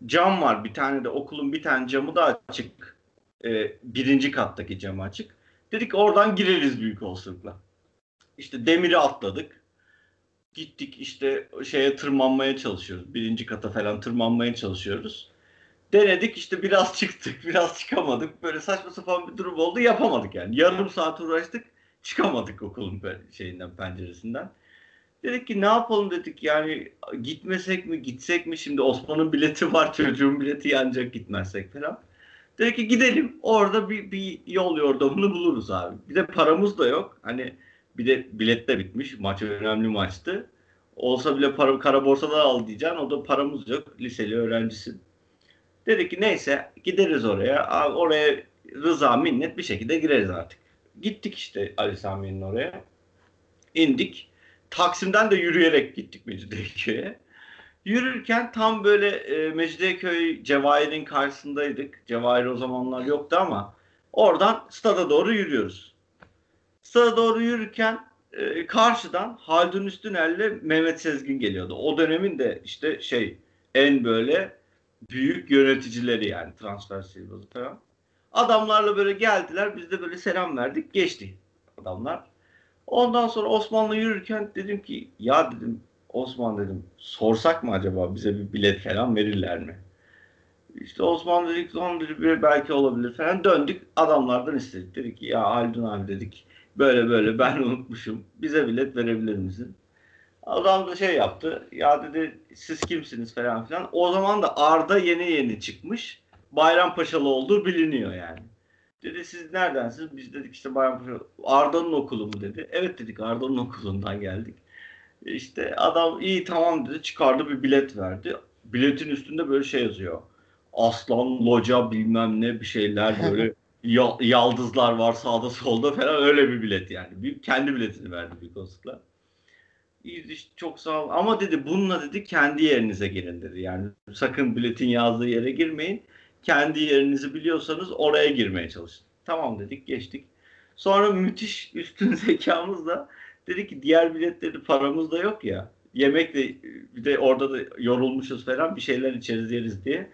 Speaker 1: cam var bir tane de okulun bir tane camı da açık. E, birinci kattaki camı açık. Dedik oradan gireriz büyük olasılıkla. İşte demiri atladık. Gittik işte şeye tırmanmaya çalışıyoruz. Birinci kata falan tırmanmaya çalışıyoruz. Denedik işte biraz çıktık biraz çıkamadık. Böyle saçma sapan bir durum oldu yapamadık yani. Yarım saat uğraştık çıkamadık okulun şeyinden penceresinden. Dedik ki ne yapalım dedik yani gitmesek mi gitsek mi şimdi Osman'ın bileti var çocuğun bileti yanacak gitmezsek falan. Dedik ki gidelim orada bir, bir yol yordamını buluruz abi. Bir de paramız da yok. Hani bir de bilet de bitmiş. Maç önemli maçtı. Olsa bile para, kara borsada al diyeceksin. O da paramız yok. Liseli öğrencisin. Dedik ki neyse gideriz oraya. Oraya rıza minnet bir şekilde gireriz artık. Gittik işte Ali Sami'nin oraya. İndik. Taksim'den de yürüyerek gittik Mecidiyeköy'e. Yürürken tam böyle e, Mecidiyeköy Cevahir'in karşısındaydık. Cevahir o zamanlar yoktu ama oradan stada doğru yürüyoruz. Stada doğru yürürken e, karşıdan Haldun Üstüner'le Mehmet Sezgin geliyordu. O dönemin de işte şey en böyle büyük yöneticileri yani transfer sihirbazı falan. Adamlarla böyle geldiler. Biz de böyle selam verdik. Geçti adamlar. Ondan sonra Osmanlı yürürken dedim ki ya dedim Osman dedim sorsak mı acaba bize bir bilet falan verirler mi? İşte Osman dedik son dedi belki olabilir falan. Döndük adamlardan istedik. Dedik ki ya Haldun abi dedik böyle böyle ben unutmuşum. Bize bilet verebilir misin? Adam da şey yaptı. Ya dedi siz kimsiniz falan filan. O zaman da Arda yeni yeni çıkmış. Bayrampaşalı olduğu biliniyor yani. Dedi siz neredensiniz? Biz dedik işte Bayrampaşa. Arda'nın okulu mu dedi. Evet dedik Arda'nın okulundan geldik. İşte adam iyi tamam dedi. Çıkardı bir bilet verdi. Biletin üstünde böyle şey yazıyor. Aslan, loca bilmem ne bir şeyler böyle yaldızlar var sağda solda falan öyle bir bilet yani. Bir, kendi biletini verdi bir. İyi işte çok sağ ol. Ama dedi bununla dedi kendi yerinize girin dedi. Yani sakın biletin yazdığı yere girmeyin. Kendi yerinizi biliyorsanız oraya girmeye çalışın. Tamam dedik geçtik. Sonra müthiş üstün zekamızla dedik ki diğer biletleri paramız da yok ya. Yemek de bir de orada da yorulmuşuz falan bir şeyler içeriz yeriz diye.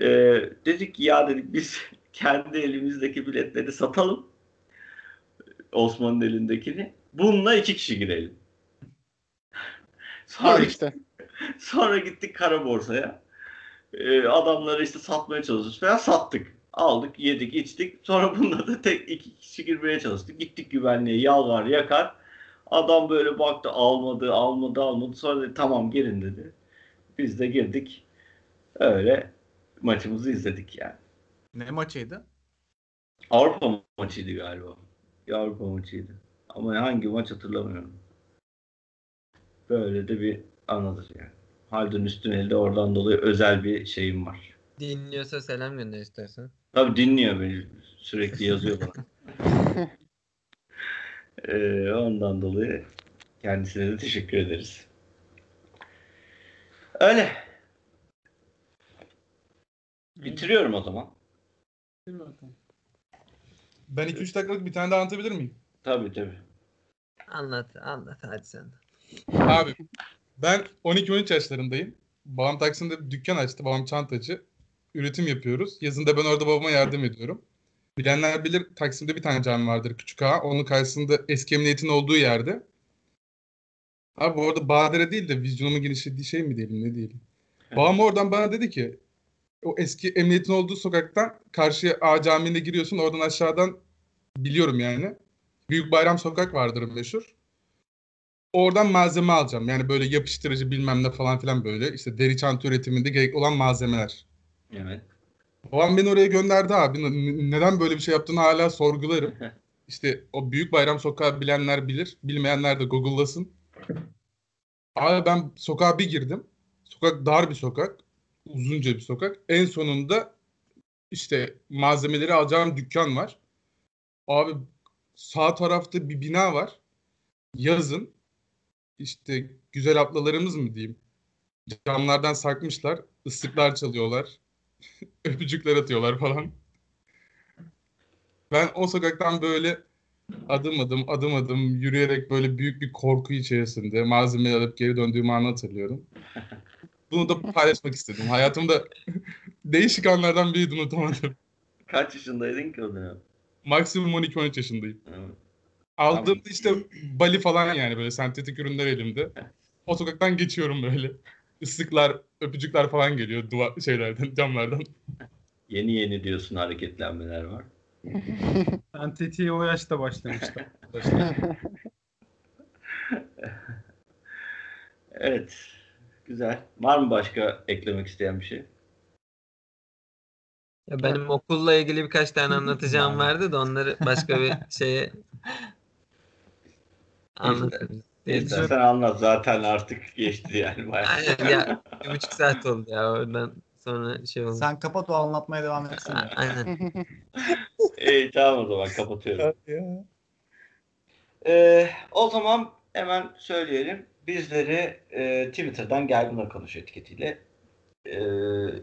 Speaker 1: Ee, dedik ki ya dedik biz kendi elimizdeki biletleri satalım. Osman'ın elindekini. Bununla iki kişi girelim. Sonra,
Speaker 2: Al işte.
Speaker 1: sonra gittik kara borsaya. Ee, adamları işte satmaya çalışıyoruz falan sattık. Aldık, yedik, içtik. Sonra bununla da tek iki kişi girmeye çalıştık. Gittik güvenliğe yalvar yakar. Adam böyle baktı almadı, almadı, almadı. Sonra dedi tamam girin dedi. Biz de girdik. Öyle maçımızı izledik yani.
Speaker 4: Ne maçıydı?
Speaker 1: Avrupa maçıydı galiba. Bir Avrupa maçıydı. Ama hangi maç hatırlamıyorum. Böyle de bir anıdır yani. Haldun Üstünel'de oradan dolayı özel bir şeyim var.
Speaker 3: Dinliyorsa selam gönder istersen.
Speaker 1: Tabii dinliyor beni. Sürekli yazıyor bana. Ee, ondan dolayı kendisine de teşekkür ederiz. Öyle. Bitiriyorum o zaman.
Speaker 6: Ben 2-3 dakikalık bir tane daha anlatabilir miyim?
Speaker 1: Tabii tabii.
Speaker 3: Anlat anlat hadi sen.
Speaker 6: Abi ben 12-13 yaşlarındayım. Babam Taksim'de bir dükkan açtı. Babam çantacı. Üretim yapıyoruz. Yazında ben orada babama yardım ediyorum. Bilenler bilir Taksim'de bir tane cami vardır Küçük Ağa. Onun karşısında eski emniyetin olduğu yerde. Abi orada badire değil de vizyonumun genişlediği şey mi diyelim ne diyelim. Babam oradan bana dedi ki o eski emniyetin olduğu sokaktan karşıya A Camii'ne giriyorsun. Oradan aşağıdan biliyorum yani. Büyük Bayram Sokak vardır meşhur. Oradan malzeme alacağım. Yani böyle yapıştırıcı bilmem ne falan filan böyle. İşte deri çanta üretiminde gerekli olan malzemeler.
Speaker 1: Evet.
Speaker 6: Babam beni oraya gönderdi abi. N- neden böyle bir şey yaptığını hala sorgularım. İşte o Büyük Bayram Sokağı bilenler bilir. Bilmeyenler de Google'lasın. Abi ben sokağa bir girdim. Sokak dar bir sokak. Uzunca bir sokak. En sonunda işte malzemeleri alacağım dükkan var. Abi sağ tarafta bir bina var. Yazın işte güzel ablalarımız mı diyeyim. Camlardan sarkmışlar. ıslıklar çalıyorlar. Öpücükler atıyorlar falan. Ben o sokaktan böyle adım adım adım adım yürüyerek böyle büyük bir korku içerisinde malzemeyi alıp geri döndüğümü anı hatırlıyorum. Bunu da paylaşmak istedim. Hayatımda değişik anlardan biriydi unutamadım.
Speaker 1: Kaç yaşındaydın ki o dönem?
Speaker 6: Maksimum 12-13 yaşındayım.
Speaker 1: Evet.
Speaker 6: Aldığımda işte Bali falan yani böyle sentetik ürünler elimde. O sokaktan geçiyorum böyle. Islıklar, öpücükler falan geliyor duvar şeylerden, camlardan.
Speaker 1: Yeni yeni diyorsun hareketlenmeler var.
Speaker 5: Ben tetiğe o yaşta başlamıştım.
Speaker 1: Evet. Güzel. Var mı başka eklemek isteyen bir şey?
Speaker 3: Ya benim okulla ilgili birkaç tane anlatacağım vardı da onları başka bir şeye anlatırız.
Speaker 1: İstersen anlat. Zaten artık geçti yani. Bayağı.
Speaker 3: Aynen ya bir buçuk saat oldu ya oradan sonra şey oldu.
Speaker 4: Sen kapat o anlatmaya devam etsin.
Speaker 3: Aynen.
Speaker 1: İyi tamam o zaman kapatıyorum. Ee, o zaman hemen söyleyelim. Bizleri e, Twitter'dan Gel Buna Konuş etiketiyle e,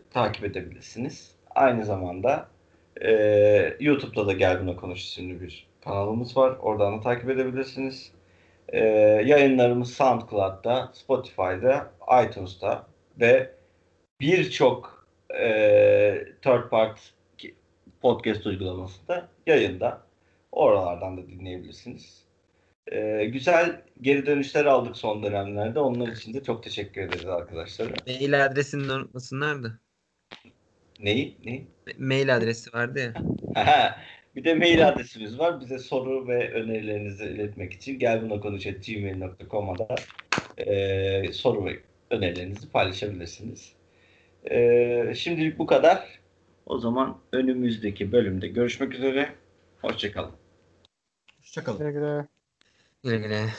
Speaker 1: takip edebilirsiniz. Aynı zamanda e, YouTube'da da Gel Buna Konuş isimli bir kanalımız var. Oradan da takip edebilirsiniz. E, yayınlarımız SoundCloud'da, Spotify'da, iTunes'ta ve birçok e, third party podcast uygulamasında yayında. Oralardan da dinleyebilirsiniz. Ee, güzel geri dönüşler aldık son dönemlerde. Onlar için de çok teşekkür ederiz arkadaşlar.
Speaker 3: Mail adresini de unutmasınlar da.
Speaker 1: Neyi? Neyi?
Speaker 3: Mail adresi vardı ya.
Speaker 1: Bir de mail adresimiz var. Bize soru ve önerilerinizi iletmek için gelbunakonuş.gmail.com'a da e, soru ve önerilerinizi paylaşabilirsiniz. E, şimdilik bu kadar. O zaman önümüzdeki bölümde görüşmek üzere. Hoşçakalın.
Speaker 4: Hoşçakalın.
Speaker 2: Güle 那
Speaker 3: 个呢